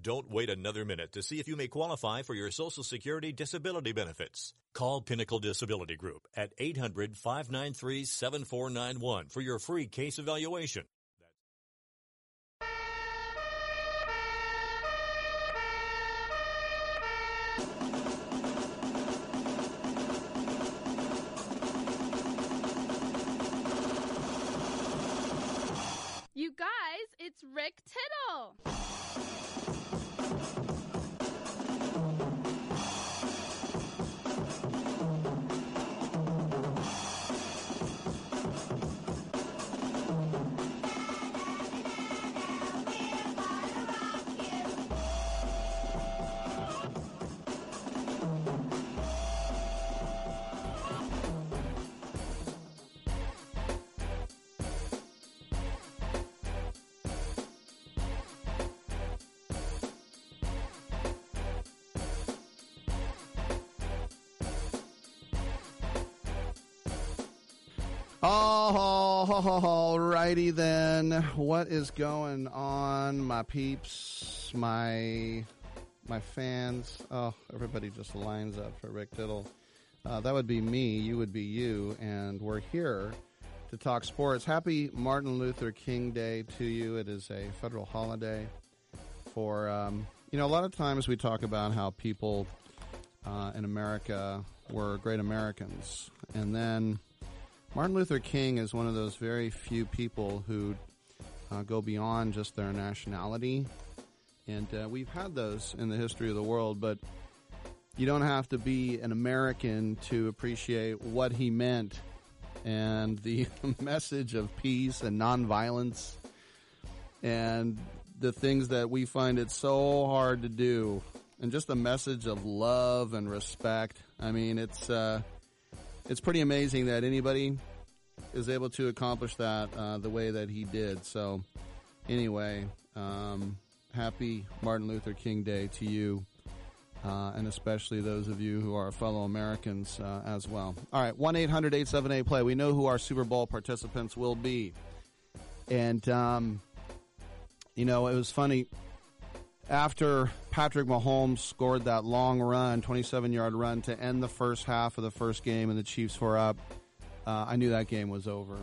Don't wait another minute to see if you may qualify for your Social Security disability benefits. Call Pinnacle Disability Group at 800 593 7491 for your free case evaluation. You guys, it's Rick Tittle. Alrighty then. What is going on, my peeps, my my fans? Oh, everybody just lines up for Rick Tittle. Uh, that would be me. You would be you, and we're here to talk sports. Happy Martin Luther King Day to you. It is a federal holiday. For um, you know, a lot of times we talk about how people uh, in America were great Americans, and then Martin Luther King is one of those very few people who uh, go beyond just their nationality. And uh, we've had those in the history of the world, but you don't have to be an American to appreciate what he meant and the message of peace and nonviolence and the things that we find it so hard to do and just the message of love and respect. I mean, it's uh, it's pretty amazing that anybody is able to accomplish that uh, the way that he did. So, anyway, um, happy Martin Luther King Day to you, uh, and especially those of you who are fellow Americans uh, as well. All right, 1 800 878 play. We know who our Super Bowl participants will be. And, um, you know, it was funny. After Patrick Mahomes scored that long run, 27 yard run to end the first half of the first game, and the Chiefs were up, uh, I knew that game was over.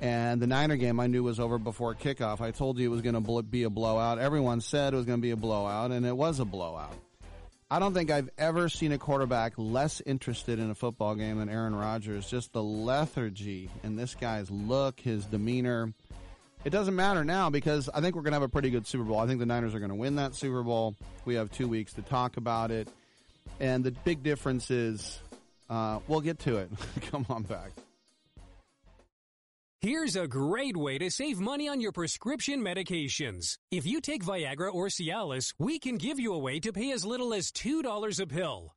And the Niner game I knew was over before kickoff. I told you it was going to be a blowout. Everyone said it was going to be a blowout, and it was a blowout. I don't think I've ever seen a quarterback less interested in a football game than Aaron Rodgers. Just the lethargy in this guy's look, his demeanor. It doesn't matter now because I think we're going to have a pretty good Super Bowl. I think the Niners are going to win that Super Bowl. We have two weeks to talk about it. And the big difference is uh, we'll get to it. Come on back. Here's a great way to save money on your prescription medications. If you take Viagra or Cialis, we can give you a way to pay as little as $2 a pill.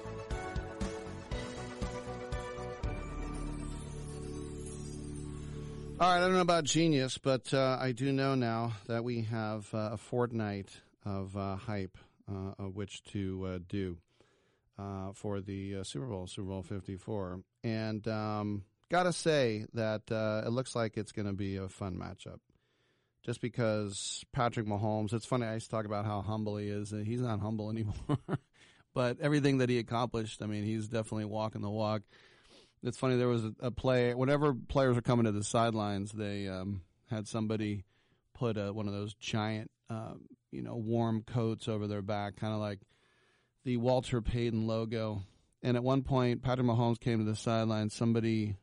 All right, I don't know about genius, but uh, I do know now that we have uh, a fortnight of uh, hype uh, of which to uh, do uh, for the Super Bowl, Super Bowl 54. And um, got to say that it looks like it's going to be a fun matchup. Just because Patrick Mahomes, it's funny, I used to talk about how humble he is. He's not humble anymore. but everything that he accomplished, I mean, he's definitely walking the walk. It's funny. There was a, play. Whenever players were coming to the sidelines, they um, had somebody put a, one of those giant, uh, you know, warm coats over their back, kind of like the Walter Payton logo. And at one point, Patrick Mahomes came to the sideline. Somebody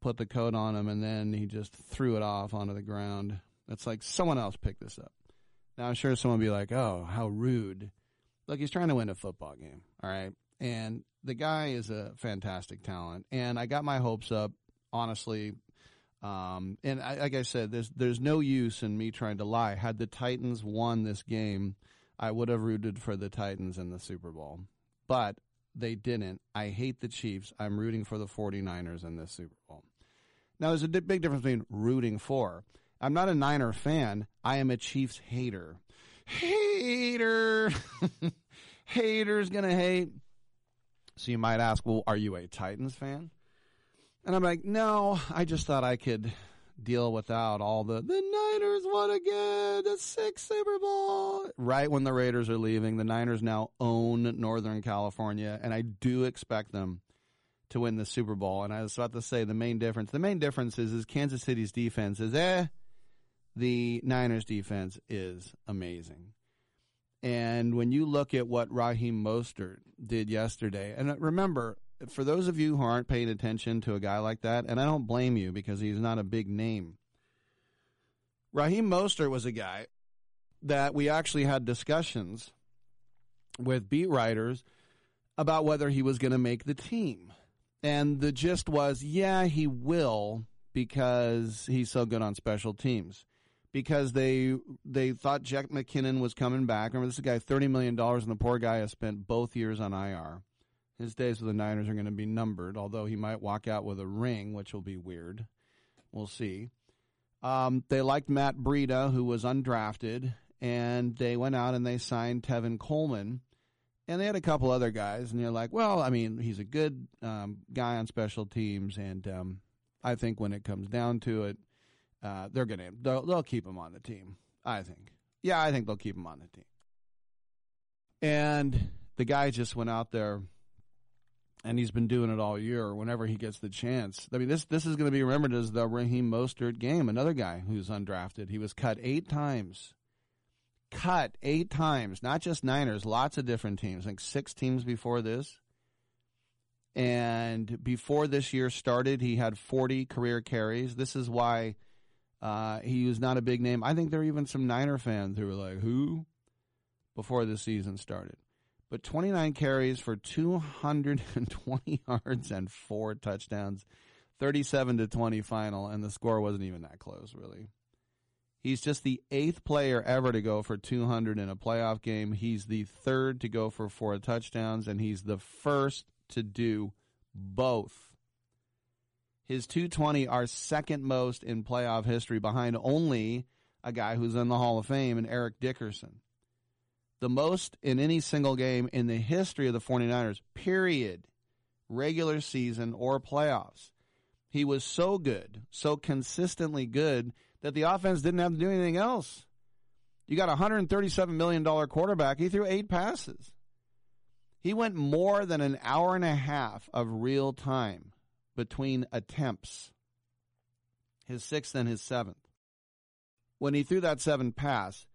put the coat on him, and then he just threw it off onto the ground. It's like someone else picked this up. Now I'm sure someone will be like, "Oh, how rude!" Look, he's trying to win a football game. All right, and the guy is a fantastic talent, and I got my hopes up, honestly. Um, and I, like I said, there's there's no use in me trying to lie. Had the Titans won this game, I would have rooted for the Titans in the Super Bowl, but they didn't. I hate the Chiefs. I'm rooting for the 49ers in this Super Bowl. Now, there's a big difference between rooting for. I'm not a Niner fan. I am a Chiefs hater. Hater. Haters gonna hate. So you might ask, well, are you a Titans fan? And I'm like, no, I just thought I could deal without all the the Niners won again, the sixth Super Bowl. Right when the Raiders are leaving, the Niners now own Northern California, and I do expect them to win the Super Bowl. And I was about to say the main difference. The main difference is is Kansas City's defense is eh. The Niners defense is amazing. And when you look at what Raheem Mostert did yesterday, and remember, for those of you who aren't paying attention to a guy like that, and I don't blame you because he's not a big name, Raheem Mostert was a guy that we actually had discussions with beat writers about whether he was going to make the team. And the gist was, yeah, he will because he's so good on special teams because they they thought Jack McKinnon was coming back. Remember, this guy thirty million dollars, and the poor guy has spent both years on IR. His days with the Niners are going to be numbered, although he might walk out with a ring, which will be weird. We'll see. Um, they liked Matt Breida, who was undrafted, and they went out and they signed Tevin Coleman, and they had a couple other guys, and they're like, well, I mean, he's a good um, guy on special teams, and um, I think when it comes down to it, uh, they're gonna they'll, they'll keep him on the team. I think, yeah, I think they'll keep him on the team. And the guy just went out there and he's been doing it all year whenever he gets the chance. I mean, this this is going to be remembered as the Raheem Mostert game. Another guy who's undrafted. He was cut eight times. Cut eight times, not just Niners, lots of different teams, like six teams before this. And before this year started, he had 40 career carries. This is why uh, he was not a big name. I think there were even some Niner fans who were like, who? Before the season started but 29 carries for 220 yards and four touchdowns, 37 to 20 final, and the score wasn't even that close, really. He's just the eighth player ever to go for 200 in a playoff game. He's the third to go for four touchdowns, and he's the first to do both. His 220 are second most in playoff history, behind only a guy who's in the Hall of Fame and Eric Dickerson the most in any single game in the history of the 49ers, period, regular season or playoffs. He was so good, so consistently good, that the offense didn't have to do anything else. You got a $137 million quarterback. He threw eight passes. He went more than an hour and a half of real time between attempts, his sixth and his seventh. When he threw that seven pass,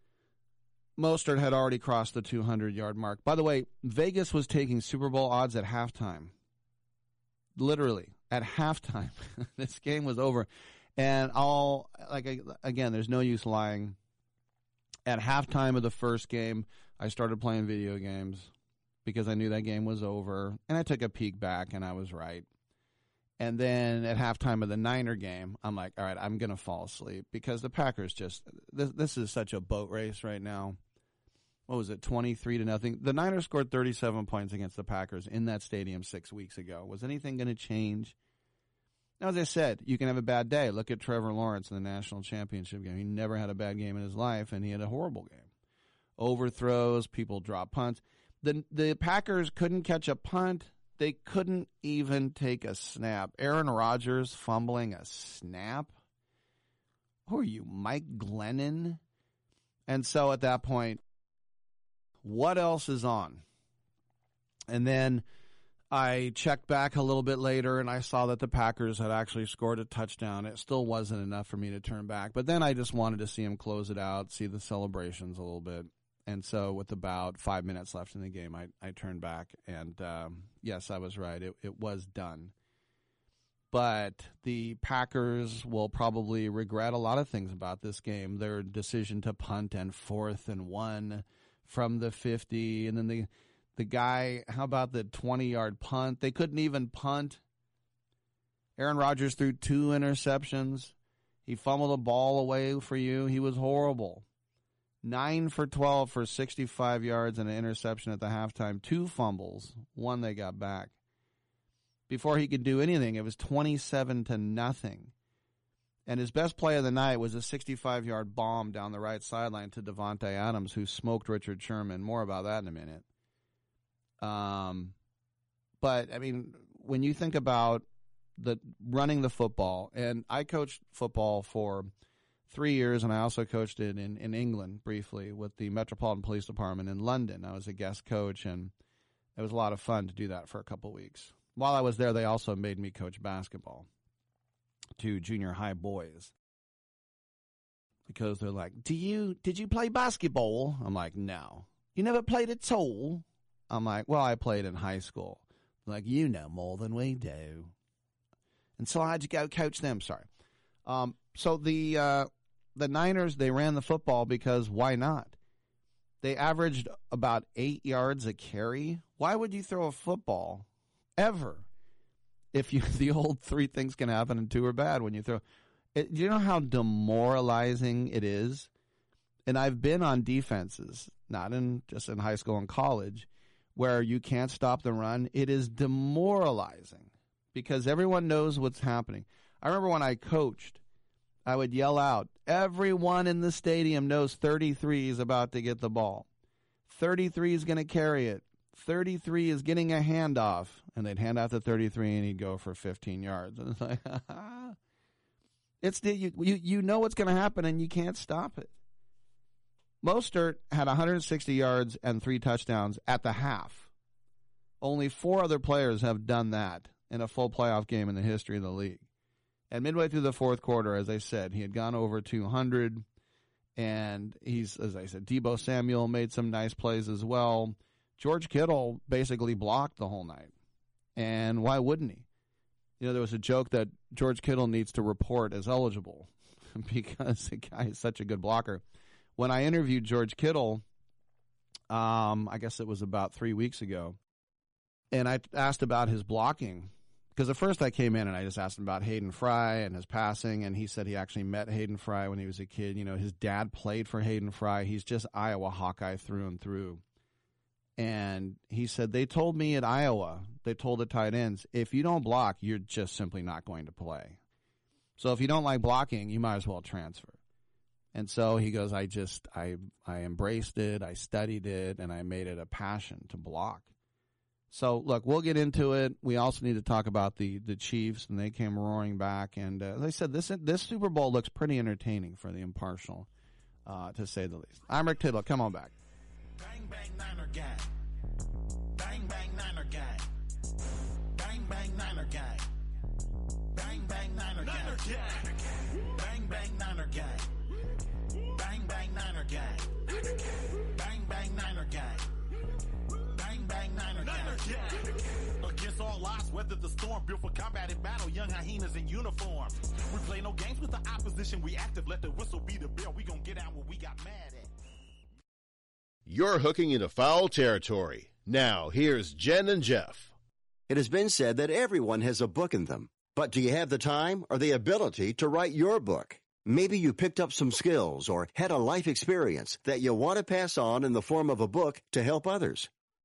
Mostert had already crossed the 200 yard mark. By the way, Vegas was taking Super Bowl odds at halftime. Literally, at halftime. this game was over. And I'll, like, again, there's no use lying. At halftime of the first game, I started playing video games because I knew that game was over. And I took a peek back and I was right. And then at halftime of the Niner game, I'm like, all right, I'm going to fall asleep because the Packers just, this, this is such a boat race right now. What was it, 23 to nothing? The Niners scored 37 points against the Packers in that stadium six weeks ago. Was anything going to change? Now, as I said, you can have a bad day. Look at Trevor Lawrence in the national championship game. He never had a bad game in his life, and he had a horrible game. Overthrows, people drop punts. The, the Packers couldn't catch a punt they couldn't even take a snap. Aaron Rodgers fumbling a snap. Who are you, Mike Glennon? And so at that point, what else is on? And then I checked back a little bit later and I saw that the Packers had actually scored a touchdown. It still wasn't enough for me to turn back. But then I just wanted to see him close it out, see the celebrations a little bit. And so, with about five minutes left in the game, I, I turned back, and um, yes, I was right. It, it was done. But the Packers will probably regret a lot of things about this game. Their decision to punt and fourth and one from the 50, and then the, the guy, how about the 20 yard punt? They couldn't even punt. Aaron Rodgers threw two interceptions. He fumbled a ball away for you. He was horrible. Nine for 12 for 65 yards and an interception at the halftime. Two fumbles. One they got back. Before he could do anything, it was 27 to nothing. And his best play of the night was a 65 yard bomb down the right sideline to Davante Adams, who smoked Richard Sherman. More about that in a minute. Um, but I mean, when you think about the running the football, and I coached football for three years, and I also coached it in, in England briefly with the Metropolitan Police Department in London. I was a guest coach, and it was a lot of fun to do that for a couple of weeks. While I was there, they also made me coach basketball to junior high boys because they're like, "Do you did you play basketball?" I'm like, "No." You never played at all? I'm like, "Well, I played in high school." like, "You know more than we do." And so I had to go coach them. Sorry. Um, so the uh, the Niners, they ran the football because why not? They averaged about eight yards a carry. Why would you throw a football ever if you the old three things can happen and two are bad when you throw? It, do you know how demoralizing it is? And I've been on defenses, not in just in high school and college, where you can't stop the run. It is demoralizing because everyone knows what's happening. I remember when I coached, I would yell out Everyone in the stadium knows 33 is about to get the ball. 33 is going to carry it. 33 is getting a handoff. And they'd hand out the 33 and he'd go for 15 yards. And it's like, it's the, you, you, you know what's going to happen and you can't stop it. Mostert had 160 yards and three touchdowns at the half. Only four other players have done that in a full playoff game in the history of the league. And midway through the fourth quarter, as I said, he had gone over 200. And he's, as I said, Deebo Samuel made some nice plays as well. George Kittle basically blocked the whole night. And why wouldn't he? You know, there was a joke that George Kittle needs to report as eligible because the guy is such a good blocker when I interviewed George Kittle, um, I guess it was about three weeks ago, and I asked about his blocking. Because at first I came in and I just asked him about Hayden Fry and his passing, and he said he actually met Hayden Fry when he was a kid. You know, his dad played for Hayden Fry. He's just Iowa Hawkeye through and through. And he said, they told me at Iowa, they told the tight ends, if you don't block, you're just simply not going to play. So if you don't like blocking, you might as well transfer. And so he goes, I just, I, I embraced it, I studied it, and I made it a passion to block. So look, we'll get into it. We also need to talk about the, the Chiefs, and they came roaring back. And uh, as I said, this this Super Bowl looks pretty entertaining for the impartial, uh, to say the least. I'm Rick Tittle. Come on back. Bang bang Niner gang. Bang bang Niner gang. Bang bang Niner gang. Bang bang Niner gang. Bang bang Niner gang. Niner gang. Bang bang Niner gang. Bang bang Niner gang. Against all odds, weather the storm, built for combat and battle, young hyenas in uniform. We play no games with the opposition, we active, let the whistle be the bell, we gon' get out what we got mad at. You're hooking into foul territory. Now, here's Jen and Jeff. It has been said that everyone has a book in them. But do you have the time or the ability to write your book? Maybe you picked up some skills or had a life experience that you want to pass on in the form of a book to help others.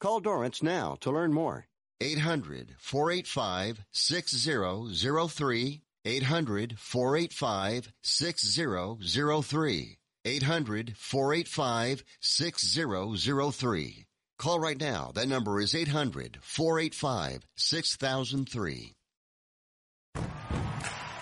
Call Dorrance now to learn more. 800 485 6003. 800 485 6003. 800 485 6003. Call right now. That number is 800 485 6003.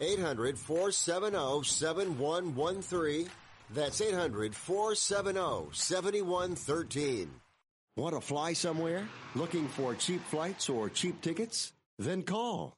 800 470 7113. That's 800 470 7113. Want to fly somewhere? Looking for cheap flights or cheap tickets? Then call.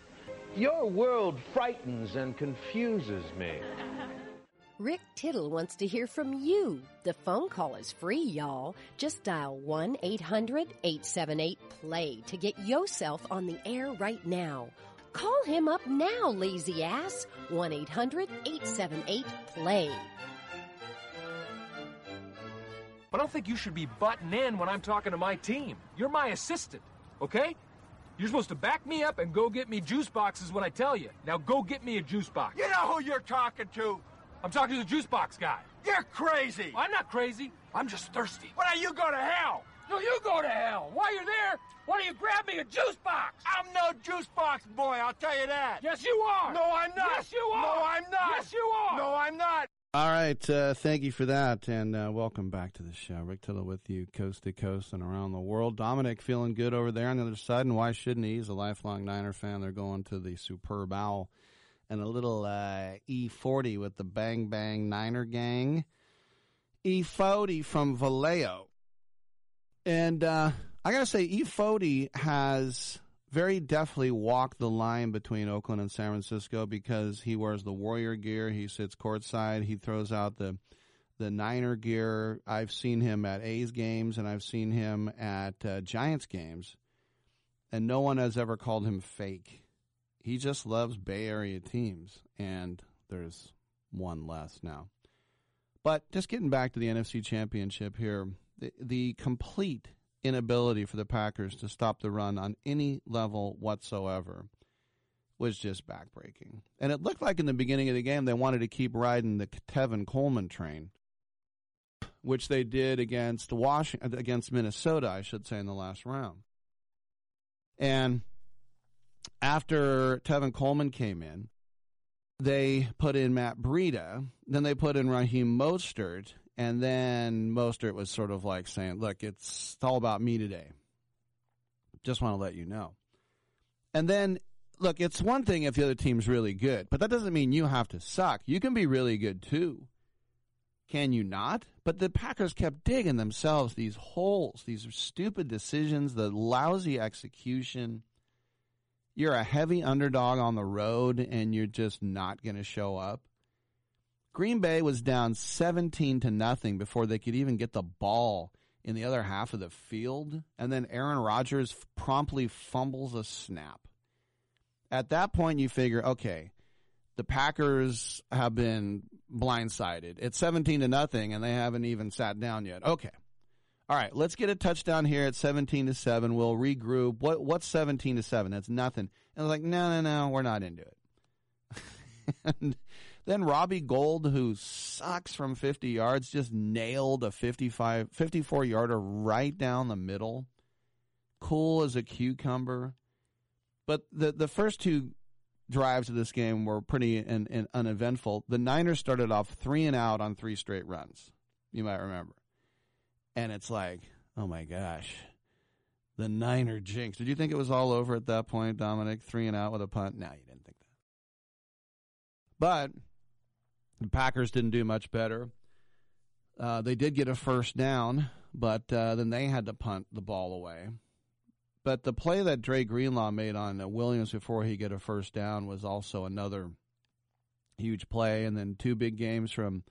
Your world frightens and confuses me. Rick Tittle wants to hear from you. The phone call is free, y'all. Just dial 1 800 878 PLAY to get yourself on the air right now. Call him up now, lazy ass. 1 800 878 PLAY. But I don't think you should be butting in when I'm talking to my team. You're my assistant, okay? You're supposed to back me up and go get me juice boxes when I tell you. Now go get me a juice box. You know who you're talking to? I'm talking to the juice box guy. You're crazy. I'm not crazy. I'm just thirsty. Why don't you go to hell? No, you go to hell. While you're there, why don't you grab me a juice box? I'm no juice box boy, I'll tell you that. Yes, you are. No, I'm not. Yes, you are. No, I'm not. Yes, you are. No, I'm not. All right, uh, thank you for that, and uh, welcome back to the show. Rick Tittle with you, coast to coast and around the world. Dominic feeling good over there on the other side, and why shouldn't he? He's a lifelong Niner fan. They're going to the Superb Owl and a little uh, E40 with the Bang Bang Niner Gang. E40 from Vallejo. And uh, I got to say, E40 has very deftly walked the line between Oakland and San Francisco because he wears the Warrior gear. He sits courtside. He throws out the the Niner gear. I've seen him at A's games and I've seen him at uh, Giants games, and no one has ever called him fake. He just loves Bay Area teams, and there's one less now. But just getting back to the NFC Championship here, the, the complete inability for the Packers to stop the run on any level whatsoever was just backbreaking. And it looked like in the beginning of the game they wanted to keep riding the Tevin Coleman train, which they did against Washington, against Minnesota, I should say, in the last round. And after Tevin Coleman came in, they put in Matt Breida, then they put in Raheem Mostert, and then Mostert was sort of like saying, "Look, it's all about me today. Just want to let you know." And then, look, it's one thing if the other team's really good, but that doesn't mean you have to suck. You can be really good too. Can you not? But the Packers kept digging themselves these holes, these stupid decisions, the lousy execution. You're a heavy underdog on the road and you're just not going to show up. Green Bay was down 17 to nothing before they could even get the ball in the other half of the field, and then Aaron Rodgers promptly fumbles a snap. At that point, you figure, okay, the Packers have been blindsided. It's 17 to nothing, and they haven't even sat down yet. Okay. All right, let's get a touchdown here at 17 to 7. We'll regroup. What what's 17 to 7? That's nothing. And I was like, "No, no, no, we're not into it." and then Robbie Gould, who sucks from 50 yards, just nailed a 55, 54 yarder right down the middle. Cool as a cucumber. But the, the first two drives of this game were pretty in, in uneventful. The Niners started off three and out on three straight runs. You might remember. And it's like, oh my gosh, the Niner jinx. Did you think it was all over at that point, Dominic? Three and out with a punt? No, you didn't think that. But the Packers didn't do much better. Uh, they did get a first down, but uh, then they had to punt the ball away. But the play that Dre Greenlaw made on uh, Williams before he get a first down was also another huge play. And then two big games from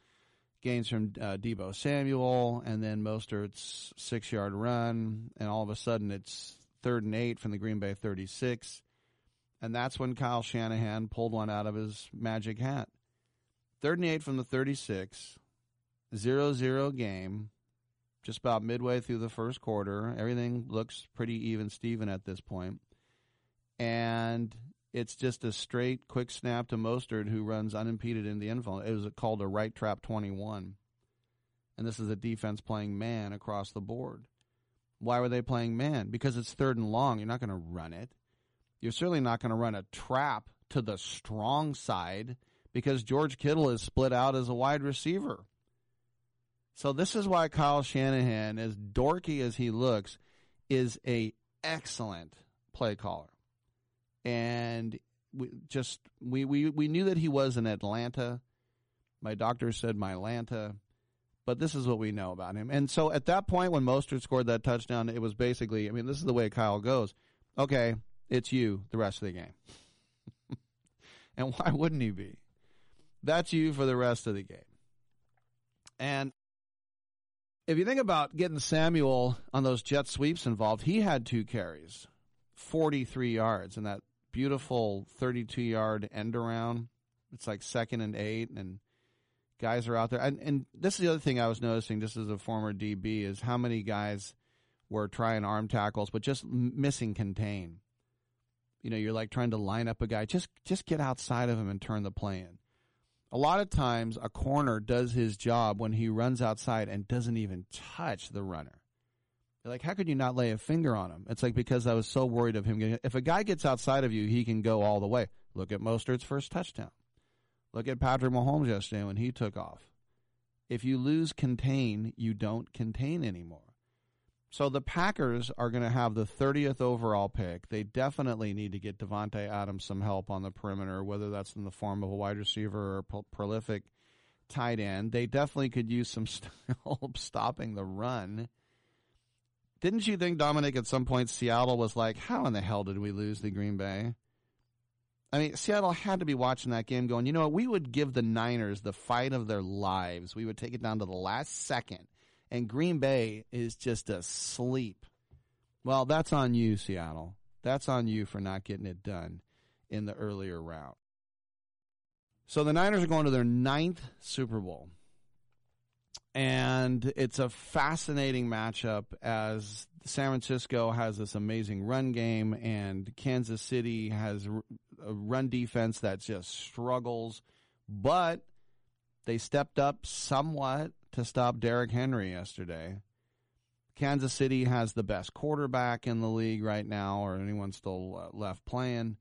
gains from uh, Deebo Samuel, and then Mostert's six yard run, and all of a sudden it's third and eight from the Green Bay 36. And that's when Kyle Shanahan pulled one out of his magic hat. Third and eight from the 36, 0 0 game, just about midway through the first quarter. Everything looks pretty even Steven at this point. And it's just a straight, quick snap to Mostert, who runs unimpeded in the end zone. It was called a right trap 21. And this is a defense playing man across the board. Why were they playing man? Because it's third and long. You're not going to run it. You're certainly not going to run a trap to the strong side because George Kittle is split out as a wide receiver. So this is why Kyle Shanahan, as dorky as he looks, is a excellent play caller. And we just we, we, we knew that he was in Atlanta. My doctor said my Atlanta. But this is what we know about him. And so at that point when Mostert scored that touchdown, it was basically I mean, this is the way Kyle goes. Okay, it's you the rest of the game. and why wouldn't he be? That's you for the rest of the game. And if you think about getting Samuel on those jet sweeps involved, he had two carries, 43 yards, and that beautiful 32 yard end around. It's like second and eight, and guys are out there. And, and this is the other thing I was noticing, just as a former DB, is how many guys were trying arm tackles, but just missing contain. You know, you're like trying to line up a guy. Just just get outside of him and turn the play in a lot of times a corner does his job when he runs outside and doesn't even touch the runner. You're like, how could you not lay a finger on him? It's like because I was so worried of him getting. If a guy gets outside of you, he can go all the way. Look at Mostert's first touchdown. Look at Patrick Mahomes yesterday when he took off. If you lose contain, you don't contain anymore. So the Packers are going to have the 30th overall pick. They definitely need to get Davante Adams some help on the perimeter, whether that's in the form of a wide receiver or a pro- prolific tight end. They definitely could use some help stopping the run. Didn't you think, Dominic, at some point Seattle was like, how in the hell did we lose the Green Bay? I mean, Seattle had to be watching that game going, you know what, we would give the Niners the fight of their lives. We would take it down to the last second and Green Bay is just asleep. Well, that's on you, Seattle. That's on you for not getting it done in the earlier round. So the Niners are going to their ninth Super Bowl. And it's a fascinating matchup as San Francisco has this amazing run game, and Kansas City has a run defense that just struggles. But they stepped up somewhat to stop Derrick Henry yesterday. Kansas City has the best quarterback in the league right now, or anyone still uh, left playing.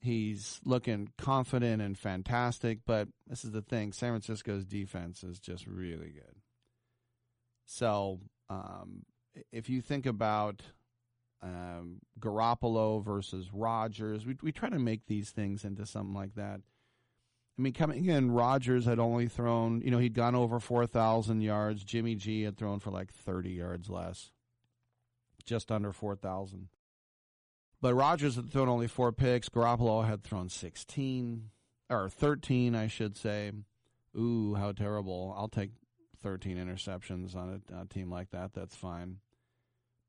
He's looking confident and fantastic, but this is the thing San Francisco's defense is just really good. So, um, if you think about um, Garoppolo versus Rodgers, we, we try to make these things into something like that. I mean, coming in, Rodgers had only thrown, you know, he'd gone over 4,000 yards. Jimmy G had thrown for like 30 yards less, just under 4,000. But Rodgers had thrown only four picks. Garoppolo had thrown 16, or 13, I should say. Ooh, how terrible. I'll take 13 interceptions on a, a team like that. That's fine.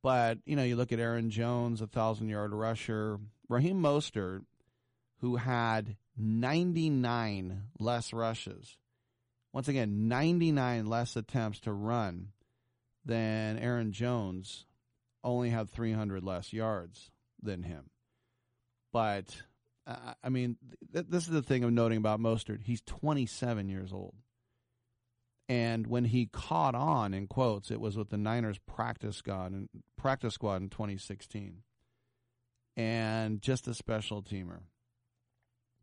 But, you know, you look at Aaron Jones, a 1,000 yard rusher. Raheem Mostert, who had 99 less rushes. Once again, 99 less attempts to run than Aaron Jones, only had 300 less yards than him. But, I mean, th- this is the thing I'm noting about Mostert. He's 27 years old. And when he caught on, in quotes, it was with the Niners practice squad, and practice squad in 2016. And just a special teamer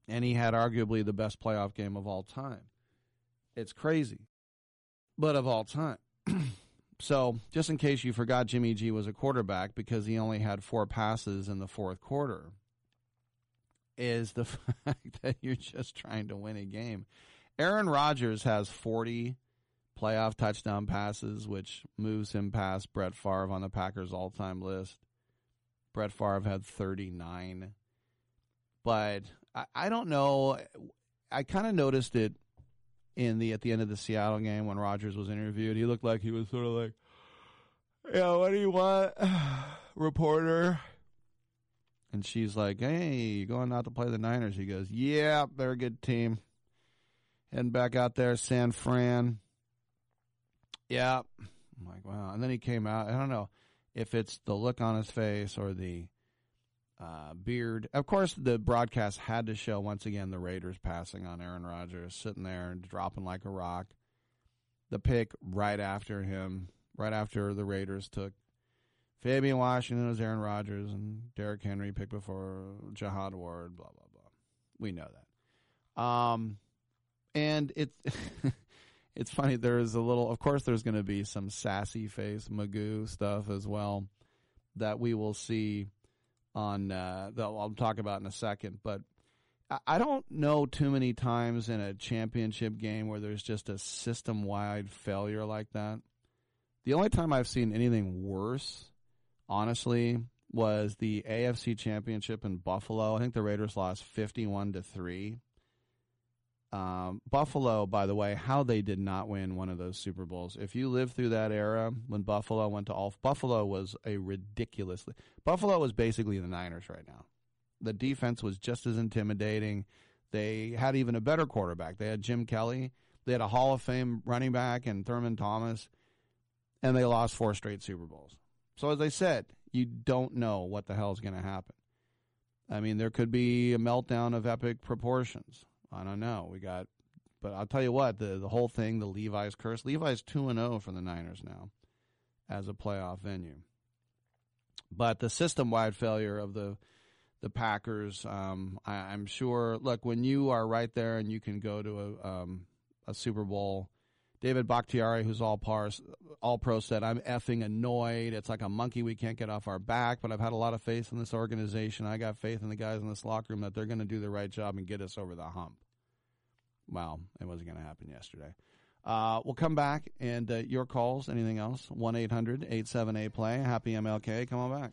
and he had arguably the best playoff game of all time. It's crazy, but of all time. so, just in case you forgot, Jimmy G was a quarterback because he only had four passes in the fourth quarter, is the fact that you're just trying to win a game. Aaron Rodgers has 40 playoff touchdown passes, which moves him past Brett Favre on the Packers all time list. Brett Favre had 39. But I, I don't know. I kind of noticed it in the at the end of the Seattle game when Rodgers was interviewed. He looked like he was sort of like, "Yeah, what do you want, reporter?" And she's like, "Hey, you going out to play the Niners?" He goes, "Yeah, they're a good team." Heading back out there, San Fran. Yeah, I'm like, wow. And then he came out. I don't know if it's the look on his face or the uh, Beard. Of course, the broadcast had to show once again the Raiders passing on Aaron Rodgers, sitting there and dropping like a rock. The pick right after him, right after the Raiders took Fabian Washington was Aaron Rodgers and Derrick Henry picked before Jihad Ward, blah, blah, blah. We know that. Um, and it's it's funny. There's a little. Of course, there's going to be some sassy face Magoo stuff as well that we will see on uh, that I'll talk about in a second. But I- don't know too many times in a championship game where there's just a system wide failure like that. The only time I've seen anything worse, honestly, was the AFC Championship in Buffalo. I think the Raiders lost fifty-one to three. Um, Buffalo, by the way, how they did not win one of those Super Bowls. If you lived through that era when Buffalo went to all, Buffalo was a ridiculously. Buffalo was basically the Niners right now. The defense was just as intimidating. They had even a better quarterback. They had Jim Kelly. They had a Hall of Fame running back and Thurman Thomas, and they lost four straight Super Bowls. So as I said, you don't know what the hell is going to happen. I mean, there could be a meltdown of epic proportions. I don't know. We got, but I'll tell you what the the whole thing, the Levi's curse. Levi's two and zero for the Niners now, as a playoff venue. But the system wide failure of the the Packers, um, I, I'm sure. Look, when you are right there and you can go to a um, a Super Bowl. David Bakhtiari, who's all pars, all pro, said, "I'm effing annoyed. It's like a monkey we can't get off our back." But I've had a lot of faith in this organization. I got faith in the guys in this locker room that they're going to do the right job and get us over the hump. Well, it wasn't going to happen yesterday. Uh, we'll come back and uh, your calls. Anything else? One 878 play. Happy MLK. Come on back.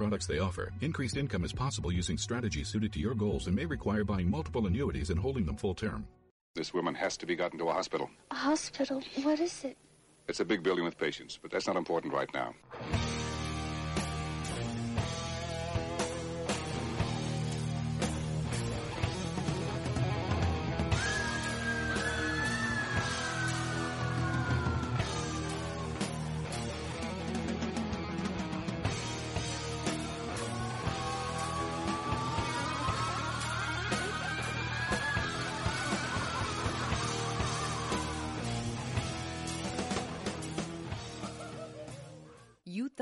products they offer. Increased income is possible using strategies suited to your goals and may require buying multiple annuities and holding them full term. This woman has to be gotten to a hospital. A hospital? What is it? It's a big building with patients, but that's not important right now.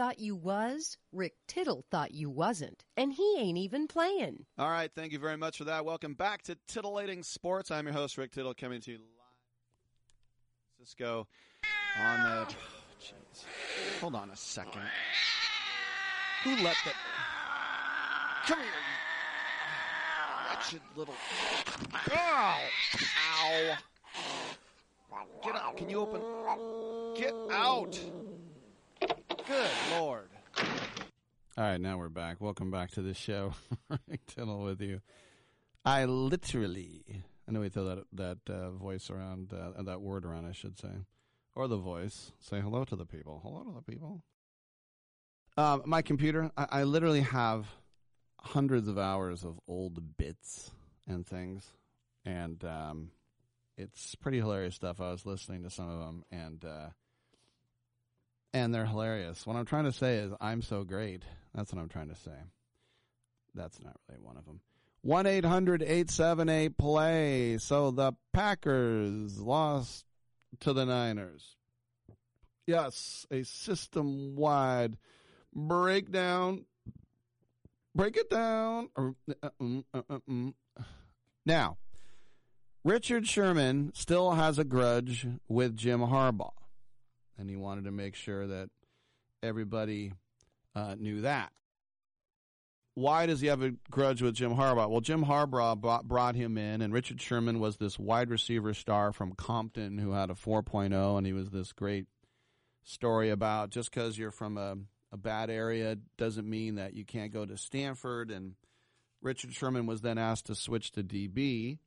Thought you was? Rick Tittle thought you wasn't. And he ain't even playing. All right, thank you very much for that. Welcome back to Titillating Sports. I'm your host, Rick Tittle, coming to you live. Cisco on the. Oh, jeez. Hold on a second. Who let the. Come here, you wretched little. Ow! Ow! Get out. Can you open? Get out! Good Lord. All right, now we're back. Welcome back to the show. Rick Tittle with you. I literally, I know we throw that that uh, voice around, uh, that word around, I should say, or the voice. Say hello to the people. Hello to the people. Um, my computer, I, I literally have hundreds of hours of old bits and things, and um, it's pretty hilarious stuff. I was listening to some of them, and uh, and they're hilarious. What I'm trying to say is I'm so great. That's what I'm trying to say. That's not really one of them. 1 800 878 play. So the Packers lost to the Niners. Yes, a system wide breakdown. Break it down. Uh, mm, uh, uh, mm. Now, Richard Sherman still has a grudge with Jim Harbaugh and he wanted to make sure that everybody uh, knew that. Why does he have a grudge with Jim Harbaugh? Well, Jim Harbaugh brought, brought him in, and Richard Sherman was this wide receiver star from Compton who had a 4.0, and he was this great story about just because you're from a, a bad area doesn't mean that you can't go to Stanford. And Richard Sherman was then asked to switch to DB,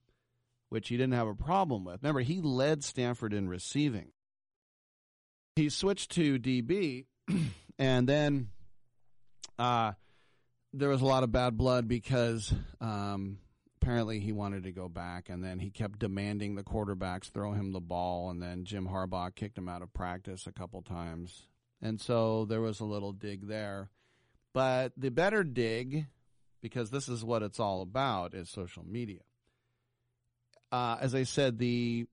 which he didn't have a problem with. Remember, he led Stanford in receiving he switched to DB, and then uh, there was a lot of bad blood because um, apparently he wanted to go back, and then he kept demanding the quarterbacks throw him the ball, and then Jim Harbaugh kicked him out of practice a couple times, and so there was a little dig there. But the better dig, because this is what it's all about, is social media. Uh, as I said, the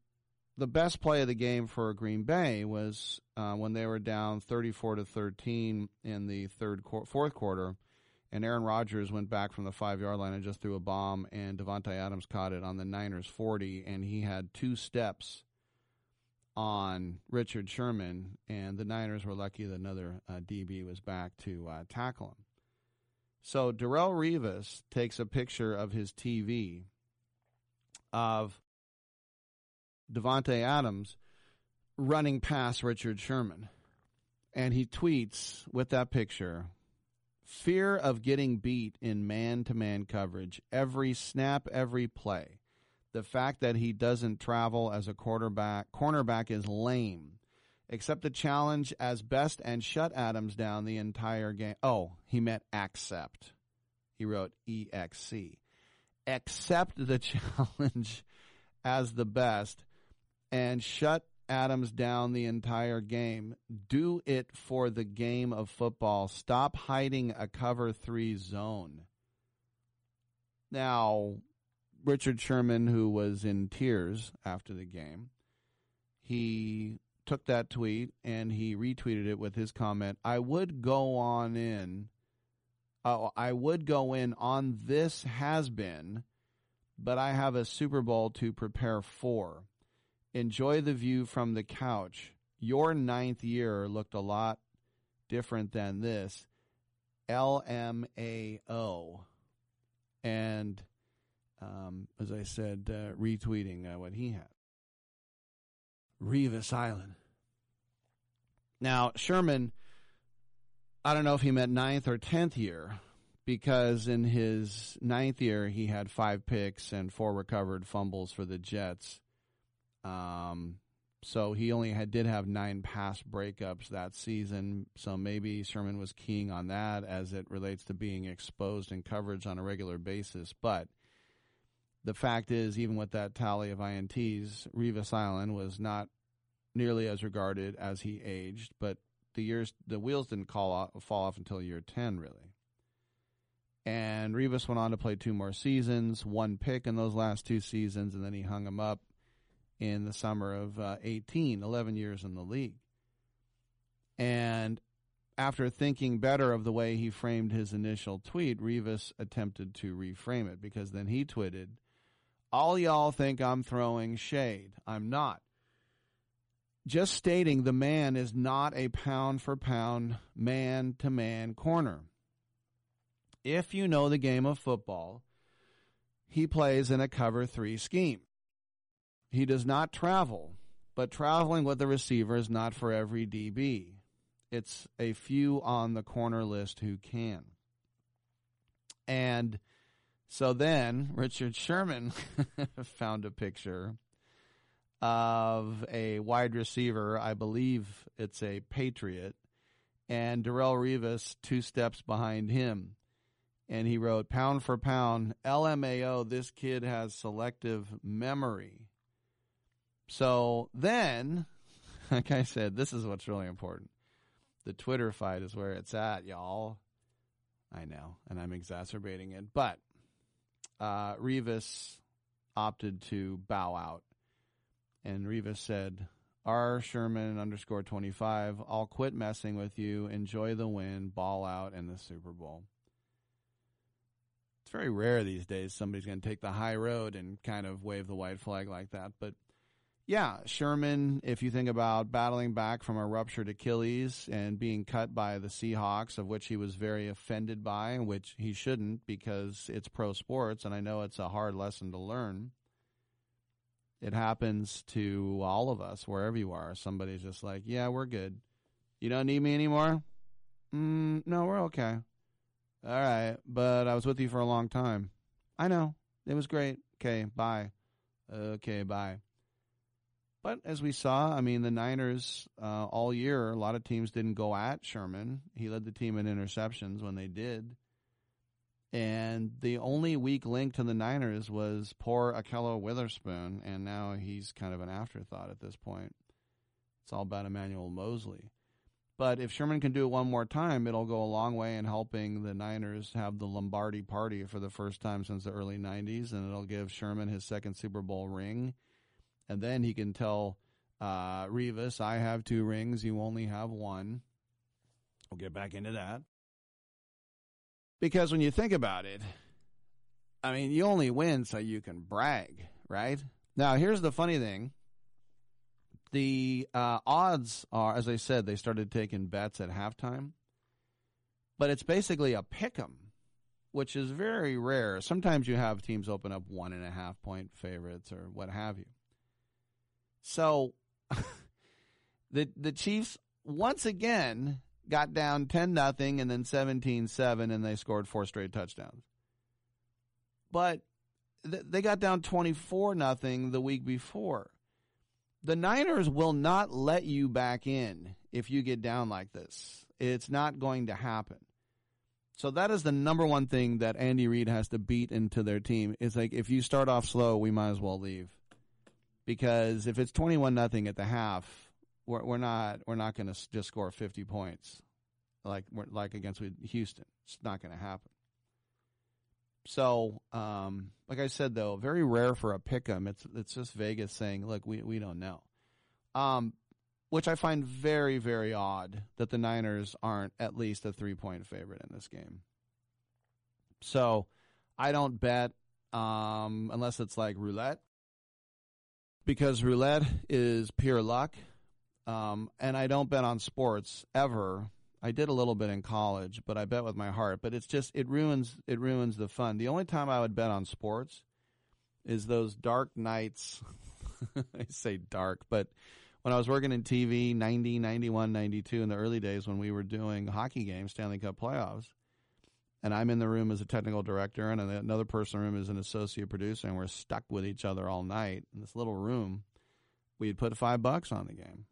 the best play of the game for Green Bay was uh, when they were down 34 to 13 in the third fourth quarter, and Aaron Rodgers went back from the five yard line and just threw a bomb, and Davante Adams caught it on the Niners 40, and he had two steps on Richard Sherman, and the Niners were lucky that another uh, DB was back to uh, tackle him. So Darrelle Revis takes a picture of his TV of Davante Adams running past Richard Sherman. And he tweets with that picture fear of getting beat in man to man coverage every snap, every play. The fact that he doesn't travel as a quarterback, cornerback is lame. Accept the challenge as best and shut Adams down the entire game. Oh, he meant accept. He wrote EXC. Accept the challenge as the best and shut Adams down the entire game. Do it for the game of football. Stop hiding a cover three zone. Now, Richard Sherman, who was in tears after the game, he took that tweet and he retweeted it with his comment I would go on in Oh, I would go in on this has been, but I have a Super Bowl to prepare for. Enjoy the view from the couch. Your ninth year looked a lot different than this. LMAO. And um, as I said, uh, retweeting uh, what he had. Revis Island. Now, Sherman, I don't know if he meant ninth or tenth year, because in his ninth year, he had five picks and four recovered fumbles for the Jets. Um, so he only had did have nine pass breakups that season. So maybe Sherman was keying on that as it relates to being exposed in coverage on a regular basis. But the fact is, even with that tally of ints, Revis Island was not nearly as regarded as he aged. But the years, the wheels didn't call off, fall off until year ten, really. And Revis went on to play two more seasons, one pick in those last two seasons, and then he hung him up in the summer of uh, 18, 11 years in the league. And after thinking better of the way he framed his initial tweet, Revis attempted to reframe it because then he tweeted, All y'all think I'm throwing shade. I'm not. Just stating the man is not a pound for pound, man to man corner. If you know the game of football, he plays in a cover three scheme. He does not travel, but traveling with the receiver is not for every DB. It's a few on the corner list who can. And so then Richard Sherman found a picture of a wide receiver. I believe it's a Patriot. And Darrelle Revis two steps behind him. And he wrote, pound for pound, LMAO, this kid has selective memory. So then, like I said, this is what's really important. The Twitter fight is where it's at, y'all. I know, and I'm exacerbating it. But uh, Revis opted to bow out. And Revis said, R. Sherman underscore 25, I'll quit messing with you. Enjoy the win, ball out, and the Super Bowl. It's very rare these days somebody's going to take the high road and kind of wave the white flag like that. But yeah, Sherman, if you think about battling back from a ruptured Achilles and being cut by the Seahawks, of which he was very offended by, which he shouldn't because it's pro sports, and I know it's a hard lesson to learn. It happens to all of us, wherever you are. Somebody's just like, yeah, we're good. You don't need me anymore? Mm, no, we're okay. All right, but I was with you for a long time. I know. It was great. Okay, bye. Okay, bye. But as we saw, I mean, the Niners uh, all year, a lot of teams didn't go at Sherman. He led the team in interceptions when they did. And the only weak link to the Niners was poor Ahkello Witherspoon, and now he's kind of an afterthought at this point. It's all about Emmanuel Moseley. But if Sherman can do it one more time, it'll go a long way in helping the Niners have the Lombardi party for the first time since the early 90s, and it'll give Sherman his second Super Bowl ring and then he can tell uh, Revis, I have two rings, you only have one. We'll get back into that. Because when you think about it, I mean, you only win so you can brag, right? Now, here's the funny thing. The uh, odds are, as I said, they started taking bets at halftime, but it's basically a pick 'em, which is very rare. Sometimes you have teams open up one and a half point favorites or what have you. So the the Chiefs once again got down 10 nothing and then 17-7 and they scored four straight touchdowns. But th- they got down 24 nothing the week before. The Niners will not let you back in if you get down like this. It's not going to happen. So that is the number one thing that Andy Reid has to beat into their team. It's like if you start off slow, we might as well leave because if it's twenty one nothing at the half, we're, we're not we're not going to just score fifty points like like against Houston. It's not going to happen. So, um, like I said, though, very rare for a pick 'em. It's it's just Vegas saying, "Look, we we don't know," um, which I find very very odd that the Niners aren't at least a three point favorite in this game. So I don't bet um, unless it's like roulette because roulette is pure luck. Um, and I don't bet on sports ever. I did a little bit in college, but I bet with my heart. But it's just it ruins it ruins the fun. The only time I would bet on sports is those dark nights. I say dark, but when I was working in TV 90, 91, 92 in the early days when we were doing hockey games, Stanley Cup playoffs, and I'm in the room as a technical director and another person in the room is an associate producer and we're stuck with each other all night in this little room, we'd put five bucks on the game.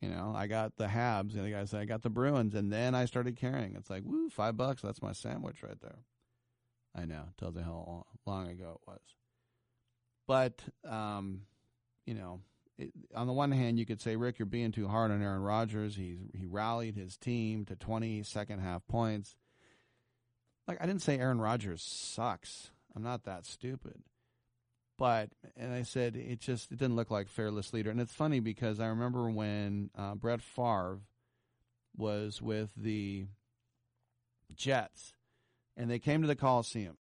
You know, I got the Habs, and the guy said I got the Bruins, and then I started caring. It's like, woo, five bucks, that's my sandwich right there. I know, tells you how long ago it was. But, um, you know, it, on the one hand, you could say, Rick, you're being too hard on Aaron Rodgers. He's he rallied his team to 20 second half points. Like I didn't say Aaron Rodgers sucks. I'm not that stupid. But and I said it just it didn't look like fearless leader. And it's funny because I remember when uh, Brett Favre was with the Jets, and they came to the Coliseum.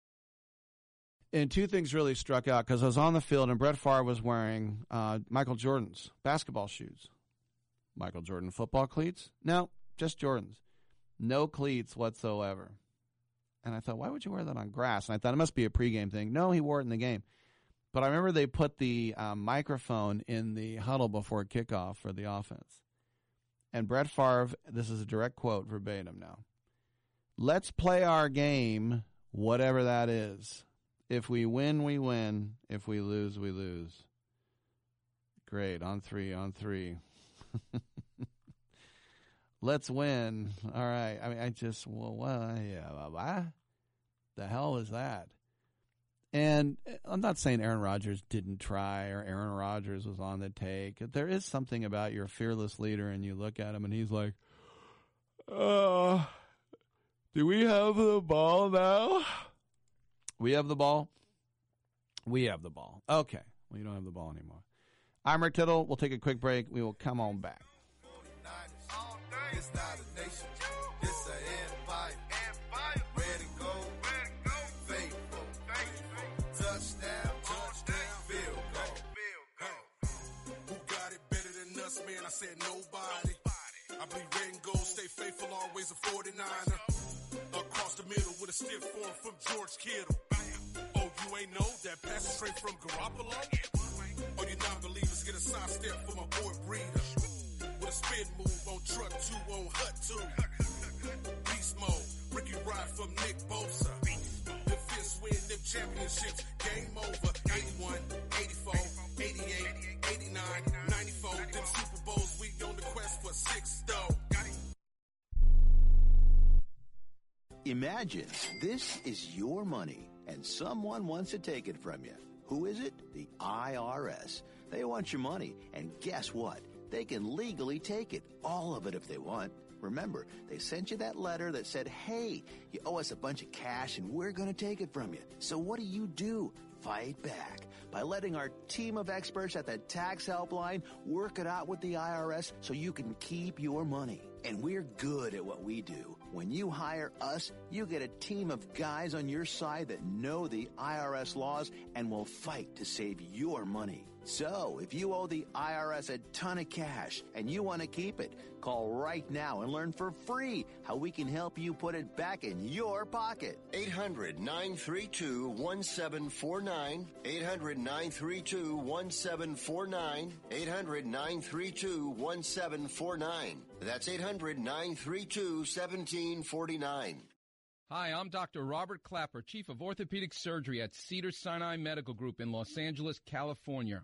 And two things really struck out because I was on the field and Brett Favre was wearing uh, Michael Jordan's basketball shoes. Michael Jordan football cleats? No, just Jordan's. No cleats whatsoever. And I thought, why would you wear that on grass? And I thought it must be a pregame thing. No, he wore it in the game. But I remember they put the um, microphone in the huddle before kickoff for the offense. And Brett Favre, this is a direct quote verbatim now. Let's play our game, whatever that is. If we win, we win. If we lose, we lose. Great. On three, on three. Let's win. All right. I mean, I just, well, well yeah, what the hell is that? And I'm not saying Aaron Rodgers didn't try or Aaron Rodgers was on the take. There is something about your fearless leader, and you look at him and he's like, uh, do we have the ball now? We have the ball. We have the ball. Okay. Well, you don't have the ball anymore. I'm Rick Tittle. We'll take a quick break. We will come on back. It's not a nation. It's an empire. Red and gold. Faithful. Touchdown. Touchdown. Field goal. Who got it better than us, man? I said nobody. I believe red and gold stay faithful, always a 49er. Across the middle with a stiff form from George Kittle. Oh, you ain't know that pass straight from Garoppolo? Oh, you non-believers get a side step for my boy Breida. A spin move on truck two on hut two. Beast mode, Ricky from Nick Bosa. The fifth win championships, game over. 81, 84, 88, 89, 94. Them Super Bowls, we on the quest for six though. Imagine this is your money and someone wants to take it from you. Who is it? The IRS. They want your money, and guess what? They can legally take it, all of it if they want. Remember, they sent you that letter that said, hey, you owe us a bunch of cash and we're going to take it from you. So what do you do? Fight back by letting our team of experts at the tax helpline work it out with the IRS so you can keep your money. And we're good at what we do. When you hire us, you get a team of guys on your side that know the IRS laws and will fight to save your money. So, if you owe the IRS a ton of cash and you want to keep it, call right now and learn for free how we can help you put it back in your pocket. 800 932 1749. 800 932 1749. 800 932 1749. That's 800 932 1749. Hi, I'm Dr. Robert Clapper, Chief of Orthopedic Surgery at Cedar Sinai Medical Group in Los Angeles, California.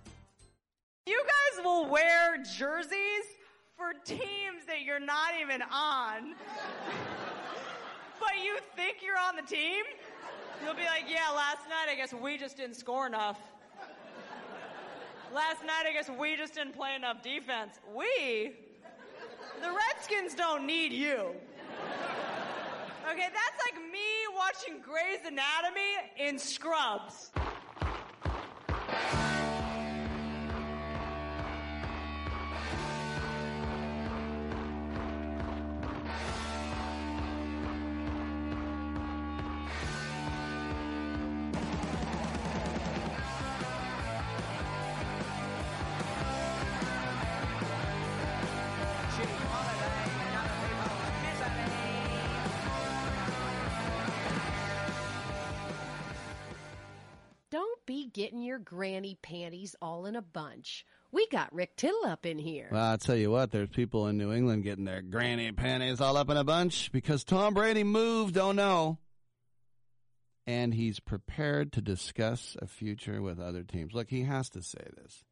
You guys will wear jerseys for teams that you're not even on, but you think you're on the team? You'll be like, yeah, last night I guess we just didn't score enough. Last night I guess we just didn't play enough defense. We? The Redskins don't need you. Okay, that's like me watching Grey's Anatomy in scrubs. Getting your granny panties all in a bunch. We got Rick Tittle up in here. Well, I'll tell you what, there's people in New England getting their granny panties all up in a bunch because Tom Brady moved, oh no. And he's prepared to discuss a future with other teams. Look, he has to say this.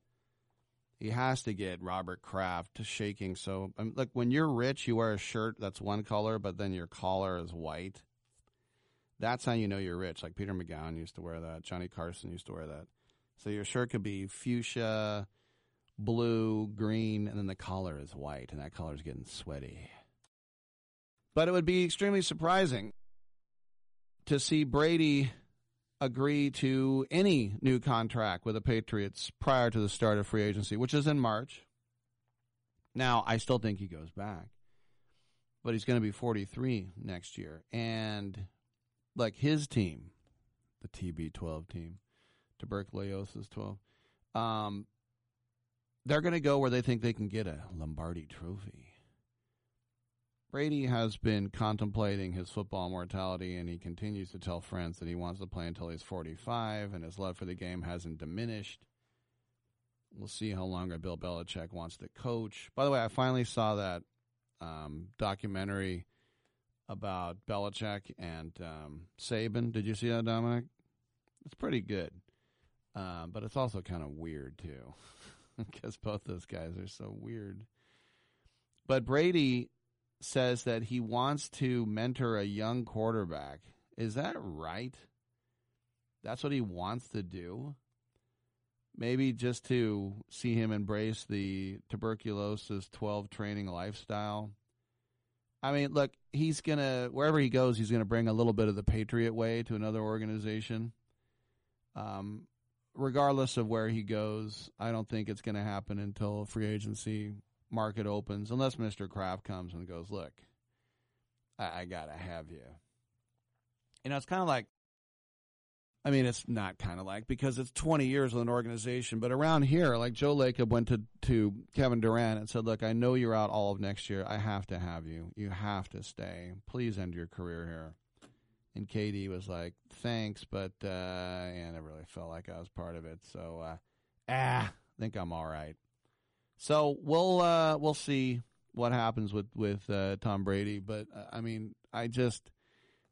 He has to get Robert Kraft shaking. So, um, look, when you're rich, you wear a shirt that's one color, but then your collar is white. That's how you know you're rich. Like Peter Magowan used to wear that. Johnny Carson used to wear that. So your shirt could be fuchsia, blue, green, and then the collar is white, and that collar is getting sweaty. But it would be extremely surprising to see Brady agree to any new contract with the Patriots prior to the start of free agency, which is in March. Now, I still think he goes back, but he's going to be 43 next year. And like his team, the TB12 team, tuberculosis 12, um, they're going to go where they think they can get a Lombardi trophy. Brady has been contemplating his football mortality, and he continues to tell friends that he wants to play until he's 45, and his love for the game hasn't diminished. We'll see how long Bill Belichick wants to coach. By the way, I finally saw that um, documentary about Belichick and um, Saban. Did you see that, Dominic? It's pretty good, uh, but it's also kind of weird too, because both those guys are so weird. But Brady says that he wants to mentor a young quarterback. Is that right? That's what he wants to do. Maybe just to see him embrace the tuberculosis 12 training lifestyle. I mean, look, he's to, wherever he goes, he's to bring a little bit of the Patriot way to another organization. Um, regardless of where he goes, I don't think it's to happen until free agency market opens, unless Mr. Kraft comes and goes, look, I, I got to have you. You know, it's kind of like, I mean, it's not kind of like because it's 20 years with an organization, but around here, like Joe Lacob went to, to Kevin Durant and said, Look, I know you're out all of next year. I have to have you. You have to stay. Please end your career here. And KD was like, Thanks, but uh, yeah, I really felt like I was part of it. So, uh, ah, I think I'm all right. So we'll uh, we'll see what happens with with uh, Tom Brady, but uh, I mean, I just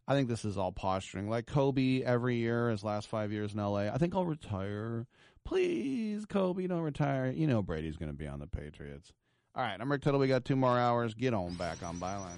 I think this is all posturing. Like Kobe every year, his last five years in LA. I think I'll retire Please, Kobe, don't retire. You know Brady's going to be on the Patriots. All right, I'm Rick Tittle. We got two more hours. Get on back on Byline.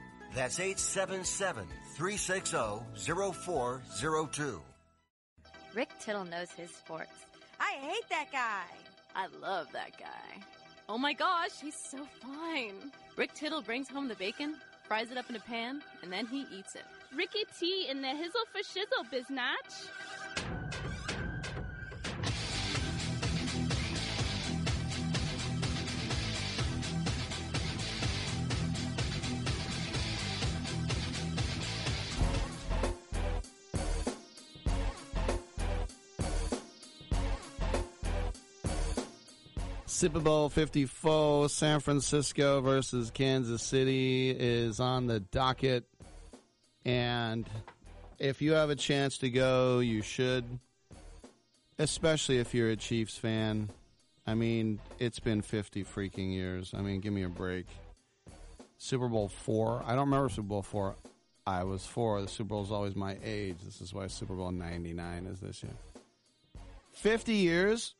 877 360 0402. 877 360 0402. That's 877 360 0402. Rick Tittle knows his sports. I hate that guy. I love that guy. Oh my gosh, he's so fine. Rick Tittle brings home the bacon, fries it up in a pan, and then he eats it. Ricky T in the hizzle for shizzle, biznatch. Super Bowl 54, San Francisco versus Kansas City is on the docket. And if you have a chance to go, you should, especially if you're a Chiefs fan. I mean, it's been 50 freaking years. I mean, give me a break. Super Bowl 4. I don't remember Super Bowl 4. I was 4. The Super Bowl is always my age. This is why Super Bowl 99 is this year. 50 years?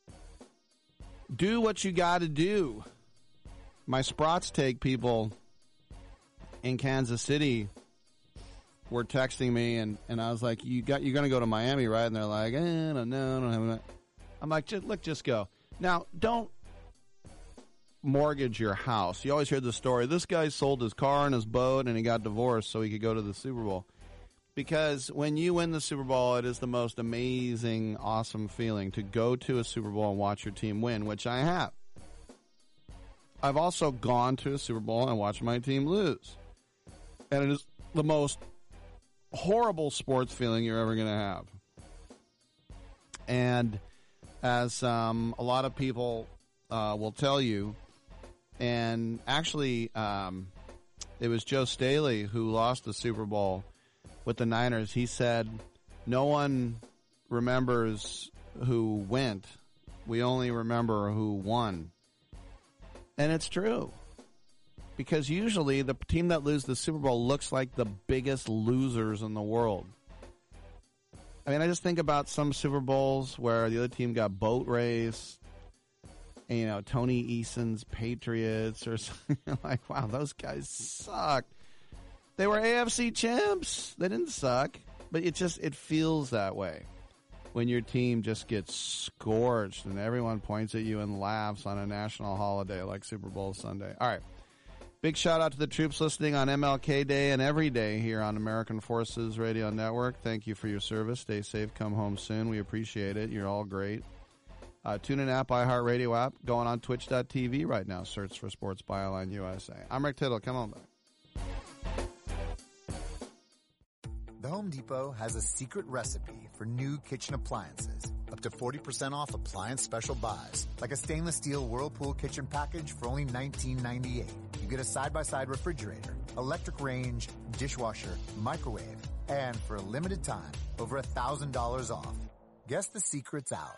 Do what you got to do. My Sprots take people in Kansas City were texting me, and, and I was like, "You got you're going to go to Miami, right?" And they're like, eh, "No, no, I don't have that." I'm like, just, "Look, just go." Now, don't mortgage your house. You always hear the story. This guy sold his car and his boat, and he got divorced so he could go to the Super Bowl. Because when you win the Super Bowl, it is the most amazing, awesome feeling to go to a Super Bowl and watch your team win, which I have. I've also gone to a Super Bowl and watched my team lose. And it is the most horrible sports feeling you're ever going to have. And as um, a lot of people uh, will tell you, and actually, um, it was Joe Staley who lost the Super Bowl with the Niners, he said, "No one remembers who went. We only remember who won." And it's true. Because usually the team that loses the Super Bowl looks like the biggest losers in the world. I mean, I just think about some Super Bowls where the other team got boat race, you know, Tony Eason's Patriots or something like, wow, those guys suck. They were AFC champs. They didn't suck, but it just it feels that way when your team just gets scorched and everyone points at you and laughs on a national holiday like Super Bowl Sunday. All right. Big shout out to the troops listening on MLK Day and every day here on American Forces Radio Network. Thank you for your service. Stay safe. Come home soon. We appreciate it. You're all great. Uh, tune in app, iHeartRadio app, going on twitch.tv right now. Search for Sports Byline USA. I'm Rick Tittle. Come on back. The Home Depot has a secret recipe for new kitchen appliances. Up to 40% off appliance special buys, like a stainless steel Whirlpool kitchen package for only $19.98. You get a side by side refrigerator, electric range, dishwasher, microwave, and for a limited time, over $1,000 off. Guess the secret's out.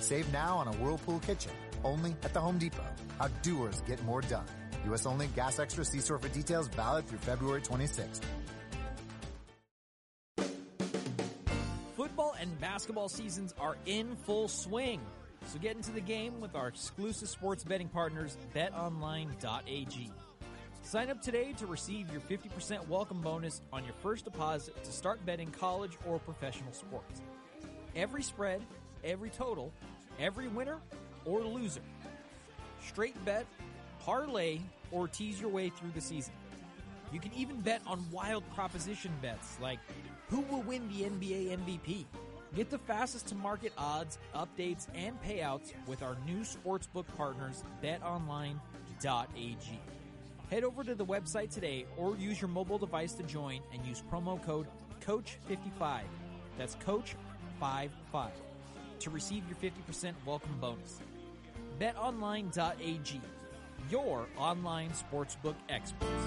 Save now on a Whirlpool kitchen, only at the Home Depot. How doers get more done. U.S. only, gas extra, see store for details, valid through February 26th. Basketball seasons are in full swing. So get into the game with our exclusive sports betting partners, betonline.ag. Sign up today to receive your 50% welcome bonus on your first deposit to start betting college or professional sports. Every spread, every total, every winner or loser. Straight bet, parlay, or tease your way through the season. You can even bet on wild proposition bets like who will win the NBA MVP. Get the fastest to market odds, updates, and payouts with our new sportsbook partners, betonline.ag. Head over to the website today or use your mobile device to join and use promo code COACH55. That's COACH55 to receive your 50% welcome bonus. BetOnline.ag, your online sportsbook experts.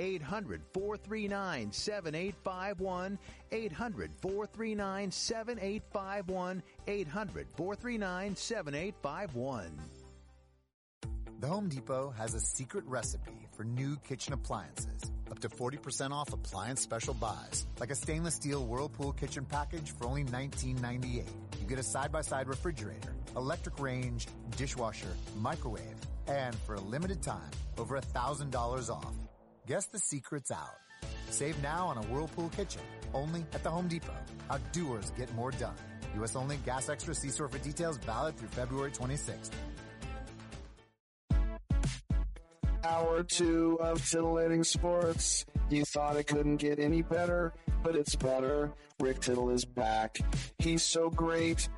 800 439 7851. 800 439 7851. 800 439 7851. The Home Depot has a secret recipe for new kitchen appliances. Up to 40% off appliance special buys, like a stainless steel Whirlpool kitchen package for only $19.98. You get a side-by-side refrigerator, electric range, dishwasher, microwave, and for a limited time, over $1,000 off. Guess the secret's out. Save now on a Whirlpool kitchen, only at the Home Depot. How doers get more done. U.S. only, gas extra, see store for details, valid through February 26th. Hour two of titillating sports. You thought it couldn't get any better, but it's better. Rick Tittle is back. He's so great.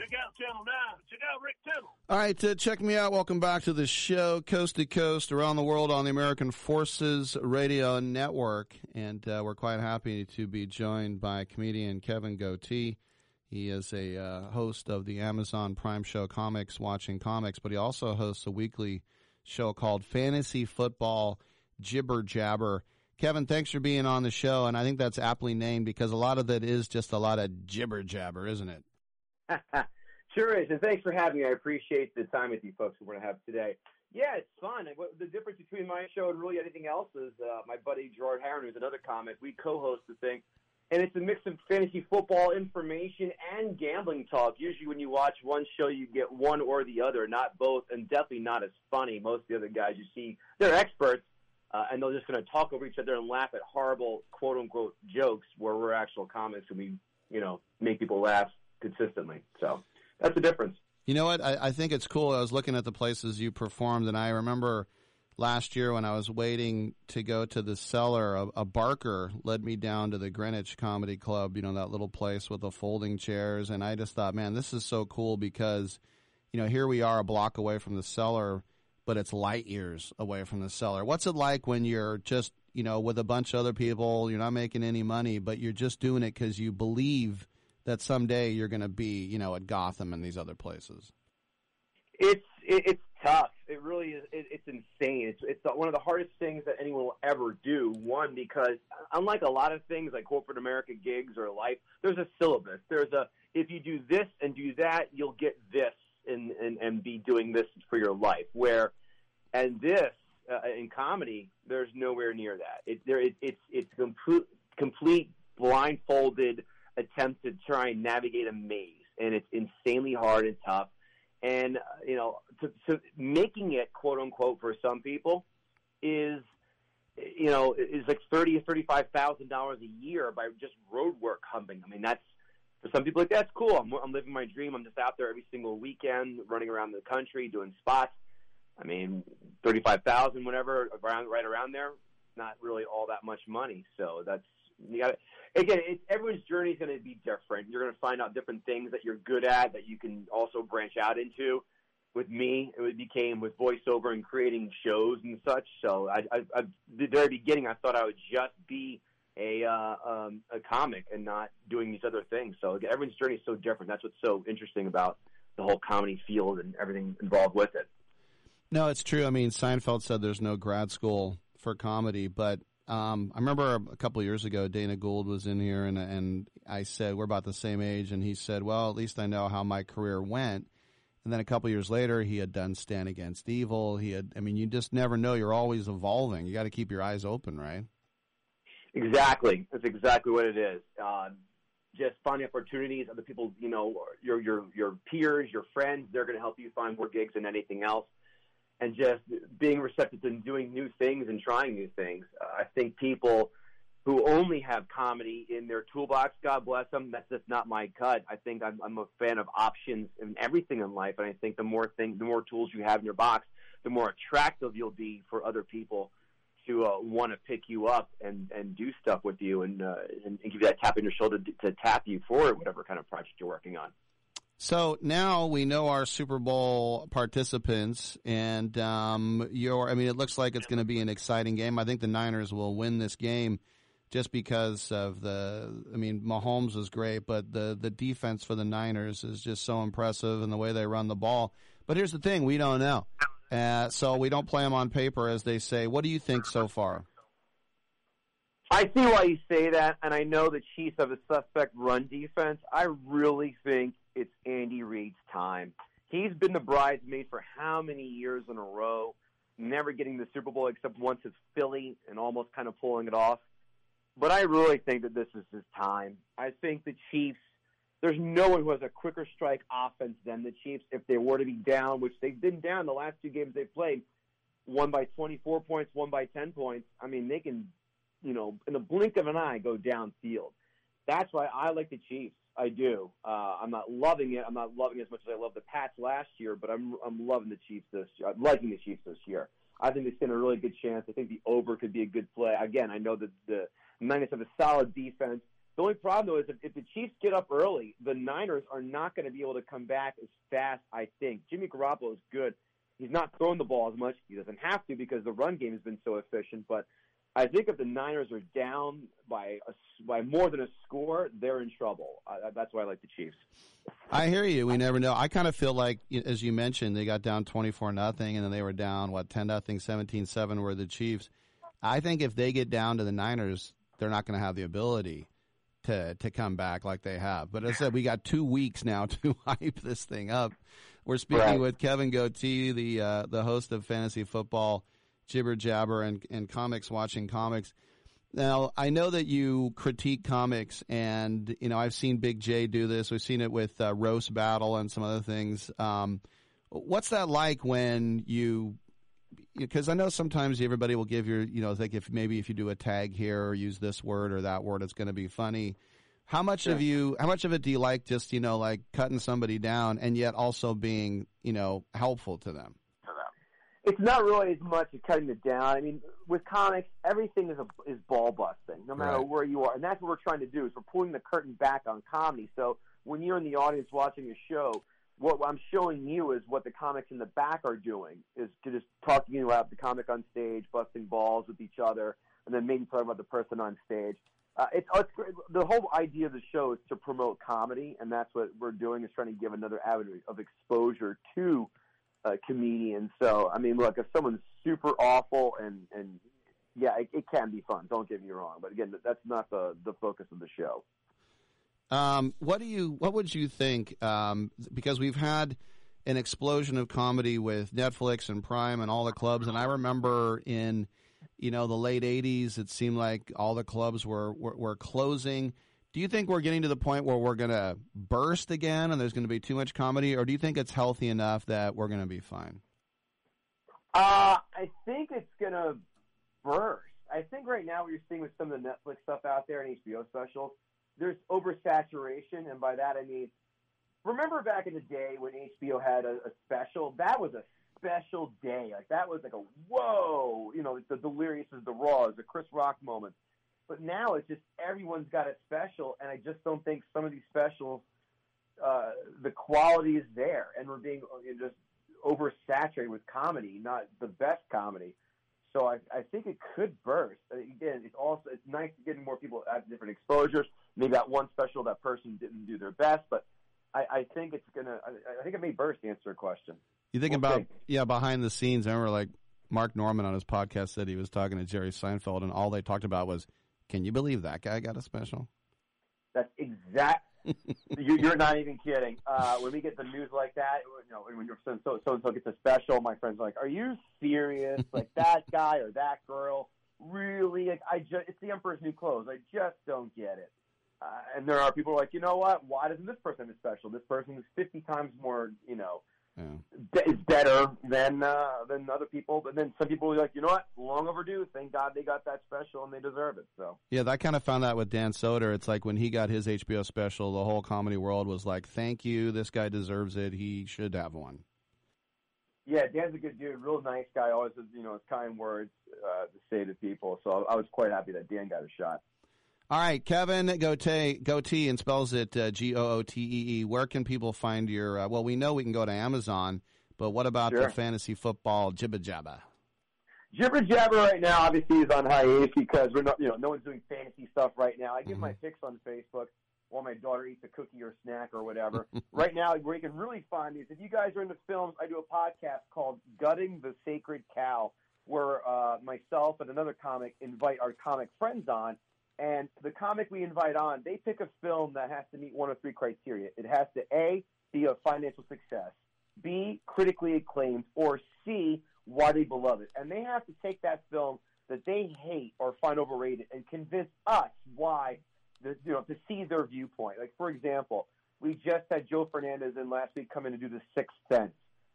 check out Channel 9. Check out Rick Tittle. All right, uh, check me out. Welcome back to the show, coast to coast, around the world on the American Forces Radio Network. And uh, we're quite happy to be joined by comedian Kevin Gootee. He is a uh, host of the Amazon Prime show Comics Watching Comics, but he also hosts a weekly show called Fantasy Football Jibber Jabber. Kevin, thanks for being on the show, and I think that's aptly named because a lot of that is just a lot of jibber jabber, isn't it? sure is, and thanks for having me. I appreciate the time with you folks we're going to have today. Yeah, it's fun. The difference between my show and really anything else is uh, my buddy Gerard Heron, who's another comic, we co-host the thing, and it's a mix of fantasy football information and gambling talk. Usually, when you watch one show, you get one or the other, not both, and definitely not as funny. Most of the other guys you see, they're experts, uh, and they're just going to talk over each other and laugh at horrible quote unquote jokes, where we're actual comics and we, you know, make people laugh consistently. So that's the difference. You know what? I, I think it's cool. I was looking at the places you performed, and I remember last year when I was waiting to go to the cellar, a, a, Barker led me down to the Greenwich Comedy Club, you know, that little place with the folding chairs. And I just thought, man, this is so cool because, you know, here we are a block away from the cellar, but it's light years away from the cellar. What's it like when you're just, you know, with a bunch of other people, you're not making any money, but you're just doing it because you believe that someday you're going to be, you know, at Gotham and these other places? It's it, it's tough. It really is. It, it's insane. It's it's one of the hardest things that anyone will ever do. One, because unlike a lot of things like corporate America gigs or life, there's a syllabus. There's a if you do this and do that, you'll get this and and, and be doing this for your life. Where and this uh, in comedy, there's nowhere near that. It, there, it, it's it's complete complete blindfolded attempt to try and navigate a maze, and it's insanely hard and tough. And uh, you know, to, to making it quote unquote for some people is you know is like thirty or thirty five thousand dollars a year by just road work humping. I mean, that's for some people like that's cool. I'm, I'm living my dream. I'm just out there every single weekend, running around the country doing spots. I mean, thirty-five thousand, whatever, around right around there. Not really all that much money. So that's you got again. It's, everyone's journey is going to be different. You're going to find out different things that you're good at that you can also branch out into. With me, it became with voiceover and creating shows and such. So I, I, I the very beginning, I thought I would just be a uh, um, a comic and not doing these other things. So again, everyone's journey is so different. That's what's so interesting about the whole comedy field and everything involved with it. No, it's true. I mean, Seinfeld said there's no grad school for comedy, but um, I remember a couple years ago, Dana Gould was in here, and and I said we're about the same age, and he said, "Well, at least I know how my career went." And then a couple years later, he had done Stan Against Evil. He had, I mean, you just never know. You're always evolving. You got to keep your eyes open, right? Exactly. That's exactly what it is. Uh, just finding opportunities. Other people, you know, your your your peers, your friends, they're going to help you find more gigs than anything else and just being receptive to doing new things and trying new things. Uh, I think people who only have comedy in their toolbox, God bless them, that's just not my cut. I think I'm, I'm a fan of options in everything in life, and I think the more thing, the more tools you have in your box, the more attractive you'll be for other people to uh, want to pick you up and and do stuff with you and, uh, and and give you that tap on your shoulder to, to tap you for whatever kind of project you're working on. So now we know our Super Bowl participants, and um, your. I mean, it looks like it's going to be an exciting game. I think the Niners will win this game, just because of the. I mean, Mahomes is great, but the the defense for the Niners is just so impressive, and the way they run the ball. But here's the thing: we don't know, uh, so we don't play them on paper, as they say. What do you think so far? I see why you say that, and I know the Chiefs have a suspect run defense. I really think it's Andy Reid's time. He's been the bridesmaid for how many years in a row, never getting the Super Bowl except once as Philly and almost kind of pulling it off. But I really think that this is his time. I think the Chiefs, there's no one who has a quicker strike offense than the Chiefs if they were to be down, which they've been down the last two games they've played, one by 24 points, one by 10 points. I mean, they can, you know, in the blink of an eye go downfield. That's why I like the Chiefs. I do. Uh, I'm not loving it. I'm not loving it as much as I loved the Pats last year, but I'm I'm loving the Chiefs this year. I'm liking the Chiefs this year. I think they stand a really good chance. I think the over could be a good play. Again, I know that the Niners have a solid defense. The only problem though is if, if the Chiefs get up early, the Niners are not going to be able to come back as fast. I think Jimmy Garoppolo is good. He's not throwing the ball as much. He doesn't have to because the run game has been so efficient. But I think if the Niners are down by a, by more than a score, they're in trouble. Uh, that's why I like the Chiefs. I hear you. We never know. I kind of feel like, as you mentioned, they got down twenty four nothing, and then they were down what ten nothing, 17-7 were the Chiefs. I think if they get down to the Niners, they're not going to have the ability to to come back like they have. But as I said, we got two weeks now to hype this thing up. We're speaking Right. with Kevin Gootee, the uh, the host of Fantasy Football Jibber Jabber and, and Comics Watching Comics. Now, I know that you critique comics, and you know I've seen Big Jay do this. We've seen it with uh, Roast Battle and some other things. Um, what's that like when you? Because I know sometimes everybody will give your, you know, think if maybe if you do a tag here or use this word or that word, it's going to be funny. How much of you, how much of it do you like just, you know, like cutting somebody down and yet also being, you know, helpful to them? It's not really as much as cutting it down. I mean, with comics, everything is a, is ball busting, no matter Right. where you are, and that's what we're trying to do. Is we're pulling the curtain back on comedy. So when you're in the audience watching a show, what I'm showing you is what the comics in the back are doing. Is to just talk to you about the comic on stage, busting balls with each other, and then maybe talk about the person on stage. Uh, it's, it's great. the whole idea of the show is to promote comedy, and that's what we're doing. Is trying to give another avenue of exposure to uh, comedian. So I mean, look, if someone's super awful and and yeah, it, it can be fun. Don't get me wrong, but again, that's not the the focus of the show. Um, what do you? What would you think? Um, because we've had an explosion of comedy with Netflix and Prime and all the clubs, and I remember in you know the late '80s, it seemed like all the clubs were were, were closing. Do you think we're getting to the point where we're going to burst again, and there's going to be too much comedy, or do you think it's healthy enough that we're going to be fine? Uh, I think it's gonna burst. I think right now what you're seeing with some of the Netflix stuff out there and HBO specials, there's oversaturation, and by that I mean, remember back in the day when HBO had a, a special? That was a special day. Like that was like a whoa, you know, the Delirious is the Raw, is the Chris Rock moment. But now it's just everyone's got a special, and I just don't think some of these specials, uh, the quality is there, and we're being just oversaturated with comedy, not the best comedy. So I, I think it could burst. Again, it's also it's nice getting more people at different exposures. Maybe that one special that person didn't do their best, but I, I think it's gonna. I, I think it may burst. To answer your question. You think We'll about see. yeah behind the scenes. I remember like Mark Normand on his podcast said he was talking to Jerry Seinfeld, and all they talked about was, "Can you believe that guy got a special?" That's exact. you, you're not even kidding. Uh, when we get the news like that, you know, when you're so so so and so gets a special, my friends are like, "Are you serious? Like that guy or that girl? Really? Like I just it's the Emperor's New Clothes. I just don't get it." Uh, and there are people who are like, you know what? Why doesn't this person have a special? This person is 50 times more, you know, be- is better than uh, than other people. But then some people are like, you know what? Long overdue. Thank God they got that special and they deserve it. So Yeah, I kind of found that with Dan Soder. It's like when he got his HBO special, the whole comedy world was like, "Thank you, this guy deserves it. He should have one." Yeah, Dan's a good dude, real nice guy. Always, has, you know, his kind words uh, to say to people. So I was quite happy that Dan got a shot. All right, Kevin Gootee, Gootee, and spells it uh, G O O T E E. Where can people find your? Uh, well, we know we can go to Amazon, but what about Sure. the fantasy football jibba jabba? Jibber Jabber right now obviously is on hiatus because we're not, you know, no one's doing fantasy stuff right now. I give my Mm-hmm. picks on Facebook while my daughter eats a cookie or snack or whatever. right now, where you can really find me is if you guys are into films, I do a podcast called Gutting the Sacred Cow, where uh, myself and another comic invite our comic friends on. And the comic we invite on, they pick a film that has to meet one of three criteria. It has to A, be a financial success, B, critically acclaimed, or C, they beloved. And they have to take that film that they hate or find overrated and convince us why, the, you know, to see their viewpoint. Like, for example, we just had Joe Fernandez in last week come in to do The Sixth Sense.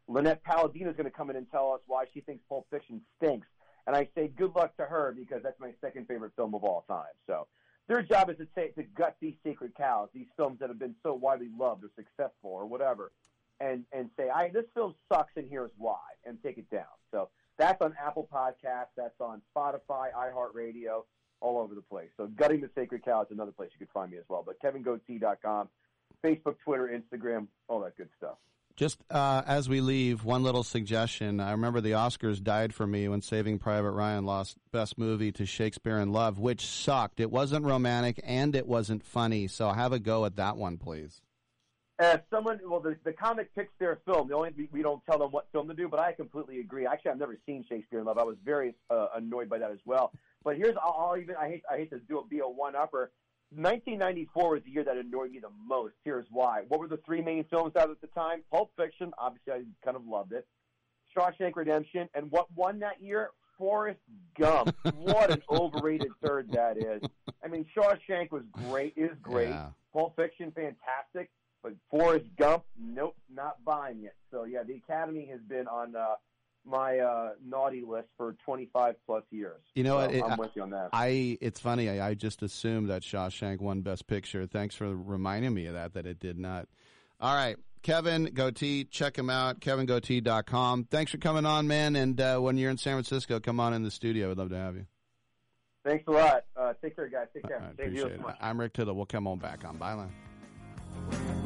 Lynette Palladino is going to come in and tell us why she thinks Pulp Fiction stinks. And I say good luck to her because that's my second favorite film of all time. So their job is to say to gut these sacred cows, these films that have been so widely loved or successful or whatever, and and say, I this film sucks and here's why, and take it down. So that's on Apple Podcasts, that's on Spotify, iHeartRadio, all over the place. So gutting the sacred cow is another place you could find me as well. But KevinGootee.com, Facebook, Twitter, Instagram, all that good stuff. Just uh, as we leave, one little suggestion. I remember the Oscars died for me when Saving Private Ryan lost Best Movie to Shakespeare in Love, which sucked. It wasn't romantic and it wasn't funny. So have a go at that one, please. As someone, well, the, the comic picks their film. The only we, don't tell them what film to do, but I completely agree. Actually, I've never seen Shakespeare in Love. I was very uh, annoyed by that as well. But here's, I'll, even I hate I hate to do be a one upper. 1994 was the year that annoyed me the most. Here's why. What were the three main films out at the time? Pulp Fiction. Obviously, I kind of loved it. Shawshank Redemption, and what won that year? Forrest Gump. what an overrated third that is. I mean, Shawshank was great. Is great. Yeah. Pulp Fiction, fantastic. But Forrest Gump, nope, not buying it. So yeah, the Academy has been on uh, my uh, naughty list for 25 plus years. You know So what? It- I'm with you on that. I it's funny. I, I just assumed that Shawshank won Best Picture. Thanks for reminding me of that. That it did not. All right, Kevin Gootee, check him out. KevinGootee.com. Thanks for coming on, man. And uh, when you're in San Francisco, come on in the studio. We'd love to have you. Thanks a lot. Uh, take care, guys. Take care. You appreciate it. I'm Rick Tittle. We'll come on back on Byline.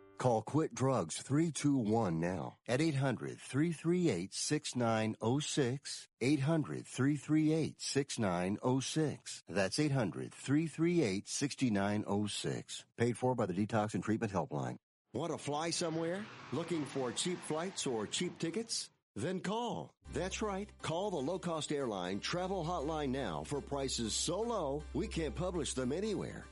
Call Quit Drugs 321 now at 800 338 6906. 800 338 6906. That's 800 338 6906. Paid for by the Detox and Treatment Helpline. Want to fly somewhere? Looking for cheap flights or cheap tickets? Then call. That's right. Call the low cost airline travel hotline now for prices so low we can't publish them anywhere.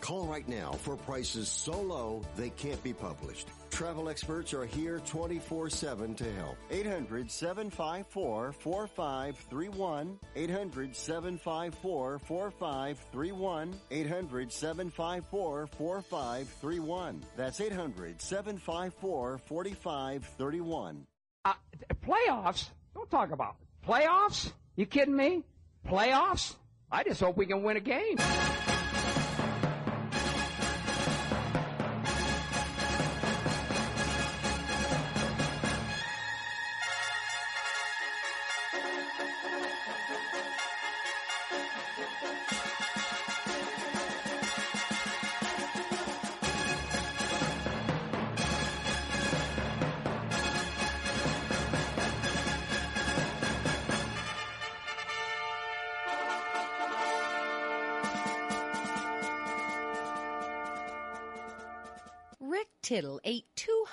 Call right now for prices so low they can't be published. Travel experts are here 24-7 to help. 800-754-4531. 800-754-4531. 800-754-4531. That's 800-754-4531. Uh, playoffs? Don't talk about it. Playoffs? You kidding me? Playoffs? I just hope we can win a game.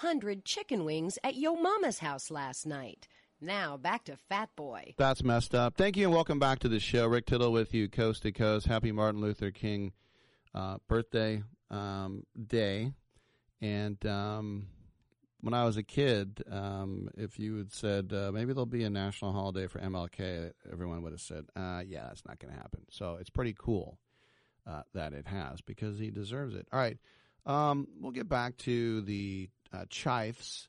200 chicken wings at Yo Mama's house last night. Now back to Fat Boy. That's messed up. Thank you and welcome back to the show. Rick Tittle with you, coast to coast. Happy Martin Luther King uh, birthday um, day. And um, when I was a kid, um, if you had said uh, maybe there'll be a national holiday for MLK, everyone would have said, uh, "Yeah, that's not going to happen." So it's pretty cool uh, that it has because he deserves it. All right, um, we'll get back to the uh, Chiefs.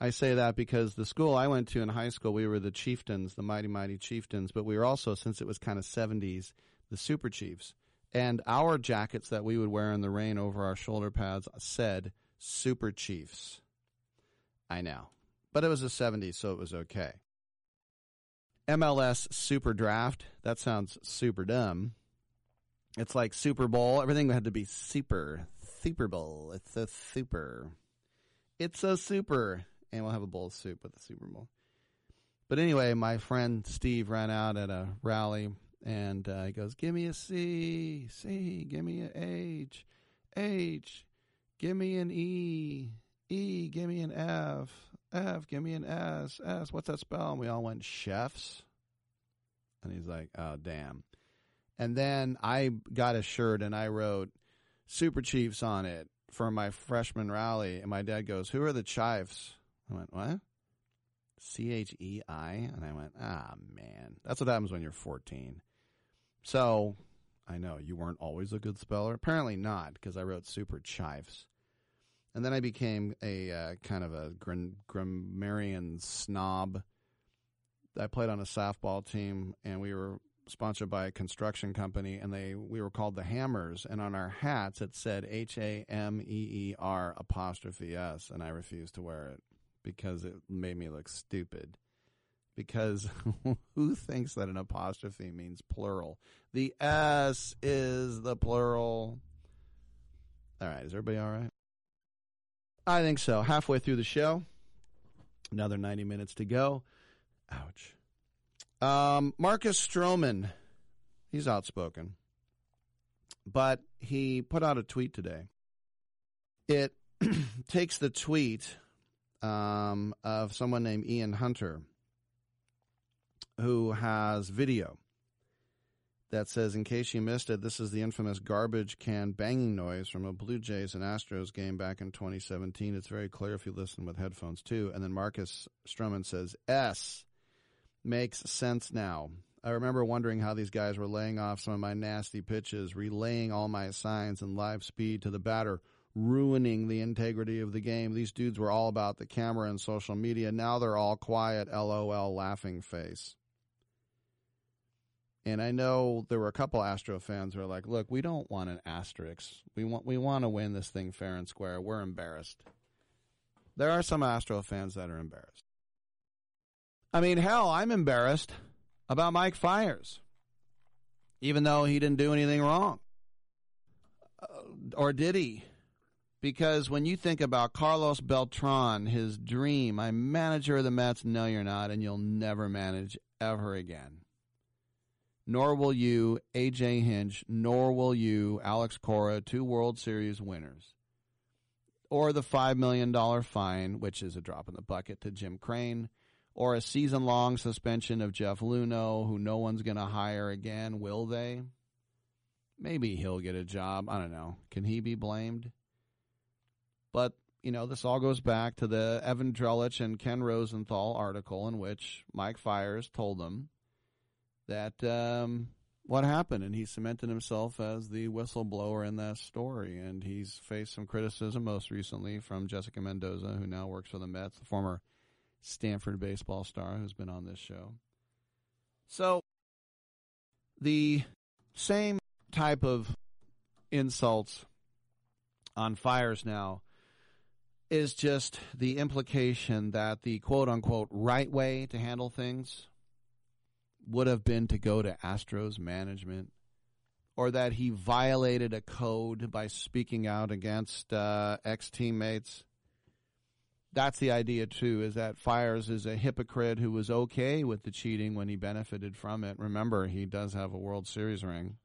I say that because the school I went to in high school, we were the Chieftains, the mighty mighty Chieftains, but we were also, since it was kind of seventies, the Super Chiefs. And our jackets that we would wear in the rain over our shoulder pads said Super Chiefs. I know. But it was the 70s, so it was okay. MLS Super Draft. That sounds super dumb. It's like Super Bowl. Everything had to be super. Super Bowl. It's so super. It's so super. And we'll have a bowl of soup with the Super Bowl. But anyway, my friend Steve ran out at a rally and uh, he goes, Give me a C, C, give me an H, H, give me an E, E, give me an F. F, give me an S. S, what's that spell? And we all went chefs. And he's like, oh, damn. And then I got a shirt and I wrote Super Chiefs on it for my freshman rally. And my dad goes, Who are the Chives?" I went, What? C H E I? And I went, Ah, man. That's what happens when you're 14. So I know you weren't always a good speller. Apparently not, because I wrote Super chives. And then I became a uh, kind of a grammarian snob. I played on a softball team, and we were sponsored by a construction company, and they we were called the Hammers, and on our hats it said H A M E E R apostrophe S, and I refused to wear it because it made me look stupid. Because who thinks that an apostrophe means plural? The S is the plural. All right, is everybody all right? I think so. Halfway through the show, another 90 minutes to go. Ouch. Um, Marcus Stroman, he's outspoken, but he put out a tweet today. It takes the tweet um, of someone named Ian Hunter, who has video that says, in case you missed it, this is the infamous garbage can banging noise from a Blue Jays and Astros game back in 2017. It's very clear if you listen with headphones, too. And then Marcus Stroman says, S makes sense now. I remember wondering how these guys were laying off some of my nasty pitches, relaying all my signs and live speed to the batter, ruining the integrity of the game. These dudes were all about the camera and social media. Now they're all quiet, LOL, laughing face. And I know there were a couple Astro fans who are like, "Look, we don't want an asterisk. We want we want to win this thing fair and square. We're embarrassed." There are some Astro fans that are embarrassed. I mean, hell, I'm embarrassed about Mike Fiers, even though he didn't do anything wrong. Uh, or did he? Because when you think about Carlos Beltran, his dream, I'm manager of the Mets. No, you're not, and you'll never manage ever again nor will you, AJ Hinch, nor will you, Alex Cora, two World Series winners. Or the $5 million fine, which is a drop in the bucket to Jim Crane, or a season long suspension of Jeff Luhnow, who no one's going to hire again, will they? Maybe he'll get a job. I don't know. Can he be blamed? But, you know, this all goes back to the Evan Drellich and Ken Rosenthal article in which Mike Fiers told them that um, what happened, and he cemented himself as the whistleblower in that story. And he's faced some criticism, most recently from Jessica Mendoza, who now works for the Mets, the former Stanford baseball star who's been on this show. So, the same type of insults on Fiers now is just the implication that the quote unquote right way to handle things would have been to go to Astros management or that he violated a code by speaking out against uh, ex teammates. That's the idea, too, is that Fiers is a hypocrite who was okay with the cheating when he benefited from it. Remember, he does have a World Series ring.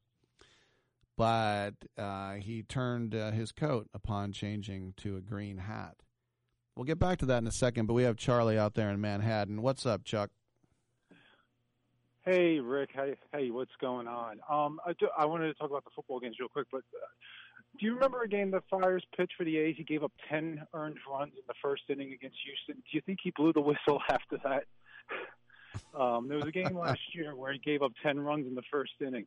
But uh, he turned uh, his coat upon changing to a green hat. We'll get back to that in a second, but we have Charlie out there in Manhattan. What's up, Chuck? Hey, Rick. Hey, hey, what's going on? Um, I, do, I wanted to talk about the football games real quick, but uh, do you remember a game that Fiers pitched for the A's? He gave up 10 earned runs in the first inning against Houston. Do you think he blew the whistle after that? Um, there was a game last year where he gave up 10 runs in the first inning,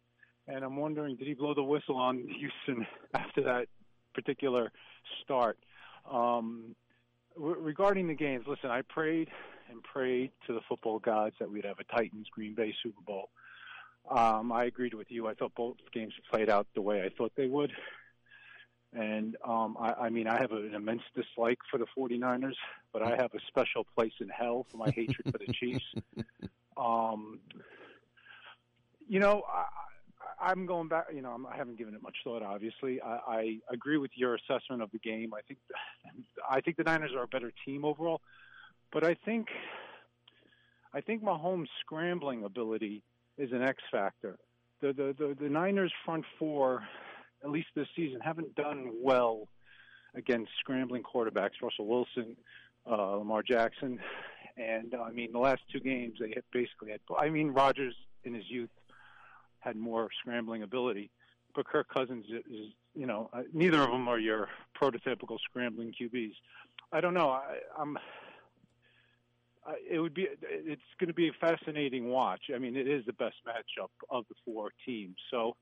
and I'm wondering, did he blow the whistle on Houston after that particular start? Um, regarding the games, listen, I prayed and prayed to the football gods that we'd have a Titans Green Bay Super Bowl. Um, I agreed with you. I thought both games played out the way I thought they would. And um, I, I mean, I have an immense dislike for the 49ers, but I have a special place in hell for my hatred for the Chiefs. Um, you know, I, I'm going back. You know, I'm, I haven't given it much thought. Obviously, I, I agree with your assessment of the game. I think, I think the Niners are a better team overall. But I think I think Mahomes' scrambling ability is an X factor. The, the the the Niners front four, at least this season, haven't done well against scrambling quarterbacks, Russell Wilson, uh, Lamar Jackson, and uh, I mean the last two games they basically had. I mean Rodgers in his youth had more scrambling ability, but Kirk Cousins is, you know uh, neither of them are your prototypical scrambling QBs. I don't know. I, I'm. I, it would be. It's going to be a fascinating watch. I mean, it is the best matchup of the four teams. So,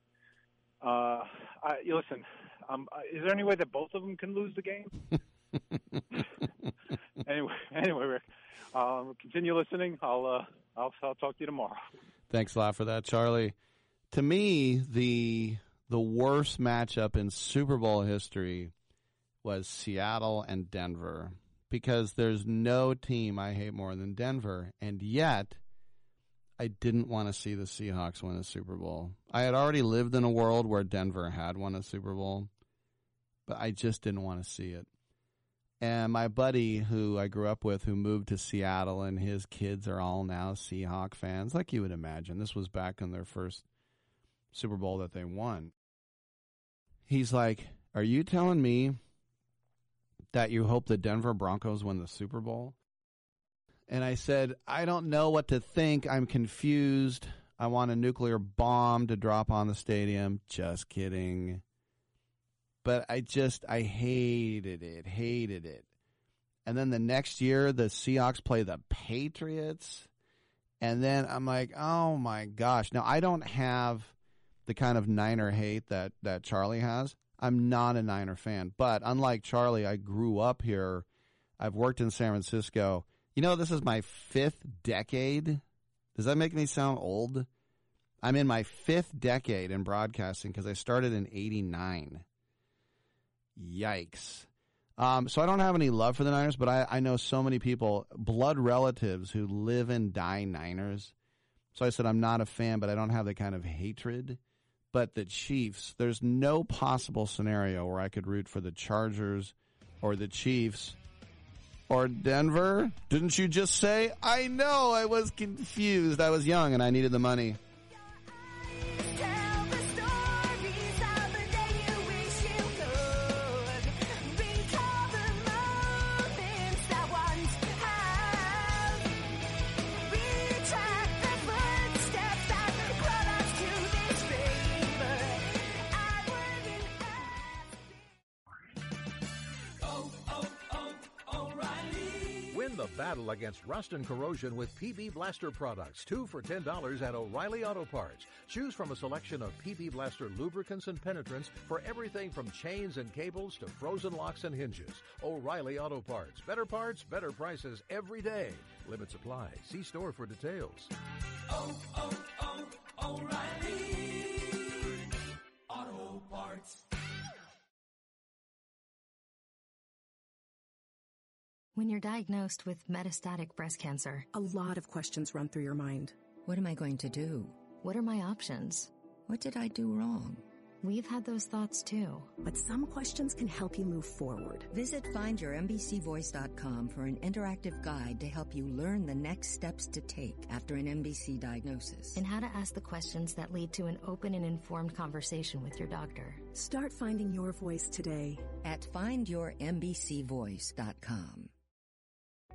uh, I, listen. Um, is there any way that both of them can lose the game? anyway, anyway, Rick. Um, continue listening. I'll, uh, I'll I'll talk to you tomorrow. Thanks a lot for that, Charlie. To me, the the worst matchup in Super Bowl history was Seattle and Denver because there's no team I hate more than Denver, and yet I didn't want to see the Seahawks win a Super Bowl. I had already lived in a world where Denver had won a Super Bowl, but I just didn't want to see it. And my buddy who I grew up with, who moved to Seattle, and his kids are all now Seahawk fans, like you would imagine. This was back in their first Super Bowl that they won. He's like, Are you telling me that you hope the Denver Broncos win the Super Bowl? And I said, I don't know what to think. I'm confused. I want a nuclear bomb to drop on the stadium. Just kidding. But I just, I hated it, hated it. And then the next year, the Seahawks play the Patriots. And then I'm like, oh my gosh. Now, I don't have the kind of Niner hate that, that Charlie has. I'm not a Niner fan. But unlike Charlie, I grew up here. I've worked in San Francisco. You know, this is my fifth decade. Does that make me sound old? I'm in my fifth decade in broadcasting because I started in 89. Yikes. Um, so I don't have any love for the Niners, but I, I know so many people, blood relatives who live and die Niners. So I said I'm not a fan, but I don't have the kind of hatred. But the Chiefs, there's no possible scenario where I could root for the Chargers or the Chiefs or Denver. Didn't you just say? I know, I was confused. I was young and I needed the money. Battle against rust and corrosion with PB Blaster products. Two for $10 at O'Reilly Auto Parts. Choose from a selection of PB Blaster lubricants and penetrants for everything from chains and cables to frozen locks and hinges. O'Reilly Auto Parts. Better parts, better prices every day. Limit supply. See store for details. Oh, oh, oh, O'Reilly Auto Parts. When you're diagnosed with metastatic breast cancer, a lot of questions run through your mind. What am I going to do? What are my options? What did I do wrong? We've had those thoughts too. But some questions can help you move forward. Visit findyourmbcvoice.com for an interactive guide to help you learn the next steps to take after an MBC diagnosis. And how to ask the questions that lead to an open and informed conversation with your doctor. Start finding your voice today at findyourmbcvoice.com.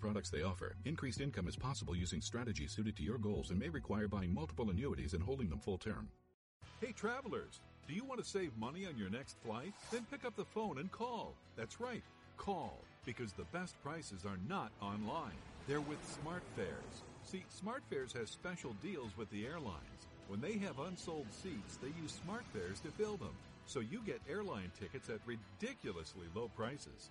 products they offer. Increased income is possible using strategies suited to your goals and may require buying multiple annuities and holding them full term. Hey, travelers, do you want to save money on your next flight? Then pick up the phone and call. That's right, call, because the best prices are not online. They're with SmartFares. See, SmartFares has special deals with the airlines. When they have unsold seats, they use SmartFares to fill them. So you get airline tickets at ridiculously low prices.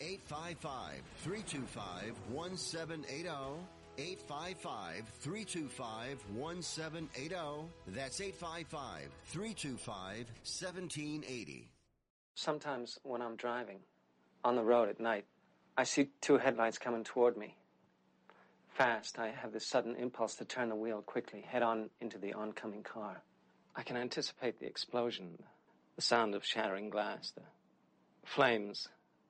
855 325 1780. 855 325 1780. That's 855 325 1780. Sometimes when I'm driving on the road at night, I see two headlights coming toward me. Fast, I have this sudden impulse to turn the wheel quickly, head on into the oncoming car. I can anticipate the explosion, the sound of shattering glass, the flames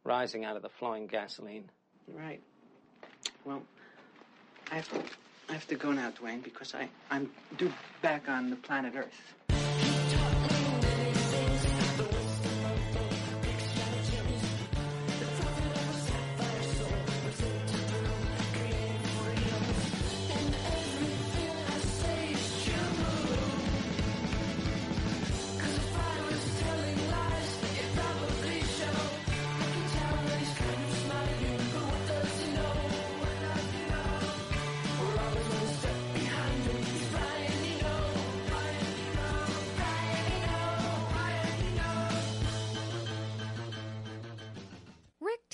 rising out of the flowing gasoline. Right. Well, I have to, I have to go now, Dwayne, because I, I'm due back on the planet Earth.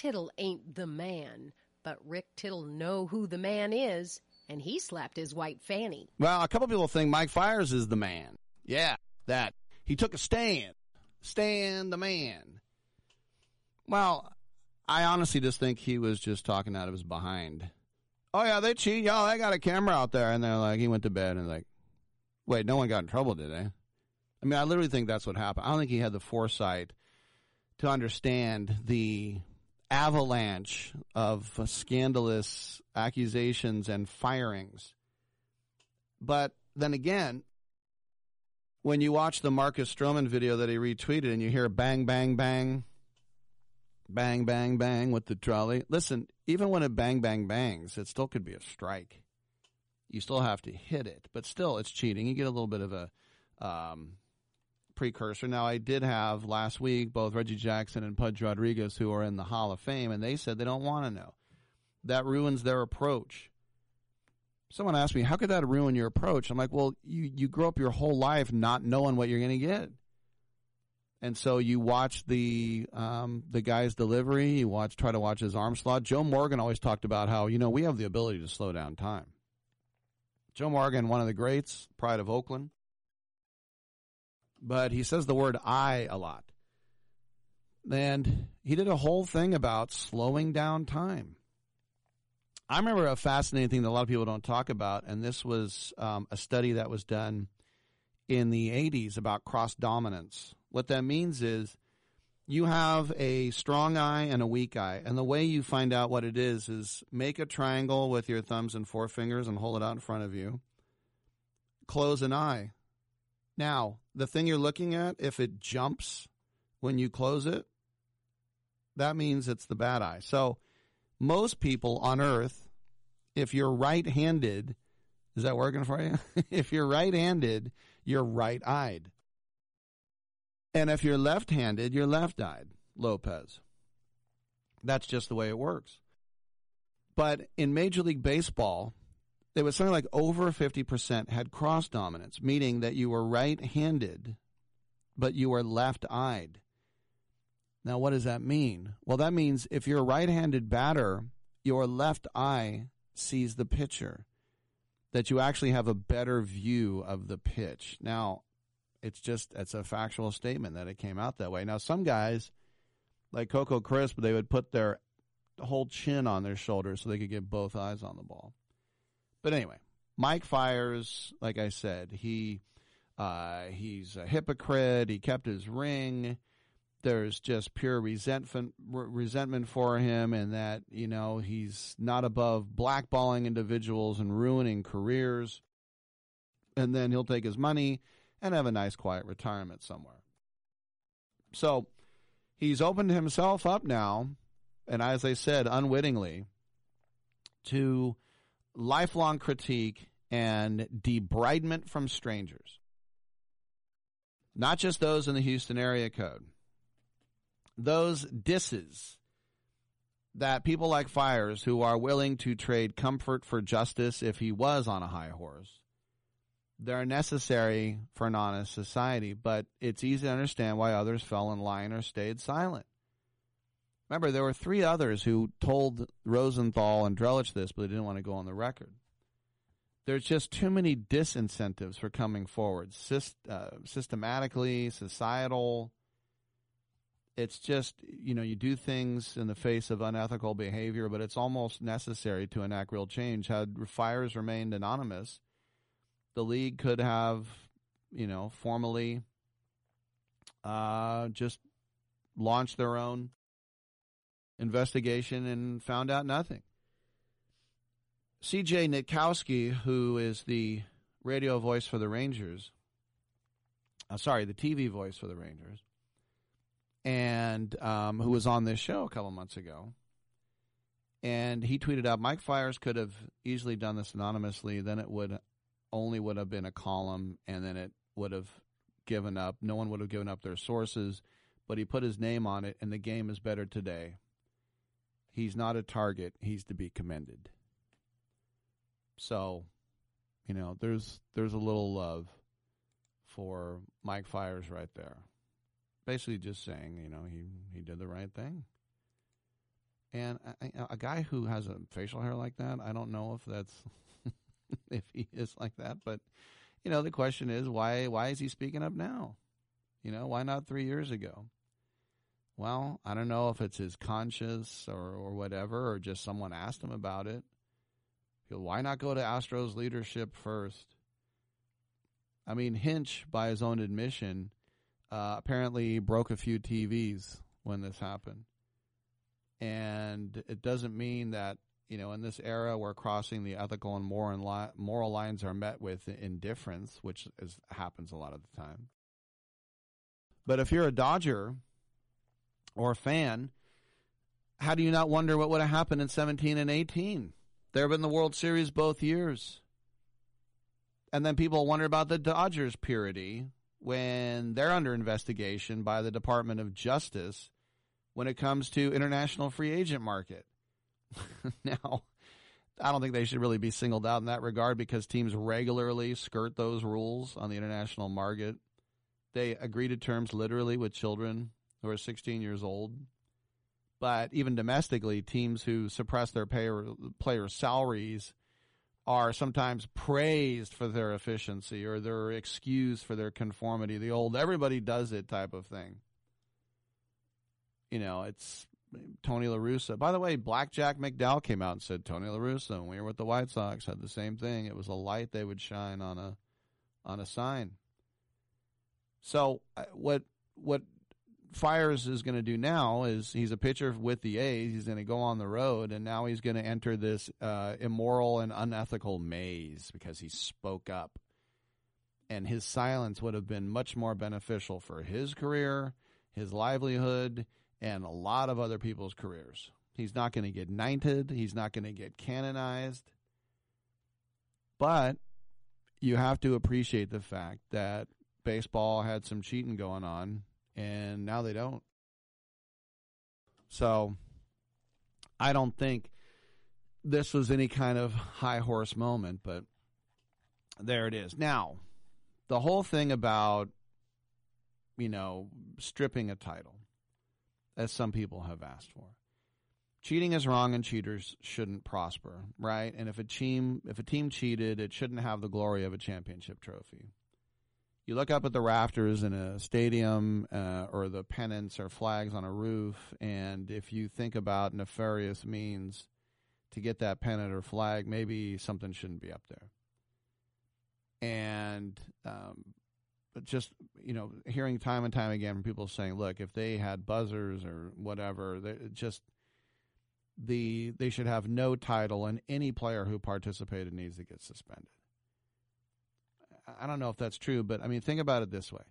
Tittle ain't the man, but Rick Tittle know who the man is, and he slapped his white fanny. Well, a couple people think Mike Fiers is the man. Yeah, that he took a stand. Stand the man. Well, I honestly just think he was just talking out of his behind. Oh yeah, they cheat, y'all. They got a camera out there, and they're like, he went to bed and like, wait, no one got in trouble, did they? I mean, I literally think that's what happened. I don't think he had the foresight to understand the avalanche of scandalous accusations and firings. But then again, when you watch the Marcus Stroman video that he retweeted and you hear bang, bang, bang, bang, bang, bang with the trolley, listen, even when it bang, bang, bangs, it still could be a strike. You still have to hit it, but still, it's cheating. You get a little bit of a um, precursor. Now, I did have last week both Reggie Jackson and Pudge Rodriguez who are in the Hall of Fame, and they said they don't want to know. That ruins their approach. Someone asked me, "How could that ruin your approach?" I'm like, "Well, you you grow up your whole life not knowing what you're going to get, and so you watch the um, the guy's delivery. You watch try to watch his arm slot. Joe Morgan always talked about how you know we have the ability to slow down time. Joe Morgan, one of the greats, pride of Oakland but he says the word I a lot. And he did a whole thing about slowing down time. I remember a fascinating thing that a lot of people don't talk about, and this was um, a study that was done in the 80s about cross dominance. What that means is you have a strong eye and a weak eye, and the way you find out what it is is make a triangle with your thumbs and forefingers and hold it out in front of you. Close an eye now, the thing you're looking at, if it jumps when you close it, that means it's the bad eye. So, most people on earth, if you're right handed, is that working for you? if you're right handed, you're right eyed. And if you're left handed, you're left eyed, Lopez. That's just the way it works. But in Major League Baseball, there was something like over 50% had cross dominance, meaning that you were right handed, but you were left eyed. Now, what does that mean? Well, that means if you're a right handed batter, your left eye sees the pitcher, that you actually have a better view of the pitch. Now, it's just, it's a factual statement that it came out that way. Now, some guys, like Coco Crisp, they would put their whole chin on their shoulder so they could get both eyes on the ball. But anyway, Mike Fiers, like I said, he uh, he's a hypocrite. He kept his ring. There's just pure resentment resentment for him, and that you know he's not above blackballing individuals and ruining careers. and then he'll take his money and have a nice, quiet retirement somewhere. So he's opened himself up now, and as I said, unwittingly, to lifelong critique and debridement from strangers. Not just those in the Houston area code. Those disses that people like Fiers, who are willing to trade comfort for justice if he was on a high horse, they're necessary for an honest society, but it's easy to understand why others fell in line or stayed silent. Remember, there were three others who told Rosenthal and Drellich this, but they didn't want to go on the record. There's just too many disincentives for coming forward, Syst, uh, systematically, societal. It's just, you know, you do things in the face of unethical behavior, but it's almost necessary to enact real change. Had Fiers remained anonymous, the league could have, you know, formally uh, just launched their own investigation and found out nothing. CJ Nitkowski, who is the radio voice for the Rangers, uh, sorry, the TV voice for the Rangers, and um, who was on this show a couple months ago, and he tweeted out, Mike Fiers could have easily done this anonymously. Then it would only would have been a column, and then it would have given up. No one would have given up their sources, but he put his name on it, and the game is better today. He's not a target. He's to be commended. So, you know, there's there's a little love for Mike Fiers right there. Basically, just saying, you know, he he did the right thing. And a guy who has a facial hair like that, I don't know if that's if he is like that, but you know, the question is why why is he speaking up now? You know, why not 3 years ago? Well, I don't know if it's his conscience or, or whatever, or just someone asked him about it. Why not go to Astros leadership first? I mean, Hinch, by his own admission, uh, apparently broke a few TVs when this happened. And it doesn't mean that, you know, in this era where crossing the ethical and moral, li- moral lines are met with indifference, which is, happens a lot of the time. But if you're a Dodger or fan, how do you not wonder what would have happened in 17 and 18? They've been in the World Series both years. And then people wonder about the Dodgers' purity when they're under investigation by the Department of Justice when it comes to international free agent market. now, I don't think they should really be singled out in that regard because teams regularly skirt those rules on the international market. They agree to terms literally with children who are 16 years old. But even domestically, teams who suppress their payer, player salaries are sometimes praised for their efficiency or they're excused for their conformity. The old everybody does it type of thing. You know, it's Tony La Russa. By the way, Blackjack McDowell came out and said Tony La Russa when we were with the White Sox had the same thing. It was a light they would shine on a on a sign. So uh, what what Fiers is going to do now is he's a pitcher with the A's. He's going to go on the road, and now he's going to enter this uh, immoral and unethical maze because he spoke up. And his silence would have been much more beneficial for his career, his livelihood, and a lot of other people's careers. He's not going to get knighted, he's not going to get canonized. But you have to appreciate the fact that baseball had some cheating going on and now they don't. So I don't think this was any kind of high horse moment, but there it is. Now, the whole thing about, you know, stripping a title, as some people have asked for. Cheating is wrong and cheaters shouldn't prosper, right? And if a team if a team cheated, it shouldn't have the glory of a championship trophy you look up at the rafters in a stadium uh, or the pennants or flags on a roof, and if you think about nefarious means to get that pennant or flag, maybe something shouldn't be up there. And um, just you know, hearing time and time again from people saying, "Look, if they had buzzers or whatever, just the they should have no title, and any player who participated needs to get suspended." I don't know if that's true, but I mean, think about it this way: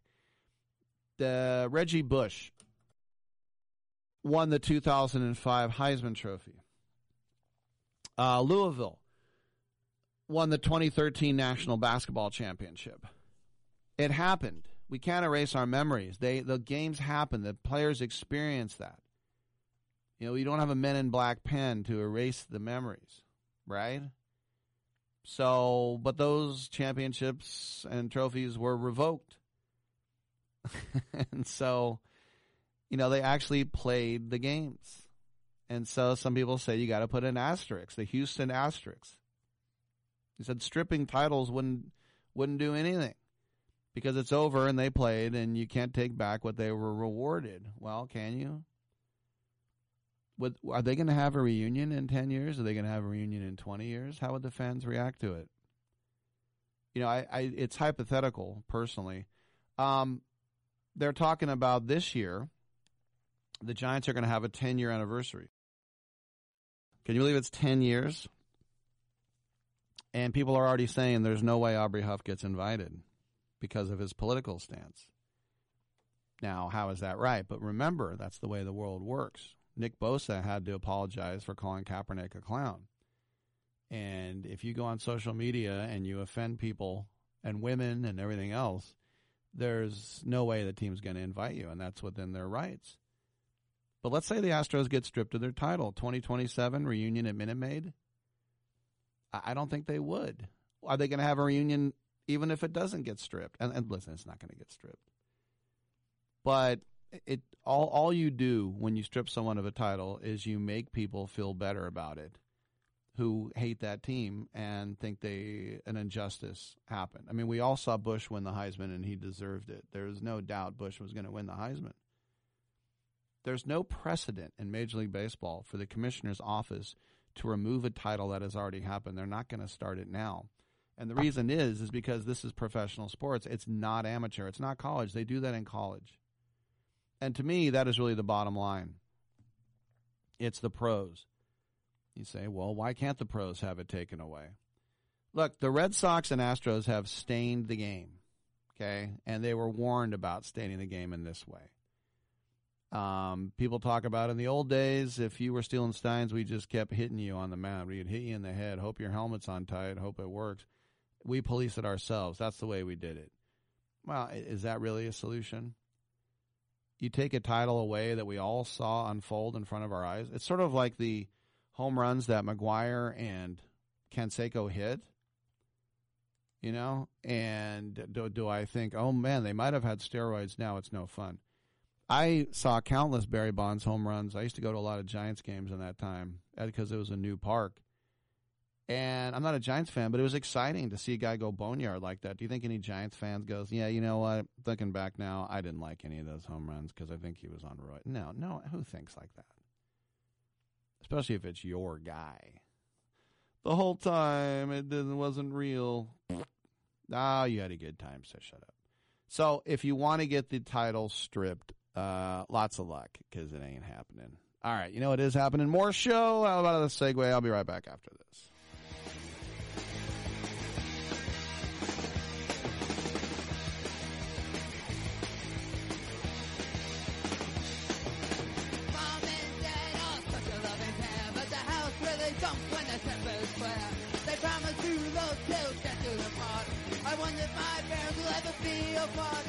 the Reggie Bush won the 2005 Heisman Trophy. Uh, Louisville won the 2013 National Basketball Championship. It happened. We can't erase our memories. They the games happen. The players experience that. You know, you don't have a Men in Black pen to erase the memories, right? So, but those championships and trophies were revoked. and so, you know, they actually played the games. And so some people say you got to put an asterisk, the Houston asterisk. He said stripping titles wouldn't wouldn't do anything because it's over and they played and you can't take back what they were rewarded. Well, can you? Would, are they going to have a reunion in 10 years? Are they going to have a reunion in 20 years? How would the fans react to it? You know, I, I it's hypothetical personally. Um, they're talking about this year. The Giants are going to have a 10 year anniversary. Can you believe it's 10 years? And people are already saying there's no way Aubrey Huff gets invited because of his political stance. Now, how is that right? But remember, that's the way the world works. Nick Bosa had to apologize for calling Kaepernick a clown. And if you go on social media and you offend people and women and everything else, there's no way the team's going to invite you, and that's within their rights. But let's say the Astros get stripped of their title, 2027 reunion at Minute Maid. I don't think they would. Are they going to have a reunion even if it doesn't get stripped? And, and listen, it's not going to get stripped. But it all all you do when you strip someone of a title is you make people feel better about it who hate that team and think they an injustice happened. I mean, we all saw Bush win the Heisman and he deserved it. There's no doubt Bush was going to win the Heisman. There's no precedent in Major League Baseball for the commissioner's office to remove a title that has already happened. They're not going to start it now. And the reason is is because this is professional sports. It's not amateur. It's not college. They do that in college. And to me, that is really the bottom line. It's the pros. You say, well, why can't the pros have it taken away? Look, the Red Sox and Astros have stained the game, okay? And they were warned about staining the game in this way. Um, people talk about in the old days, if you were stealing steins, we just kept hitting you on the mound. We'd hit you in the head, hope your helmet's on tight, hope it works. We police it ourselves. That's the way we did it. Well, is that really a solution? You take a title away that we all saw unfold in front of our eyes. It's sort of like the home runs that McGwire and Canseco hit. You know, and do, do I think, oh man, they might have had steroids. Now it's no fun. I saw countless Barry Bonds home runs. I used to go to a lot of Giants games in that time because it was a new park. And I'm not a Giants fan, but it was exciting to see a guy go boneyard like that. Do you think any Giants fans goes, yeah, you know what? Looking back now, I didn't like any of those home runs because I think he was on roid. No, no, who thinks like that? Especially if it's your guy. The whole time it didn't, wasn't real. Ah, oh, you had a good time, so shut up. So if you want to get the title stripped, uh, lots of luck because it ain't happening. All right, you know it is happening. More show. How about the segue? I'll be right back after this. They promise to do them. I wonder if my parents will ever be apart.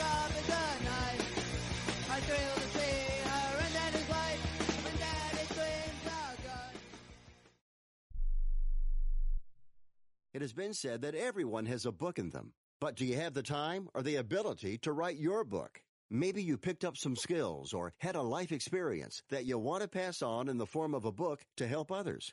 Job is a knife, I thrill to see her and daddy's wife. When daddy. It has been said that everyone has a book in them. But do you have the time or the ability to write your book? Maybe you picked up some skills or had a life experience that you want to pass on in the form of a book to help others.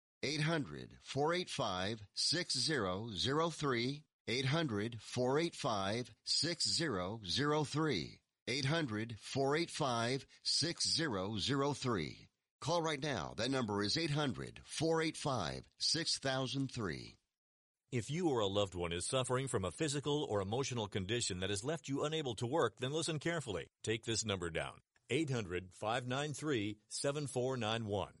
800 485 6003. 800 485 6003. 800 485 6003. Call right now. That number is 800 485 6003. If you or a loved one is suffering from a physical or emotional condition that has left you unable to work, then listen carefully. Take this number down 800 593 7491.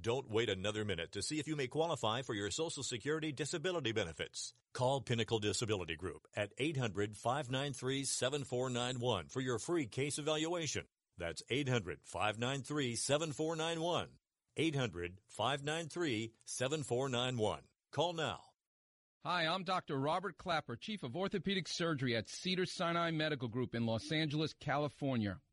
Don't wait another minute to see if you may qualify for your Social Security disability benefits. Call Pinnacle Disability Group at 800 593 7491 for your free case evaluation. That's 800 593 7491. 800 593 7491. Call now. Hi, I'm Dr. Robert Clapper, Chief of Orthopedic Surgery at Cedar Sinai Medical Group in Los Angeles, California.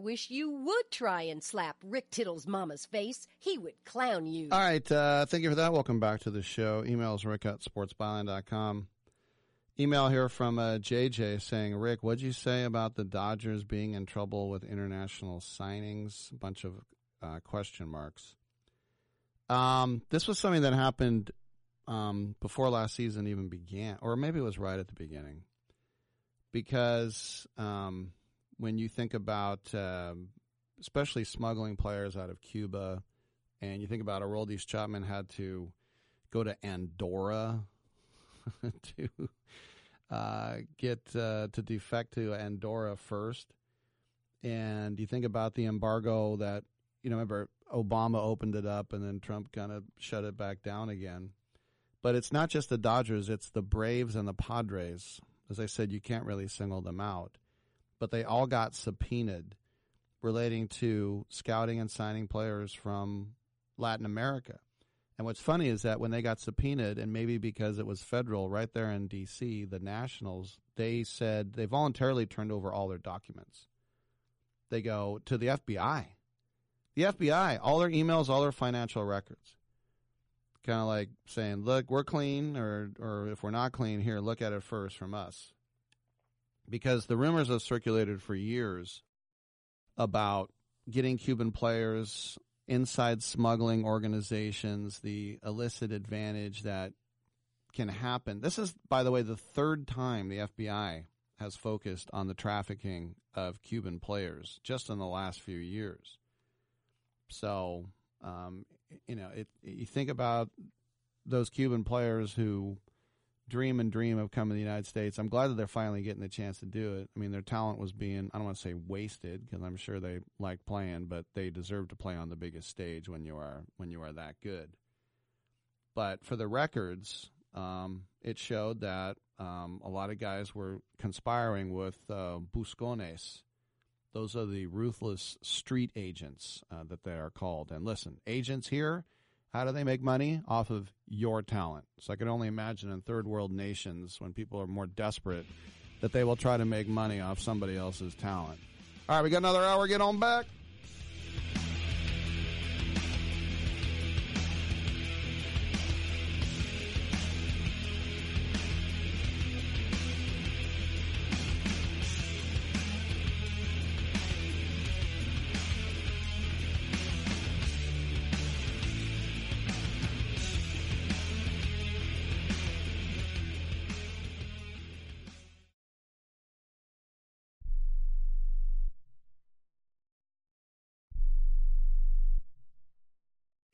Wish you would try and slap Rick Tittle's mama's face. He would clown you. All right. Uh, thank you for that. Welcome back to the show. Emails rick at sportsbyline.com. Email here from uh, JJ saying, Rick, what'd you say about the Dodgers being in trouble with international signings? A bunch of uh, question marks. Um, this was something that happened um, before last season even began, or maybe it was right at the beginning. Because um, when you think about, um, especially smuggling players out of Cuba, and you think about Aroldis Chapman had to go to Andorra to uh, get uh, to defect to Andorra first, and you think about the embargo that you know. Remember, Obama opened it up, and then Trump kind of shut it back down again. But it's not just the Dodgers; it's the Braves and the Padres. As I said, you can't really single them out, but they all got subpoenaed relating to scouting and signing players from Latin America. And what's funny is that when they got subpoenaed, and maybe because it was federal right there in D.C., the Nationals, they said they voluntarily turned over all their documents. They go to the FBI. The FBI, all their emails, all their financial records. Kind of like saying, look, we're clean, or, or if we're not clean, here, look at it first from us. Because the rumors have circulated for years about getting Cuban players inside smuggling organizations, the illicit advantage that can happen. This is, by the way, the third time the FBI has focused on the trafficking of Cuban players just in the last few years. So, um, you know, it, you think about those Cuban players who dream and dream of coming to the United States. I'm glad that they're finally getting the chance to do it. I mean, their talent was being, I don't want to say wasted because I'm sure they like playing, but they deserve to play on the biggest stage when you are when you are that good. But for the records, um, it showed that um, a lot of guys were conspiring with uh, buscones. Those are the ruthless street agents uh, that they are called. And listen, agents here, how do they make money? Off of your talent. So I can only imagine in third world nations when people are more desperate that they will try to make money off somebody else's talent. All right, we got another hour. Get on back.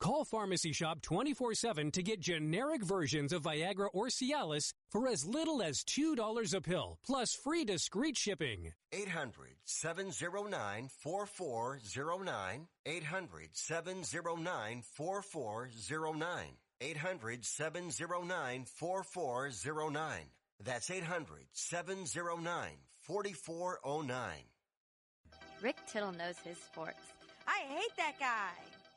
Call Pharmacy Shop 24-7 to get generic versions of Viagra or Cialis for as little as $2 a pill, plus free discreet shipping. 800-709-4409. 800-709-4409. 800-709-4409. That's 800-709-4409. Rick Tittle knows his sports. I hate that guy.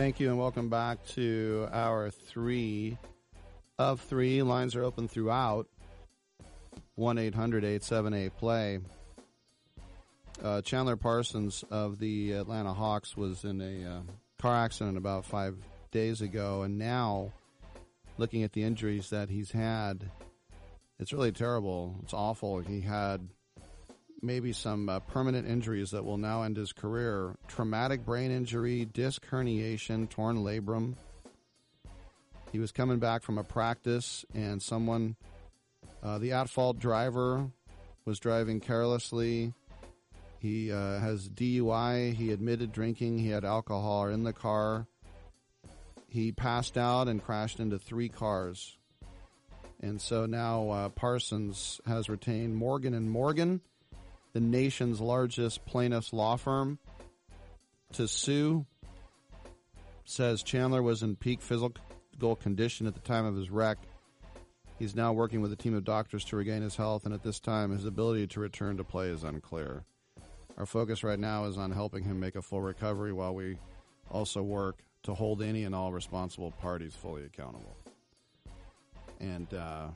Thank you and welcome back to hour three of three. Lines are open throughout. 1 800 878 play. Uh, Chandler Parsons of the Atlanta Hawks was in a uh, car accident about five days ago, and now looking at the injuries that he's had, it's really terrible. It's awful. He had maybe some uh, permanent injuries that will now end his career traumatic brain injury, disc herniation, torn labrum. He was coming back from a practice, and someone, uh, the at fault driver, was driving carelessly. He uh, has DUI. He admitted drinking. He had alcohol in the car. He passed out and crashed into three cars. And so now uh, Parsons has retained Morgan and Morgan the nation's largest plaintiff's law firm, to sue. Says Chandler was in peak physical condition at the time of his wreck. He's now working with a team of doctors to regain his health, and at this time, his ability to return to play is unclear. Our focus right now is on helping him make a full recovery while we also work to hold any and all responsible parties fully accountable. And, uh,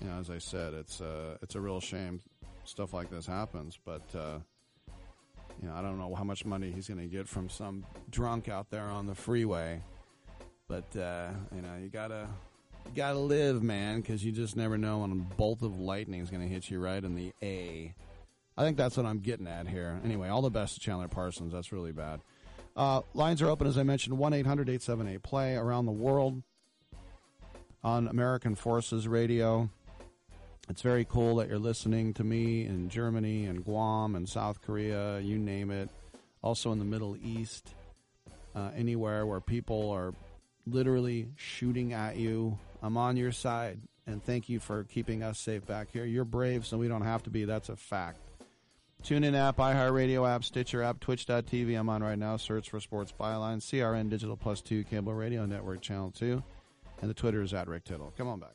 you know, as I said, it's, uh, it's a real shame stuff like this happens. But uh, you know, I don't know how much money he's going to get from some drunk out there on the freeway. But uh, you know, you gotta you gotta live, man, because you just never know when a bolt of lightning is going to hit you right in the A. I think that's what I'm getting at here. Anyway, all the best to Chandler Parsons. That's really bad. Uh, lines are open, as I mentioned, 1 800 878 play around the world on American Forces Radio. It's very cool that you're listening to me in Germany and Guam and South Korea, you name it. Also in the Middle East, uh, anywhere where people are literally shooting at you. I'm on your side, and thank you for keeping us safe back here. You're brave, so we don't have to be. That's a fact. TuneIn app, iHeartRadio app, Stitcher app, Twitch.tv. I'm on right now. Search for Sports Byline, CRN Digital Plus 2, Cable Radio Network Channel 2. And the Twitter is at Rick Tittle. Come on back.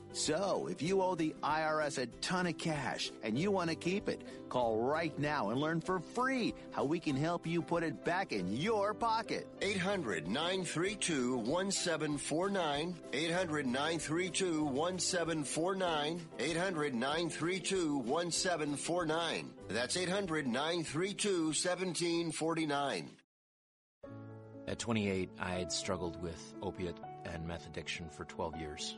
So, if you owe the IRS a ton of cash and you want to keep it, call right now and learn for free how we can help you put it back in your pocket. 800 932 1749. 800 932 1749. 800 932 1749. That's 800 932 1749. At 28, I had struggled with opiate and meth addiction for 12 years.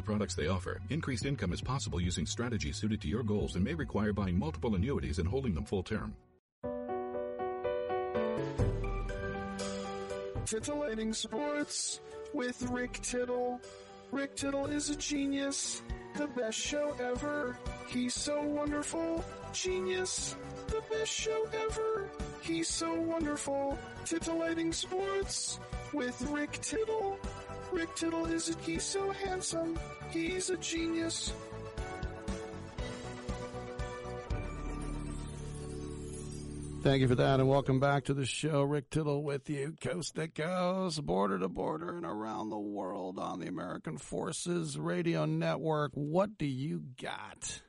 products they offer. Increased income is possible using strategies suited to your goals and may require buying multiple annuities and holding them full term. Titillating Sports with Rick Tittle. Rick Tittle is a genius. The best show ever. He's so wonderful. Genius. The best show ever. He's so wonderful. Titillating Sports with Rick Tittle. Rick Tittle is a, he's so handsome. He's a genius. Thank you for that, and welcome back to the show. Rick Tittle with you, coast to coast, border to border, and around the world on the American Forces Radio Network. What do you got?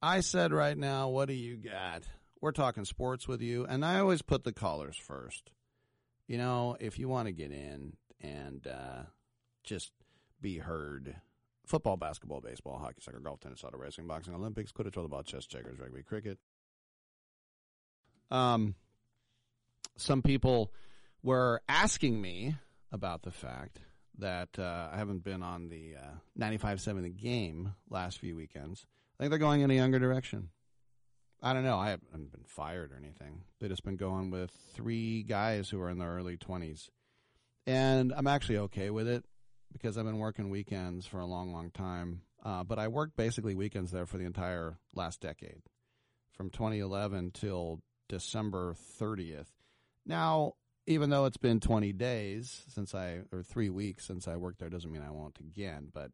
I said right now, what do you got? We're talking sports with you, and I always put the callers first. You know, if you want to get in and uh, just be heard, football, basketball, baseball, hockey, soccer, golf, tennis, auto racing, boxing, Olympics, quidditch, volleyball, chess, checkers, rugby, cricket. Um, some people were asking me about the fact that uh, I haven't been on the uh, 95.7 The Game last few weekends. I think they're going in a younger direction. I don't know. I haven't been fired or anything. They've just been going with three guys who are in their early 20s. And I'm actually okay with it because I've been working weekends for a long, long time. Uh, but I worked basically weekends there for the entire last decade, from 2011 till December 30th. Now, even though it's been 20 days since I, or three weeks since I worked there, doesn't mean I won't again. But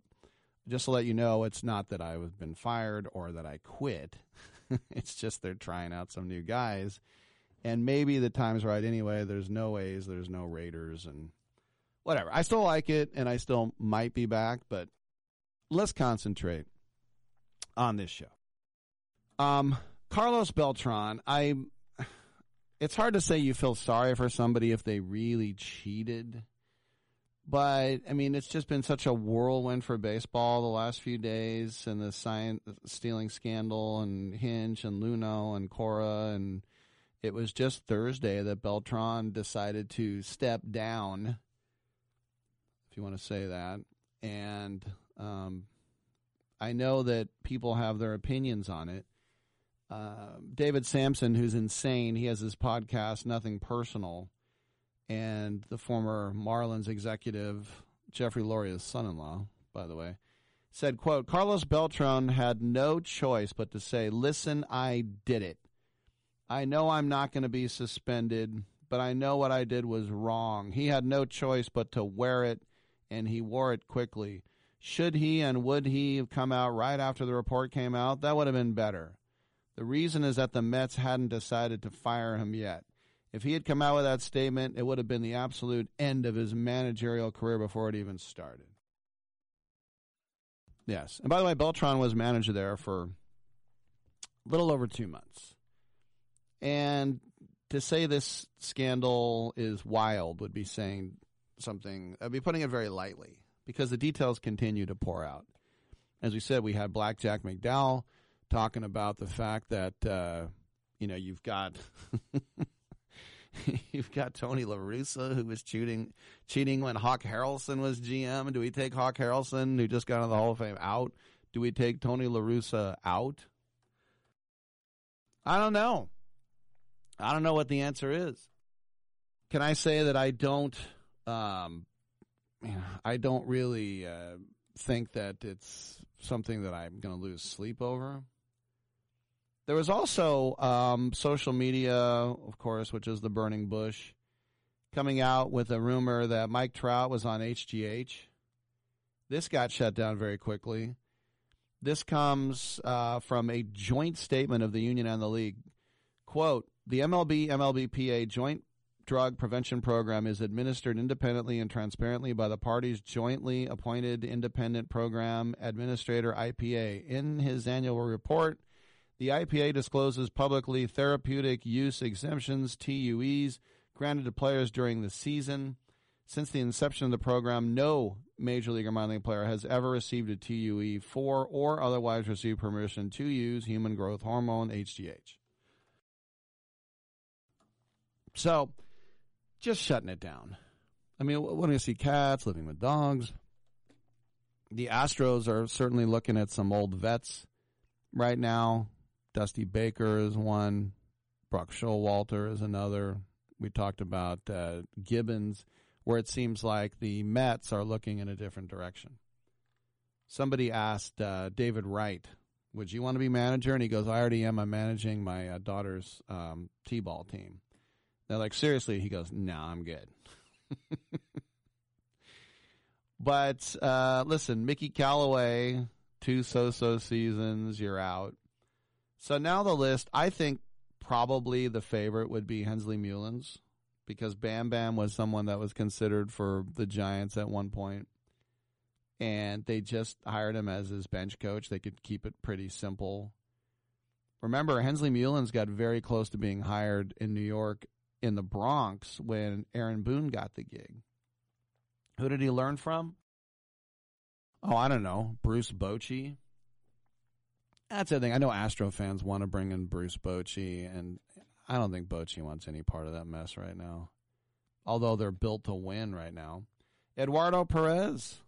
just to let you know, it's not that I've been fired or that I quit. it's just they're trying out some new guys. And maybe the time's right anyway. There's no A's, there's no Raiders, and whatever. I still like it, and I still might be back, but let's concentrate on this show. Um, Carlos Beltran, I it's hard to say you feel sorry for somebody if they really cheated. But I mean, it's just been such a whirlwind for baseball the last few days, and the sign stealing scandal, and Hinch, and Luhnow, and Cora, and it was just Thursday that Beltran decided to step down, you want to say that. And um, I know that people have their opinions on it. Uh, David Samson, who's insane, he has his podcast, Nothing Personal, and the former Marlins executive, Jeffrey Loria's son-in-law, by the way, said, quote, Carlos Beltran had no choice but to say, listen, I did it. I know I'm not going to be suspended, but I know what I did was wrong. He had no choice but to wear it, and he wore it quickly. Should he and would he have come out right after the report came out? That would have been better. The reason is that the Mets hadn't decided to fire him yet. If he had come out with that statement, it would have been the absolute end of his managerial career before it even started. Yes. And by the way, Beltran was manager there for a little over two months. And to say this scandal is wild would be saying something, I'd be putting it very lightly because the details continue to pour out. As we said, we had Blackjack McDowell talking about the fact that, uh, you know, you've got. You've got Tony La Russa who was cheating cheating when Hawk Harrelson was GM. Do we take Hawk Harrelson, who just got into the Hall of Fame, out? Do we take Tony La Russa out? I don't know. I don't know what the answer is. Can I say that I don't um, I don't really uh, think that it's something that I'm going to lose sleep over. There was also um, social media, of course, which is the burning bush, coming out with a rumor that Mike Trout was on HGH. This got shut down very quickly. This comes uh, from a joint statement of the union and the league. Quote, the MLB MLBPA joint drug prevention program is administered independently and transparently by the parties' jointly appointed independent program administrator IPA. In his annual report, the IPA discloses publicly therapeutic use exemptions, TUEs, granted to players during the season. Since the inception of the program, no Major League or minor league player has ever received a TUE for or otherwise received permission to use human growth hormone, HGH. So, just shutting it down. I mean, when we see cats living with dogs, the Astros are certainly looking at some old vets right now. Dusty Baker is one. Buck Showalter is another. We talked about uh, Gibbons, where it seems like the Mets are looking in a different direction. Somebody asked uh, David Wright, "Would you want to be manager?" And he goes, "I already am. I'm managing my uh, daughter's um, t-ball team." They're like, "Seriously?" He goes, "No, I'm good." but uh, listen, Mickey Callaway, two so-so seasons, you're out. So now the list, I think probably the favorite would be Hensley Meulens because Bam Bam was someone that was considered for the Giants at one point. And they just hired him as his bench coach. They could keep it pretty simple. Remember, Hensley Meulens got very close to being hired in New York in the Bronx when Aaron Boone got the gig. Who did he learn from? Oh, I don't know. Bruce Bochy. That's the thing. I know Astro fans want to bring in Bruce Bochy, and I don't think Bochy wants any part of that mess right now. Although they're built to win right now. Eduardo Perez.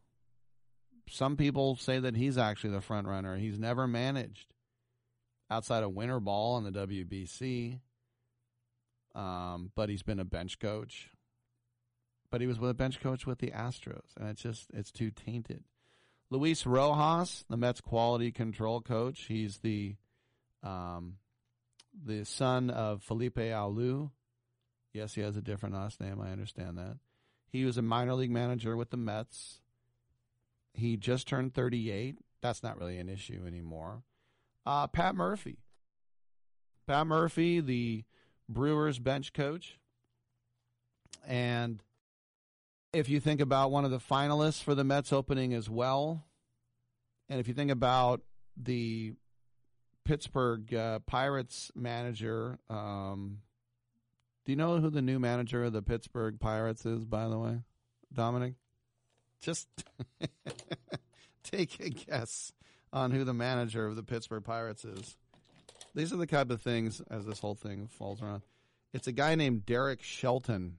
Some people say that he's actually the front runner. He's never managed outside of winter ball in the WBC. Um, but he's been a bench coach. But he was with a bench coach with the Astros, and it's just it's too tainted. Luis Rojas, the Mets quality control coach. He's the um, the son of Felipe Alou. Yes, he has a different last name. I understand that. He was a minor league manager with the Mets. He just turned 38. That's not really an issue anymore. Uh, Pat Murphy. Pat Murphy, the Brewers bench coach. And if you think about one of the finalists for the Mets opening as well, and if you think about the Pittsburgh uh, Pirates manager, um, Do you know who the new manager of the Pittsburgh Pirates is, by the way, Dominic? Just take a guess on who the manager of the Pittsburgh Pirates is. These are the type of things as this whole thing falls around. It's a guy named Derek Shelton.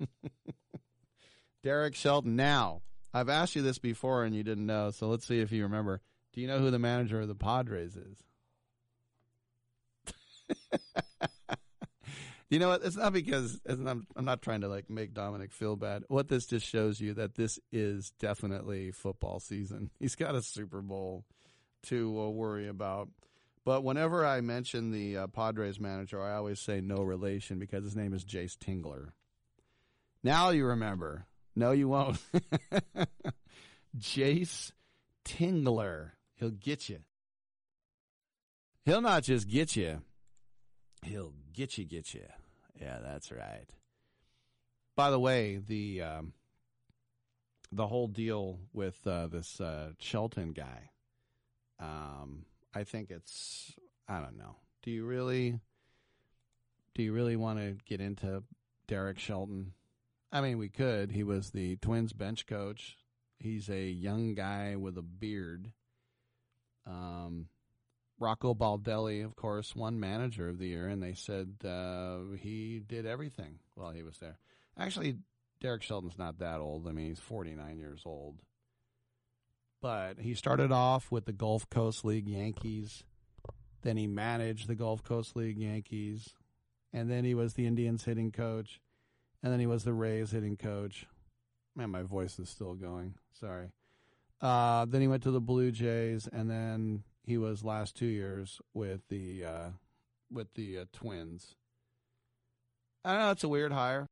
Derek Shelton. Now, I've asked you this before and you didn't know, so let's see if you remember. Do you know who the manager of the Padres is? you know what? It's not because it's not, I'm not trying to like make Dominic feel bad. What this just shows you that this is definitely football season. He's got a Super Bowl to uh, worry about. But whenever I mention the uh, Padres manager, I always say no relation because his name is Jayce Tingler. Now you remember. No, you won't. Jayce Tingler. He'll get you. He'll not just get you, he'll get you, get you. Yeah, that's right. By the way, the um, the whole deal with uh, this uh, Shelton guy, um, I think it's I don't know. Do you really do you really want to get into Derek Shelton? I mean, we could. He was the Twins bench coach. He's a young guy with a beard. Um, Rocco Baldelli, of course, won manager of the year, and they said uh, he did everything while he was there. Actually, Derek Shelton's not that old. I mean, he's 49 years old. But he started off with the Gulf Coast League Yankees. Then he managed the Gulf Coast League Yankees. And then he was the Indians hitting coach. And then he was the Rays hitting coach. Man, my voice is still going. Sorry. Uh, then he went to the Blue Jays, and then he was last two years with the uh, with the uh, Twins. I don't know it's a weird hire.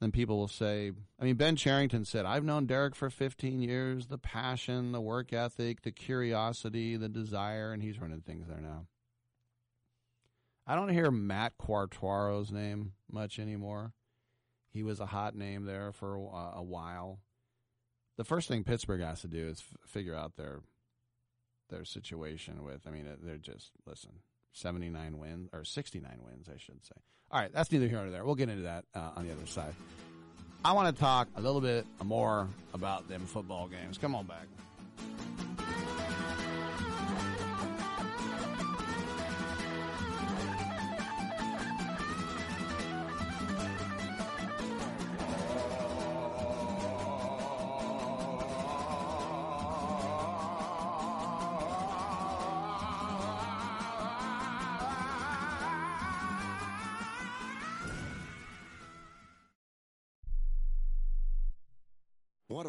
Then people will say, I mean, Ben Cherington said, I've known Derek for 15 years, the passion, the work ethic, the curiosity, the desire, and he's running things there now. I don't hear Matt Quatraro's name much anymore. He was a hot name there for a, while. The first thing Pittsburgh has to do is f- figure out their their situation with. I mean, they're just listen, seventy nine wins or sixty nine wins, I should say. All right, that's neither here nor there. We'll get into that uh, on the other side. I want to talk a little bit more about them football games. Come on back.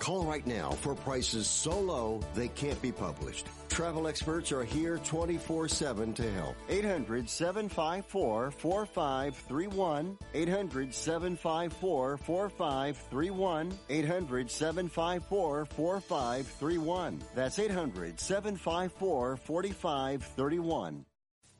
Call right now for prices so low they can't be published. Travel experts are here 24-7 to help. 800-754-4531. 800-754-4531. 800-754-4531. That's 800-754-4531.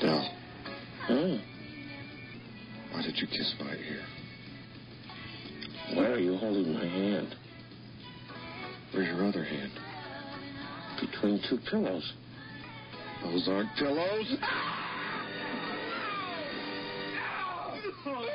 Dell. Oh. Why did you kiss my ear? Why are you holding my hand? Where's your other hand? Between two pillows. Those aren't pillows. Ah! Rick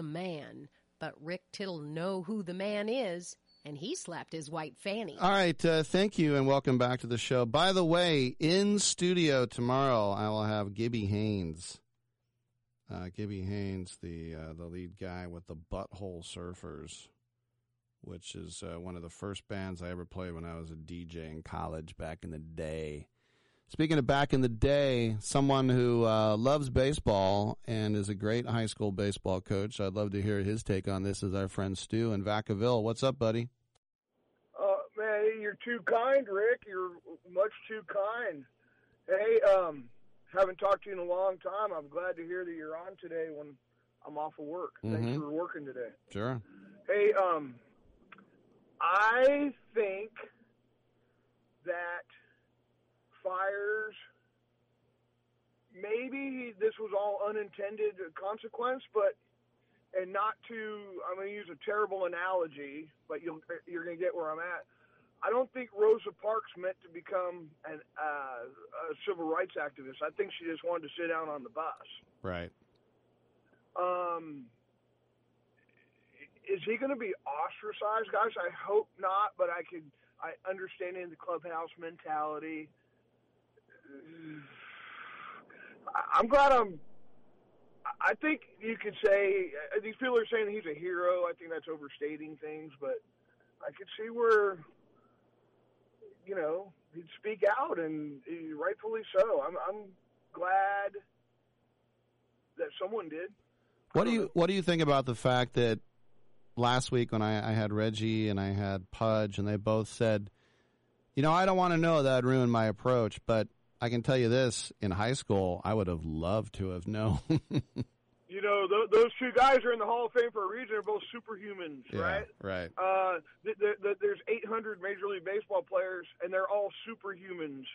the man, but Rick Tittle know who the man is, and he slapped his white fanny. All right, uh, thank you, and welcome back to the show. By the way, in studio tomorrow, I will have Gibby Haynes. Uh, Gibby Haynes, the uh, the lead guy with the Butthole Surfers, which is uh, one of the first bands I ever played when I was a DJ in college back in the day. Speaking of back in the day, someone who uh, loves baseball and is a great high school baseball coach. I'd love to hear his take on this. Is our friend Stu in Vacaville? What's up, buddy? Uh, man, you're too kind, Rick. You're much too kind. Hey, um, haven't talked to you in a long time. I'm glad to hear that you're on today when I'm off of work. Thanks Mhm. for working today. Sure. Hey, um, I think that Fiers maybe this was all unintended consequence, but and not to I'm going to use a terrible analogy, but you'll you're going to get where I'm at. I don't think Rosa Parks meant to become an uh, a civil rights activist. I think she just wanted to sit down on the bus. Right. Um, is he going to be ostracized, guys? I hope not, but I could. I understanding the clubhouse mentality. I'm glad I'm. I think you could say uh, these people are saying he's a hero. I think that's overstating things, but I could see where you know he'd speak out, and rightfully so. I'm I'm glad that someone did. What do you What do you think about the fact that last week when I, I had Reggie and I had Pudge and they both said, you know, I don't want to know that ruined my approach, but I can tell you this: in high school, I would have loved to have known. You know, th- those two guys are in the Hall of Fame for a reason. They're both superhumans, yeah, right? right. Uh, th- th- th- there's 800 Major League Baseball players, and they're all superhumans.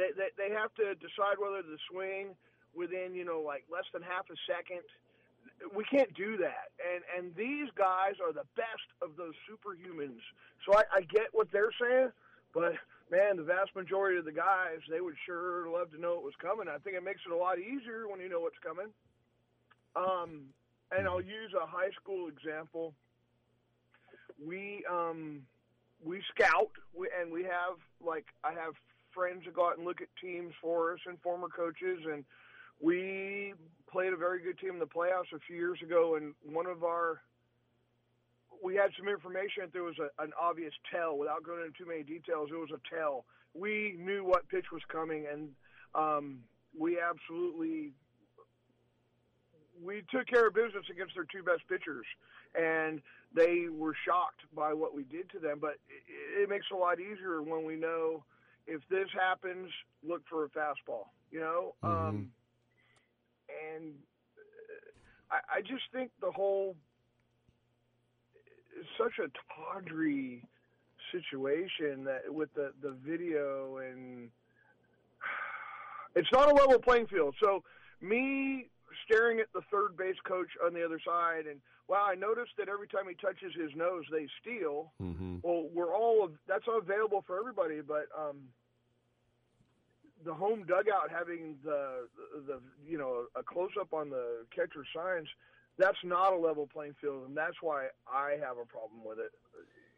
They, they they have to decide whether to swing within you know like less than half a second. We can't do that, and and these guys are the best of those superhumans. So I, I get what they're saying, but man, the vast majority of the guys they would sure love to know it was coming. I think it makes it a lot easier when you know what's coming. Um, and I'll use a high school example. We um, we scout, we, and we have like I have friends that go out and look at teams for us and former coaches, and we played a very good team in the playoffs a few years ago. And one of our we had some information that there was a, an obvious tell. Without going into too many details, it was a tell. We knew what pitch was coming, and um, we absolutely we took care of business against their two best pitchers, and they were shocked by what we did to them. But it, it makes it a lot easier when we know if this happens, look for a fastball. You know, um, and uh, I, I just think the whole is such a tawdry situation that with the the video and it's not a level playing field. So me staring at the third base coach on the other side and wow, I noticed that every time he touches his nose, they steal. Mm-hmm. Well, we're all that's available for everybody, but um, the home dugout having the, the the you know a close up on the catcher signs, that's not a level playing field, and that's why I have a problem with it.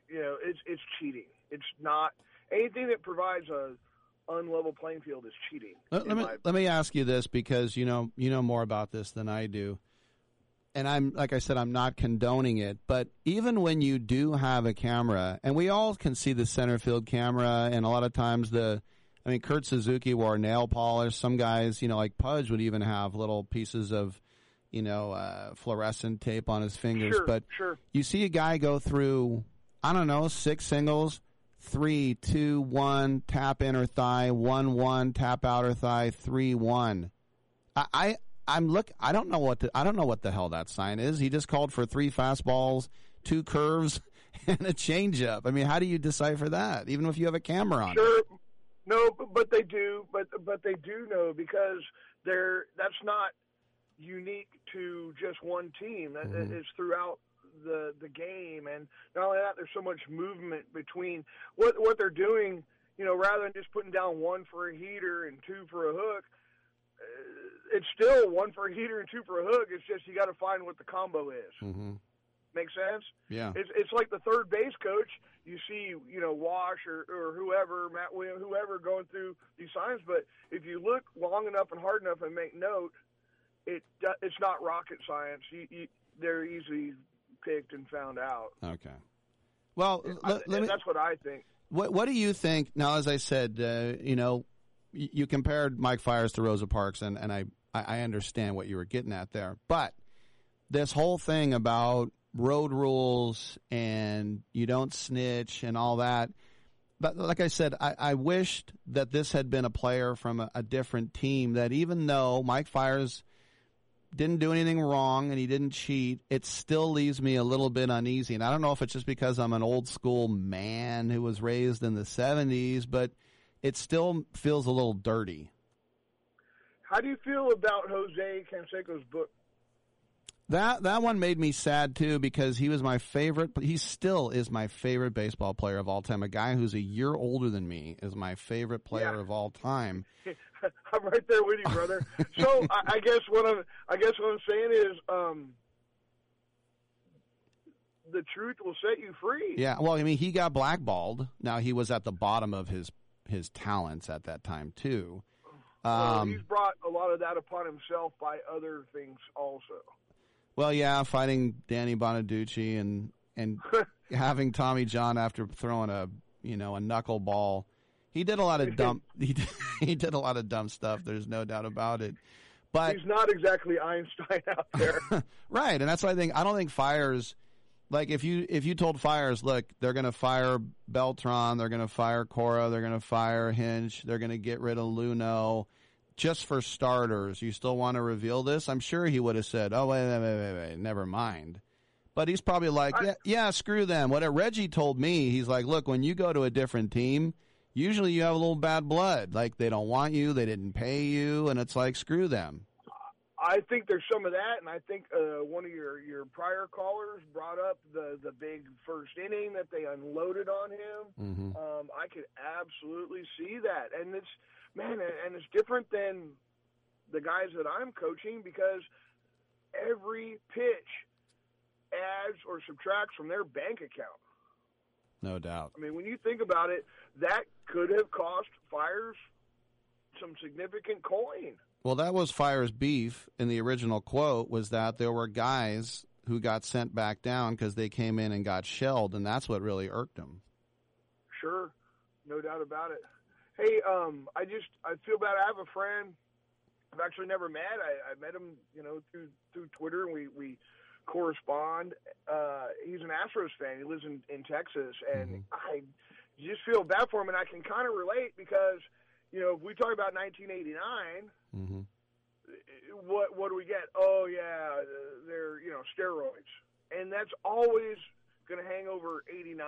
You know, it's it's cheating. It's not anything that provides a unlevel playing field is cheating. Let, let me let me ask you this because you know you know more about this than I do. And I'm like I said, I'm not condoning it, but even when you do have a camera, and we all can see the center field camera, and a lot of times the, I mean, Kurt Suzuki wore nail polish. Some guys, you know, like Pudge would even have little pieces of, you know, uh, fluorescent tape on his fingers. Sure, but sure. you see a guy go through, I don't know, six singles, three, two, one, tap inner thigh, one, one, tap outer thigh, three, one. I, I I'm look. I don't know what the, I don't know what the hell that sign is. He just called for three fastballs, two curves, and a changeup. I mean, how do you decipher that? Even if you have a camera on. it? Sure. No, but, but they do. But but they do know because they're that's not unique to just one team. That Mm-hmm. It's throughout the the game, and not only that, there's so much movement between what what they're doing. You know, rather than just putting down one for a heater and two for a hook, uh, it's still one for a heater and two for a hook. It's just you got to find what the combo is. Mm-hmm. Make sense? Yeah. It's it's like the third base coach. You see, you know, Wash or, or whoever, Matt Williams, whoever going through these signs. But if you look long enough and hard enough and make note, it it's not rocket science. You, you, they're easily picked and found out. Okay. Well, I- let, let me, that's what I think. What What do you think? Now, as I said, uh, you know, you compared Mike Fiers to Rosa Parks, and, and I, I I understand what you were getting at there. But this whole thing about road rules and you don't snitch and all that. But like I said, I, I wished that this had been a player from a, a different team. That even though Mike Fiers didn't do anything wrong and he didn't cheat, it still leaves me a little bit uneasy. And I don't know if it's just because I'm an old school man who was raised in the 70s, but it still feels a little dirty. How do you feel about Jose Canseco's book? That that one made me sad too because he was my favorite. He still is my favorite baseball player of all time. A guy who's a year older than me is my favorite player Yeah. of all time. I'm right there with you, brother. so I, I guess what I'm I guess what I'm saying is um, the truth will set you free. Yeah, well, I mean, he got blackballed. Now he was at the bottom of his his talents at that time too. Um, he's brought a lot of that upon himself by other things also. Well, yeah, fighting Danny Bonaduce and and having Tommy John after throwing a you know a knuckleball. He did a lot of dumb. He did, he did a lot of dumb stuff. There's no doubt about it. But he's not exactly Einstein out there. right, and that's why I think I don't think Fiers. Like if you if you told Fiers, look, they're going to fire Beltran, they're going to fire Cora, they're going to fire Hinch, they're going to get rid of Luhnow, just for starters. You still want to reveal this? I'm sure he would have said, "Oh wait, wait, wait, wait, wait never mind." But he's probably like, "Yeah, yeah, screw them." What Reggie told me, he's like, "Look, when you go to a different team, usually you have a little bad blood. Like they don't want you, they didn't pay you, and it's like, screw them." I think there's some of that, and I think uh, one of your, your prior callers brought up the, the big first inning that they unloaded on him. Mm-hmm. Um, I could absolutely see that, and it's man, and- and it's different than the guys that I'm coaching because every pitch adds or subtracts from their bank account. No doubt. I mean, when you think about it, that could have cost Fiers some significant coin. Well, that was Fiers' beef in the original quote was that there were guys who got sent back down because they came in and got shelled, and that's what really irked him. Sure, no doubt about it. Hey, um, I just I feel bad. I have a friend. I've actually never met. I, I met him, you know, through through Twitter, and we we correspond. Uh, he's an Astros fan. He lives in in Texas, and I just feel bad for him, and I can kind of relate because, you know, if we talk about 1989, Mm-hmm. what what do we get? Oh yeah, they're you know steroids, and that's always going to hang over 89.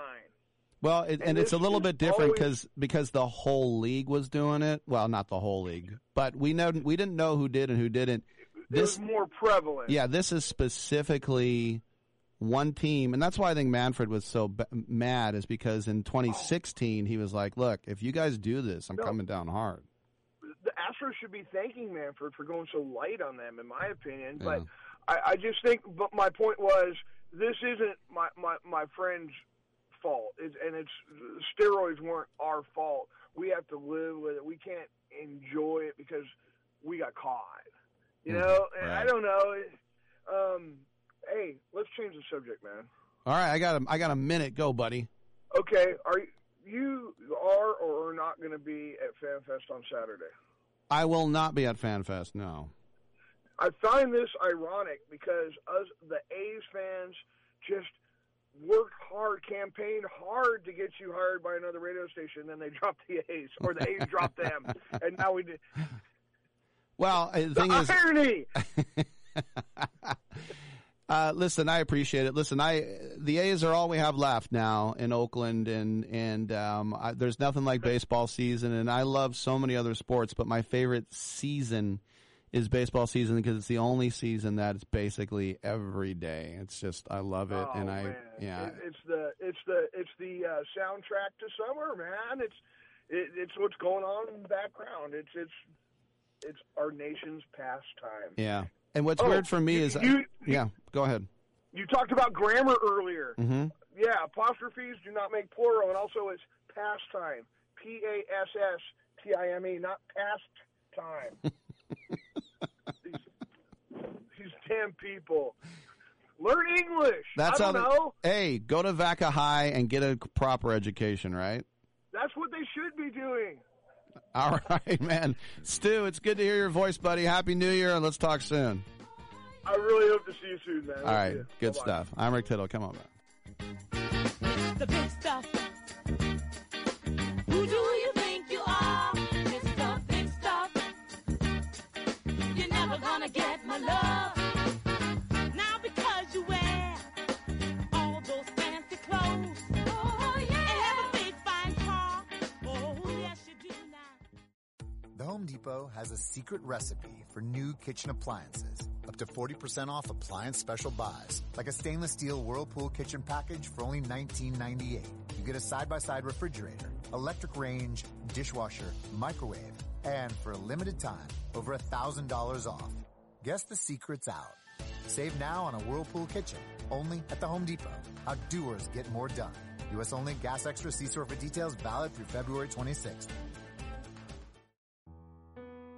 Well, it, and, And it's a little bit different because because the whole league was doing it. Well, not the whole league, but we know we didn't know who did and who didn't. Was more prevalent. Yeah, this is specifically one team, and that's why I think Manfred was so b- mad. Is because in 2016 he was like, "Look, if you guys do this, I'm No. coming down hard." the Astros should be thanking Manfred for going so light on them, in my opinion. Yeah. But I, I just think, but my point was, this isn't my my my friend's fault, it's, and it's steroids weren't our fault. We have to live with it. We can't enjoy it because we got caught. You Mhm. know, and I don't know. it- Um, hey, let's change the subject, man. All right, I got a, I got a minute. Go, buddy. Okay, are you, you are or are not going to be at FanFest on Saturday? I will not be at FanFest. No. I find this ironic because us, the A's fans, just worked hard, campaigned hard to get you hired by another radio station. Then they dropped the A's, or the A's dropped them, and now we did. Well, the The thing is, irony. Uh, listen, I appreciate it. Listen, I the A's are all we have left now in Oakland, and and um, I, there's nothing like baseball season. And I love so many other sports, but my favorite season is baseball season because it's the only season that it's basically every day. It's just I love it, Oh, and I man. yeah. It- it's the it's the it's the uh, soundtrack to summer, man. It's it, it's what's going on in the background. It's it's it's our nation's pastime. Yeah. And what's Oh, weird for me you- is, you- yeah, go ahead. You talked about grammar earlier. hmm Yeah, apostrophes do not make plural, and also it's pastime. P A S S T I M E, not past time. these, these damn people. Learn English. That's I how. don't the- know. hey, go to Vaca High and get a proper education, right? That's what they should be doing. All right, man. Stu, it's good to hear your voice, buddy. Happy New Year, and let's talk soon. I really hope to see you soon, man. All We'll right, you. good Bye-bye. stuff. I'm Rick Tittle. Come on, man. The big stuff. Who do Home Depot has a secret recipe for new kitchen appliances. Up to 40% off appliance special buys, like a stainless steel Whirlpool kitchen package for only $19.98. You get a side-by-side refrigerator, electric range, dishwasher, microwave, and for a limited time, over $1,000 off. Guess the secret's out. Save now on a Whirlpool kitchen, only at the Home Depot. How doers get more done. U.S. only, gas extra, C-store for details, valid through February 26th.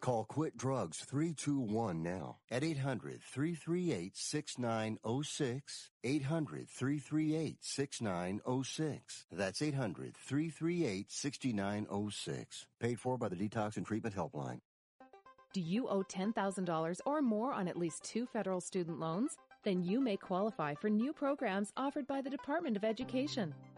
Call Quit Drugs 321 now at 800 338 6906. 800 338 6906. That's 800 338 6906. Paid for by the Detox and Treatment Helpline. Do you owe $10,000 or more on at least two federal student loans? Then you may qualify for new programs offered by the Department of Education.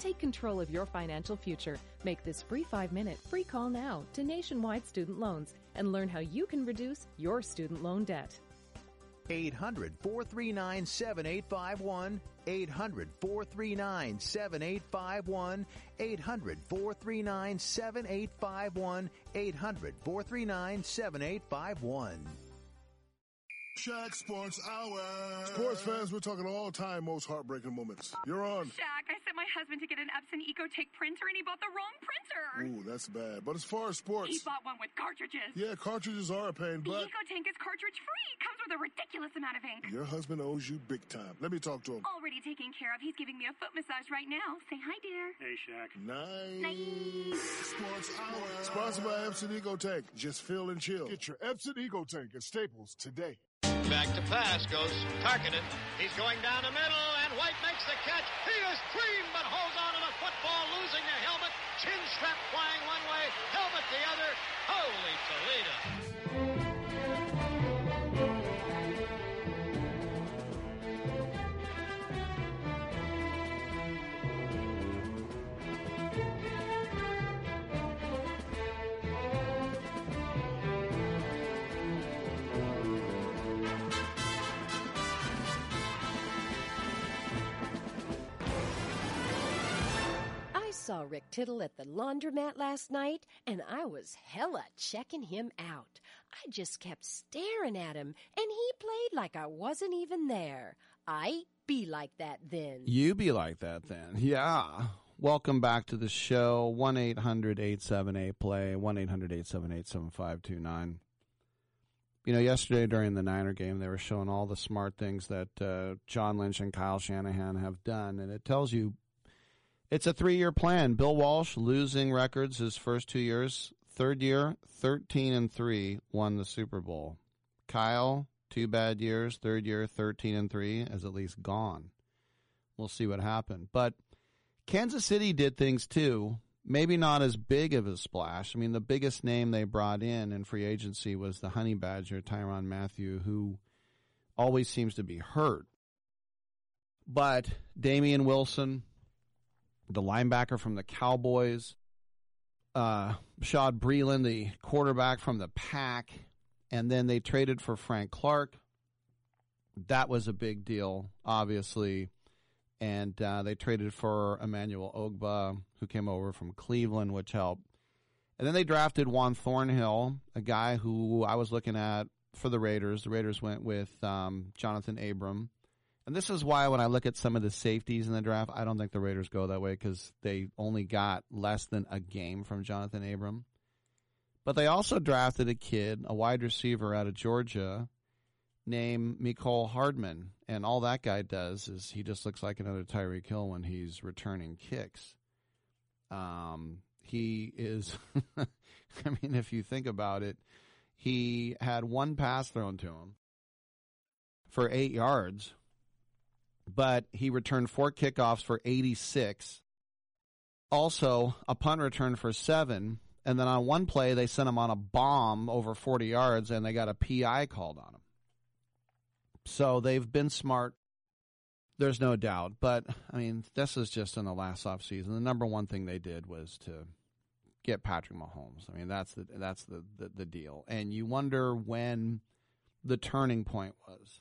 Take control of your financial future. Make this free five minute free call now to Nationwide Student Loans and learn how you can reduce your student loan debt. 800 439 7851. 800 439 7851. 800 439 7851. 800 439 7851. Shaq Sports Hour. Sports fans, we're talking all time most heartbreaking moments. You're on. Shaq, I sent my husband to get an Epson EcoTank printer and he bought the wrong printer. Ooh, that's bad. But as far as sports. He bought one with cartridges. Yeah, cartridges are a pain, The but EcoTank is cartridge free. Comes with a ridiculous amount of ink. your husband owes you big time. Let me talk to him. Already taken care of. He's giving me a foot massage right now. Say hi, dear. Hey, Shaq. Nice. nice. Sports Hour. Sponsored by Epson EcoTank. Just feel and chill. Get your Epson EcoTank at Staples today. Back to pass goes Tarkenton. He's going down the middle, and White makes the catch. He is cream, but holds on to the football, losing the helmet. Chin strap flying one way, helmet the other. Holy Toledo. Saw Rick Tittle at the laundromat last night, and I was hella checking him out. I just kept staring at him, and he played like I wasn't even there. I be like that then. You be like that then. Yeah. Welcome back to the show. 1 800 878 play, 1 800 878 7529. You know, yesterday during the Niner game, they were showing all the smart things that uh, John Lynch and Kyle Shanahan have done, and it tells you it's a three year plan. Bill Walsh losing records his first two years. Third year, 13 and 3, won the Super Bowl. Kyle, two bad years. Third year, 13 and 3, is at least gone. We'll see what happened. But Kansas City did things too. Maybe not as big of a splash. I mean, the biggest name they brought in in free agency was the Honey Badger, Tyrann Mathieu, who always seems to be hurt. But Damien Wilson, the linebacker from the Cowboys, uh, Shad Breeland, the quarterback from the Pack, and then they traded for Frank Clark. That was a big deal, obviously. And uh, they traded for Emmanuel Ogbah, who came over from Cleveland, which helped. And then they drafted Juan Thornhill, a guy who I was looking at for the Raiders. The Raiders went with um, Jonathan Abram. And this is why when I look at some of the safeties in the draft, I don't think the Raiders go that way because they only got less than a game from Jonathan Abram. But they also drafted a kid, a wide receiver out of Georgia, named Mecole Hardman. And all that guy does is he just looks like another Tyreek Hill when he's returning kicks. Um, he is, I mean, if you think about it, he had one pass thrown to him for eight yards, but he returned four kickoffs for 86. Also, a punt return for seven. And then on one play, they sent him on a bomb over 40 yards and they got a PI called on him. So they've been smart. There's no doubt. But, I mean, this is just in the last offseason. The number one thing they did was to get Patrick Mahomes. I mean, that's the, that's the, the, the deal. And you wonder when the turning point was.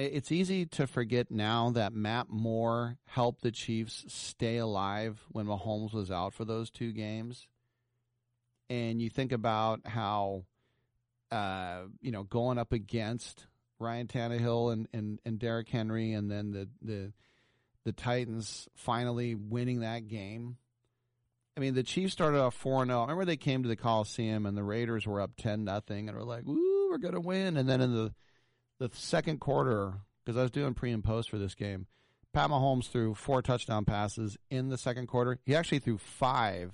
It's easy to forget now that Matt Moore helped the Chiefs stay alive when Mahomes was out for those two games. And you think about how, uh, you know, going up against Ryan Tannehill and, and, and Derrick Henry, and then the, the the Titans finally winning that game. I mean, the Chiefs started off four zero. Remember they came to the Coliseum and the Raiders were up ten nothing, and were like, "Woo, we're gonna win!" And then in the the second quarter, because I was doing pre and post for this game, Pat Mahomes threw four touchdown passes in the second quarter. He actually threw five,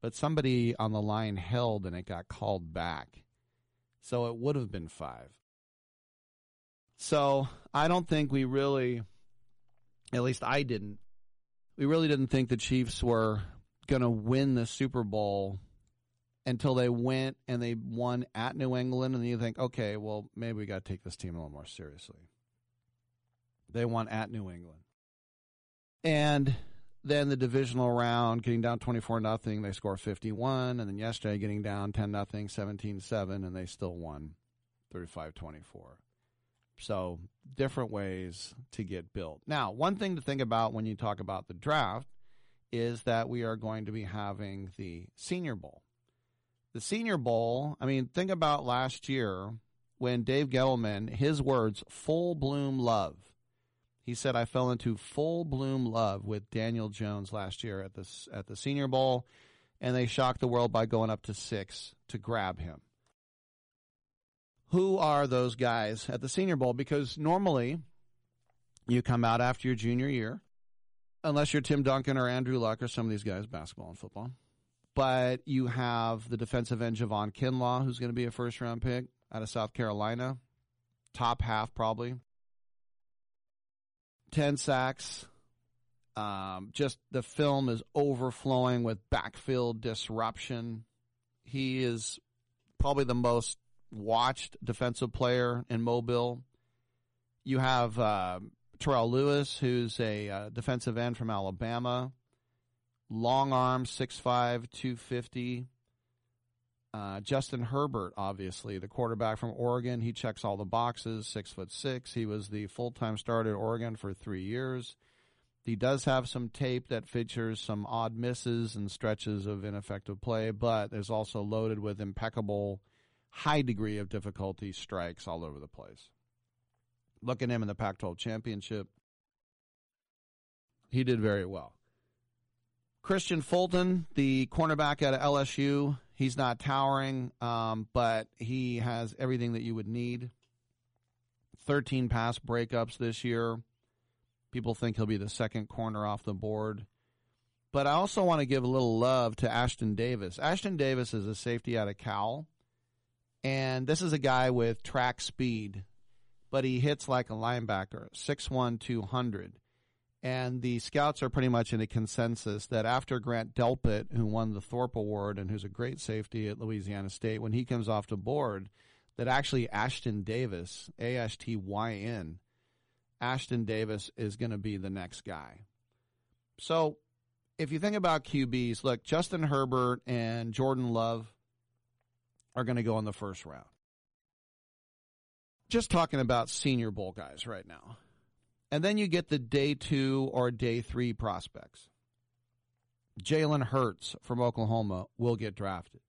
but somebody on the line held and it got called back. So it would have been five. So I don't think we really, at least I didn't, we really didn't think the Chiefs were going to win the Super Bowl until they went and they won at New England, and you think, okay, well, maybe we got to take this team a little more seriously. They won at New England, and then the divisional round, getting down twenty four nothing, they score fifty one, and then yesterday getting down ten nothing, 17-7, and they still won 35-24. So different ways to get built. Now, one thing to think about when you talk about the draft is that we are going to be having the Senior Bowl. The Senior Bowl, I mean, think about last year when Dave Gettleman, his words, full bloom love. He said, I fell into full bloom love with Daniel Jones last year at, this, at the Senior Bowl, and they shocked the world by going up to six to grab him. Who are those guys at the Senior Bowl? Because normally you come out after your junior year, unless you're Tim Duncan or Andrew Luck or some of these guys, basketball and football. But you have the defensive end Javon Kinlaw, who's going to be a first round pick out of South Carolina, top half probably. 10 sacks. Um, just the film is overflowing with backfield disruption. He is probably the most watched defensive player in Mobile. You have uh, Terrell Lewis, who's a uh, defensive end from Alabama. Long arm, 6'5, 250. Uh, Justin Herbert, obviously, the quarterback from Oregon. He checks all the boxes, six foot six. He was the full time starter at Oregon for three years. He does have some tape that features some odd misses and stretches of ineffective play, but is also loaded with impeccable, high degree of difficulty strikes all over the place. Look at him in the Pac 12 championship. He did very well. Kristian Fulton, the cornerback at LSU, he's not towering, um, but he has everything that you would need. 13 pass breakups this year. People think he'll be the second corner off the board. But I also want to give a little love to Ashtyn Davis. Ashtyn Davis is a safety out of Cal. And this is a guy with track speed, but he hits like a linebacker, 6'1, 200. And the scouts are pretty much in a consensus that after Grant Delpit, who won the Thorpe Award and who's a great safety at Louisiana State, when he comes off the board, that actually Ashtyn Davis, A S T Y N, Ashtyn Davis is going to be the next guy. So if you think about QBs, look, Justin Herbert and Jordan Love are going to go in the first round. Just talking about Senior Bowl guys right now. And then you get the day two or day three prospects. Jalen Hurts from Oklahoma will get drafted.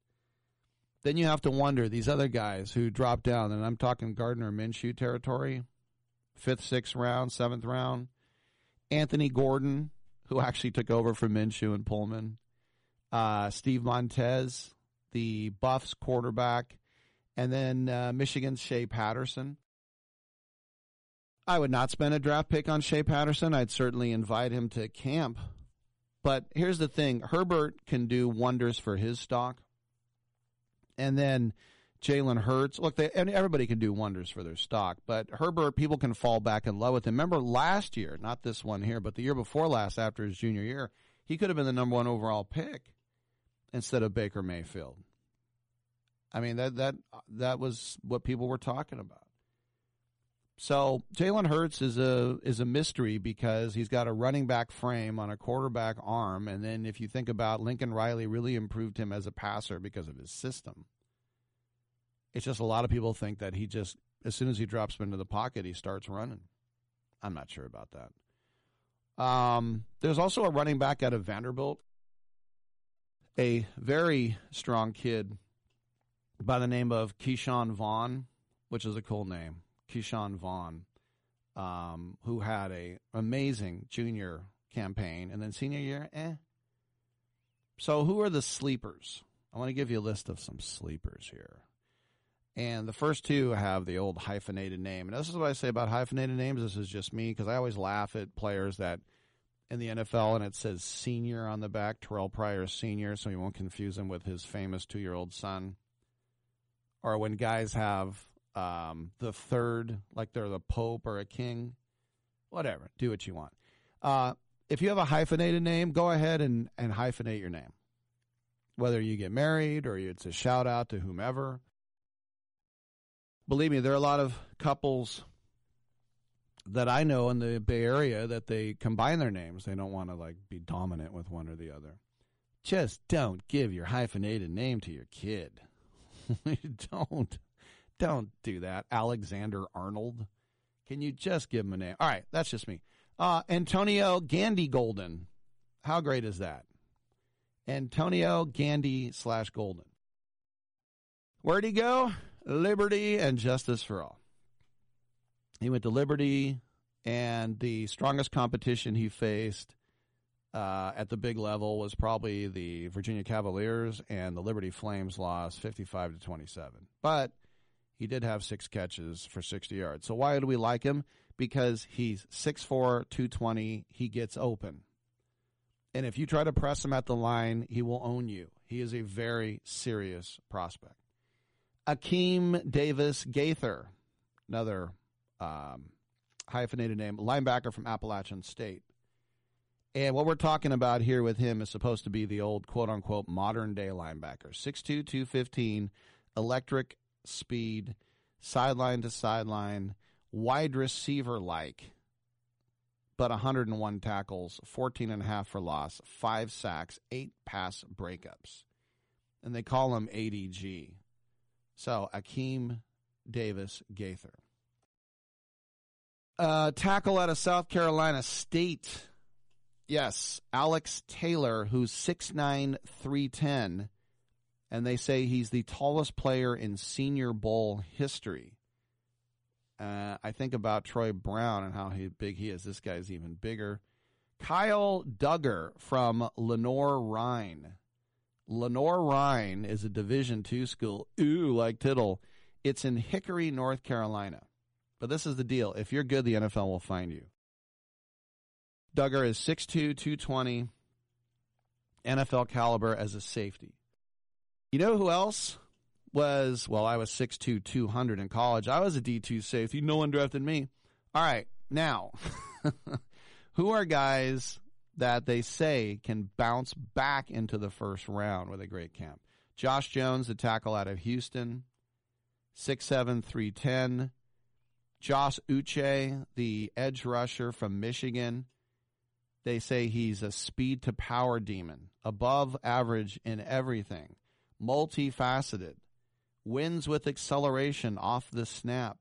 Then you have to wonder these other guys who drop down, and I'm talking Gardner Minshew territory, fifth, sixth round, seventh round. Anthony Gordon, who actually took over for Minshew and Pullman. Uh, Steve Montez, the Buffs quarterback. And then uh, Michigan's Shea Patterson. I would not spend a draft pick on Shea Patterson. I'd certainly invite him to camp. But here's the thing Herbert can do wonders for his stock. And then Jalen Hurts. Look, they, and everybody can do wonders for their stock, but Herbert, people can fall back in love with him. Remember last year, not this one here, but the year before last, after his junior year, he could have been the number one overall pick instead of Baker Mayfield. I mean that that that was what people were talking about. So Jalen Hurts is a is a mystery because he's got a running back frame on a quarterback arm, and then if you think about Lincoln Riley, really improved him as a passer because of his system. It's just a lot of people think that he just as soon as he drops into the pocket, he starts running. I'm not sure about that. Um, there's also a running back out of Vanderbilt, a very strong kid by the name of Ke'Shawn Vaughn, which is a cool name. Ke'Shawn Vaughn, um, who had a amazing junior campaign and then senior year, eh. So who are the sleepers? I want to give you a list of some sleepers here. And the first two have the old hyphenated name. And this is what I say about hyphenated names. This is just me because I always laugh at players that in the NFL and it says senior on the back, Terrell Pryor senior, so you won't confuse him with his famous two year old son. Or when guys have um, the third, like they're the Pope or a king, whatever. Do what you want. Uh, if you have a hyphenated name, go ahead and, and hyphenate your name. Whether you get married or it's a shout out to whomever. Believe me, there are a lot of couples that I know in the Bay Area that they combine their names. They don't want to like be dominant with one or the other. Just don't give your hyphenated name to your kid. don't don't do that. Alexander Arnold. Can you just give him a name? All right, that's just me. Uh, Antonio Gandy Golden. How great is that? Antonio Gandy slash Golden. Where'd he go? Liberty and justice for all. He went to Liberty, and the strongest competition he faced uh, at the big level was probably the Virginia Cavaliers, and the Liberty Flames lost 55 to 27. But he did have six catches for 60 yards. So why do we like him? Because he's 6'4, 220. He gets open. And if you try to press him at the line, he will own you. He is a very serious prospect. Akeem Davis Gaither, another um, hyphenated name, linebacker from Appalachian State. And what we're talking about here with him is supposed to be the old quote unquote modern day linebacker 6'2, 215, electric speed, sideline to sideline, wide receiver like, but 101 tackles, 14 and a half for loss, five sacks, eight pass breakups. And they call him ADG. So Akeem Davis Gaither. Uh, tackle out of South Carolina State. Yes, Alex Taylor, who's 6'9, 310 and they say he's the tallest player in Senior Bowl history. Uh, I think about Troy Brown and how he, big he is. This guy's even bigger. Kyle Dugger from Lenoir-Rhyne. Lenoir-Rhyne is a Division two school. Ooh, like Tittle. It's in Hickory, North Carolina. But this is the deal. If you're good, the NFL will find you. Dugger is 6'2", 220, NFL caliber as a safety. You know who else was, well, I was 6'2, 200 in college. I was a D2 safety. No one drafted me. All right, now, who are guys that they say can bounce back into the first round with a great camp? Josh Jones, the tackle out of Houston, 6'7, 310. Josh Uche, the edge rusher from Michigan. They say he's a speed to power demon, above average in everything multifaceted, wins with acceleration off the snap.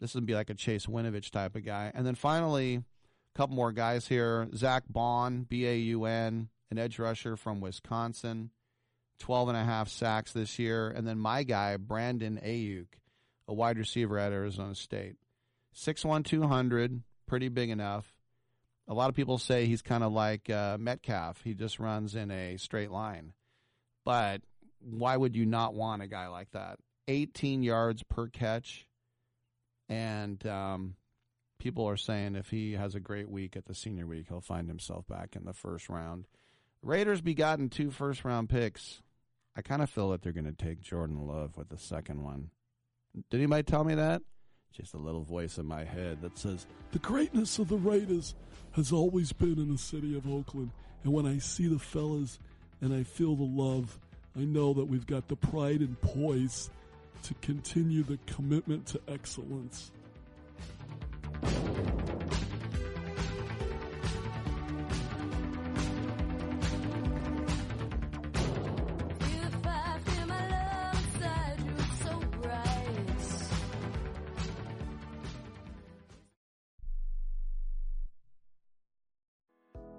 This would be like a Chase Winovich type of guy. And then finally, a couple more guys here. Zach Baun, B A U N, an edge rusher from Wisconsin, 12 and a half sacks this year. And then my guy, Brandon Aiyuk, a wide receiver at Arizona State. 6'1, 200, pretty big enough. A lot of people say he's kind of like uh, Metcalf. He just runs in a straight line. But why would you not want a guy like that? 18 yards per catch. And um, people are saying if he has a great week at the senior week, he'll find himself back in the first round. Raiders begotten two first round picks. I kind of feel that they're going to take Jordan Love with the second one. Did anybody tell me that? Just a little voice in my head that says, The greatness of the Raiders has always been in the city of Oakland. And when I see the fellas and I feel the love. I know that we've got the pride and poise to continue the commitment to excellence.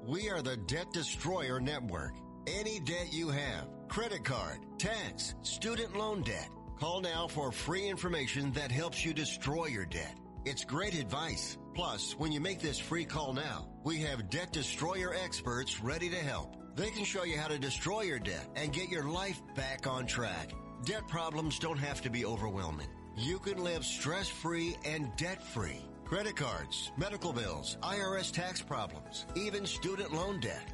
We are the Debt Destroyer Network. Any debt you have, credit card, tax, student loan debt, call now for free information that helps you destroy your debt. It's great advice. Plus, when you make this free call now, we have debt destroyer experts ready to help. They can show you how to destroy your debt and get your life back on track. Debt problems don't have to be overwhelming. You can live stress free and debt free. Credit cards, medical bills, IRS tax problems, even student loan debt.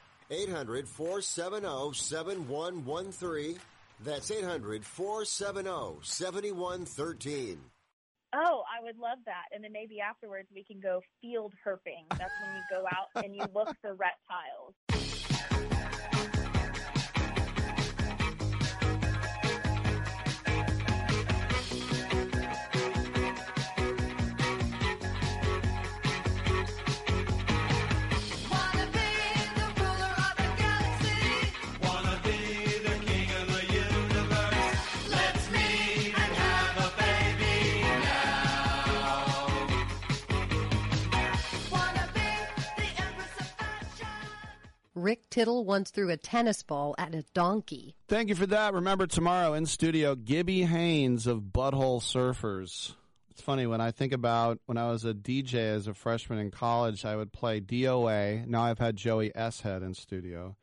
800 470 7113. That's 800 470 7113. Oh, I would love that. And then maybe afterwards we can go field herping. That's when you go out and you look for reptiles. Rick Tittle once threw a tennis ball at a donkey. Thank you for that. Remember tomorrow in studio, Gibby Haynes of Butthole Surfers. It's funny when I think about when I was a DJ as a freshman in college, I would play DOA. Now I've had Joey S Head in studio.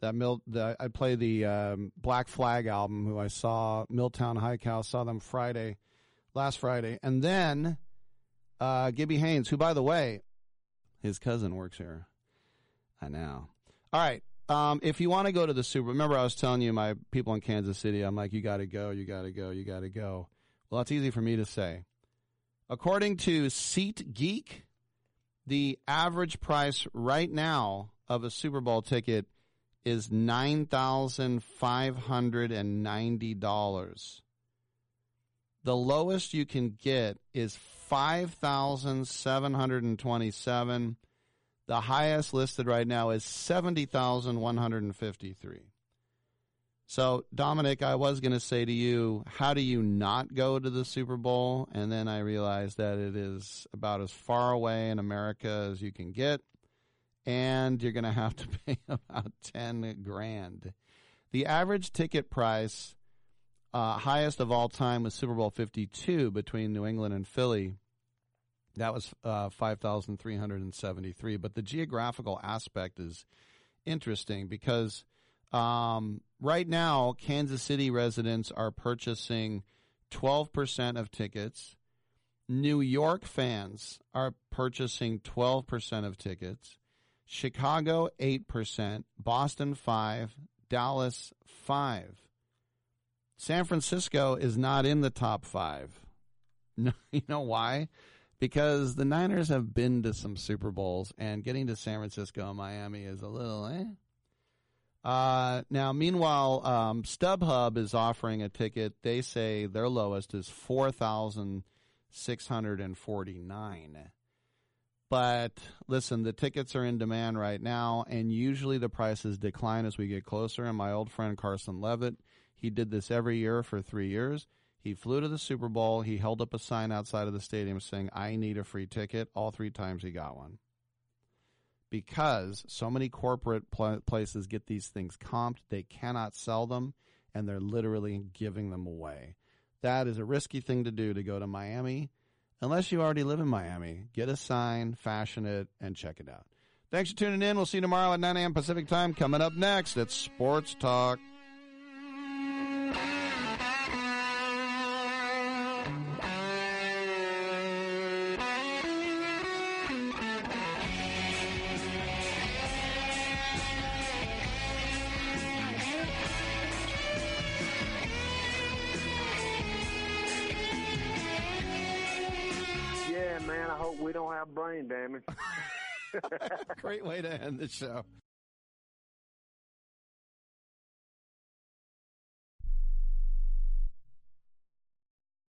That Mil, the, I'd play the um, Black Flag album. Who I saw Milltown High Cow saw them Friday, last Friday, and then uh, Gibby Haynes, who by the way, his cousin works here. I know. All right. Um, if you want to go to the Super, remember I was telling you my people in Kansas City. I'm like, you got to go, you got to go, you got to go. Well, that's easy for me to say. According to SeatGeek, the average price right now of a Super Bowl ticket is nine thousand five hundred and ninety dollars. The lowest you can get is five thousand seven hundred and twenty-seven. The highest listed right now is seventy thousand one hundred and fifty-three. So, Dominic, I was going to say to you, how do you not go to the Super Bowl? And then I realized that it is about as far away in America as you can get, and you're going to have to pay about 10 grand. The average ticket price, uh, highest of all time, was Super Bowl 52 between New England and Philly. That was uh, 5,373. But the geographical aspect is interesting because um, right now, Kansas City residents are purchasing 12% of tickets. New York fans are purchasing 12% of tickets. Chicago 8%, Boston 5, Dallas 5. San Francisco is not in the top 5. No, you know why? Because the Niners have been to some Super Bowls, and getting to San Francisco and Miami is a little eh. Uh, now, meanwhile, um, StubHub is offering a ticket. They say their lowest is four thousand six hundred and forty nine. But listen, the tickets are in demand right now, and usually the prices decline as we get closer. And my old friend Carson Levitt, he did this every year for three years. He flew to the Super Bowl. He held up a sign outside of the stadium saying, I need a free ticket. All three times he got one. Because so many corporate pl- places get these things comped, they cannot sell them, and they're literally giving them away. That is a risky thing to do to go to Miami. Unless you already live in Miami, get a sign, fashion it, and check it out. Thanks for tuning in. We'll see you tomorrow at 9 a.m. Pacific Time. Coming up next, it's Sports Talk. Great way to end the show.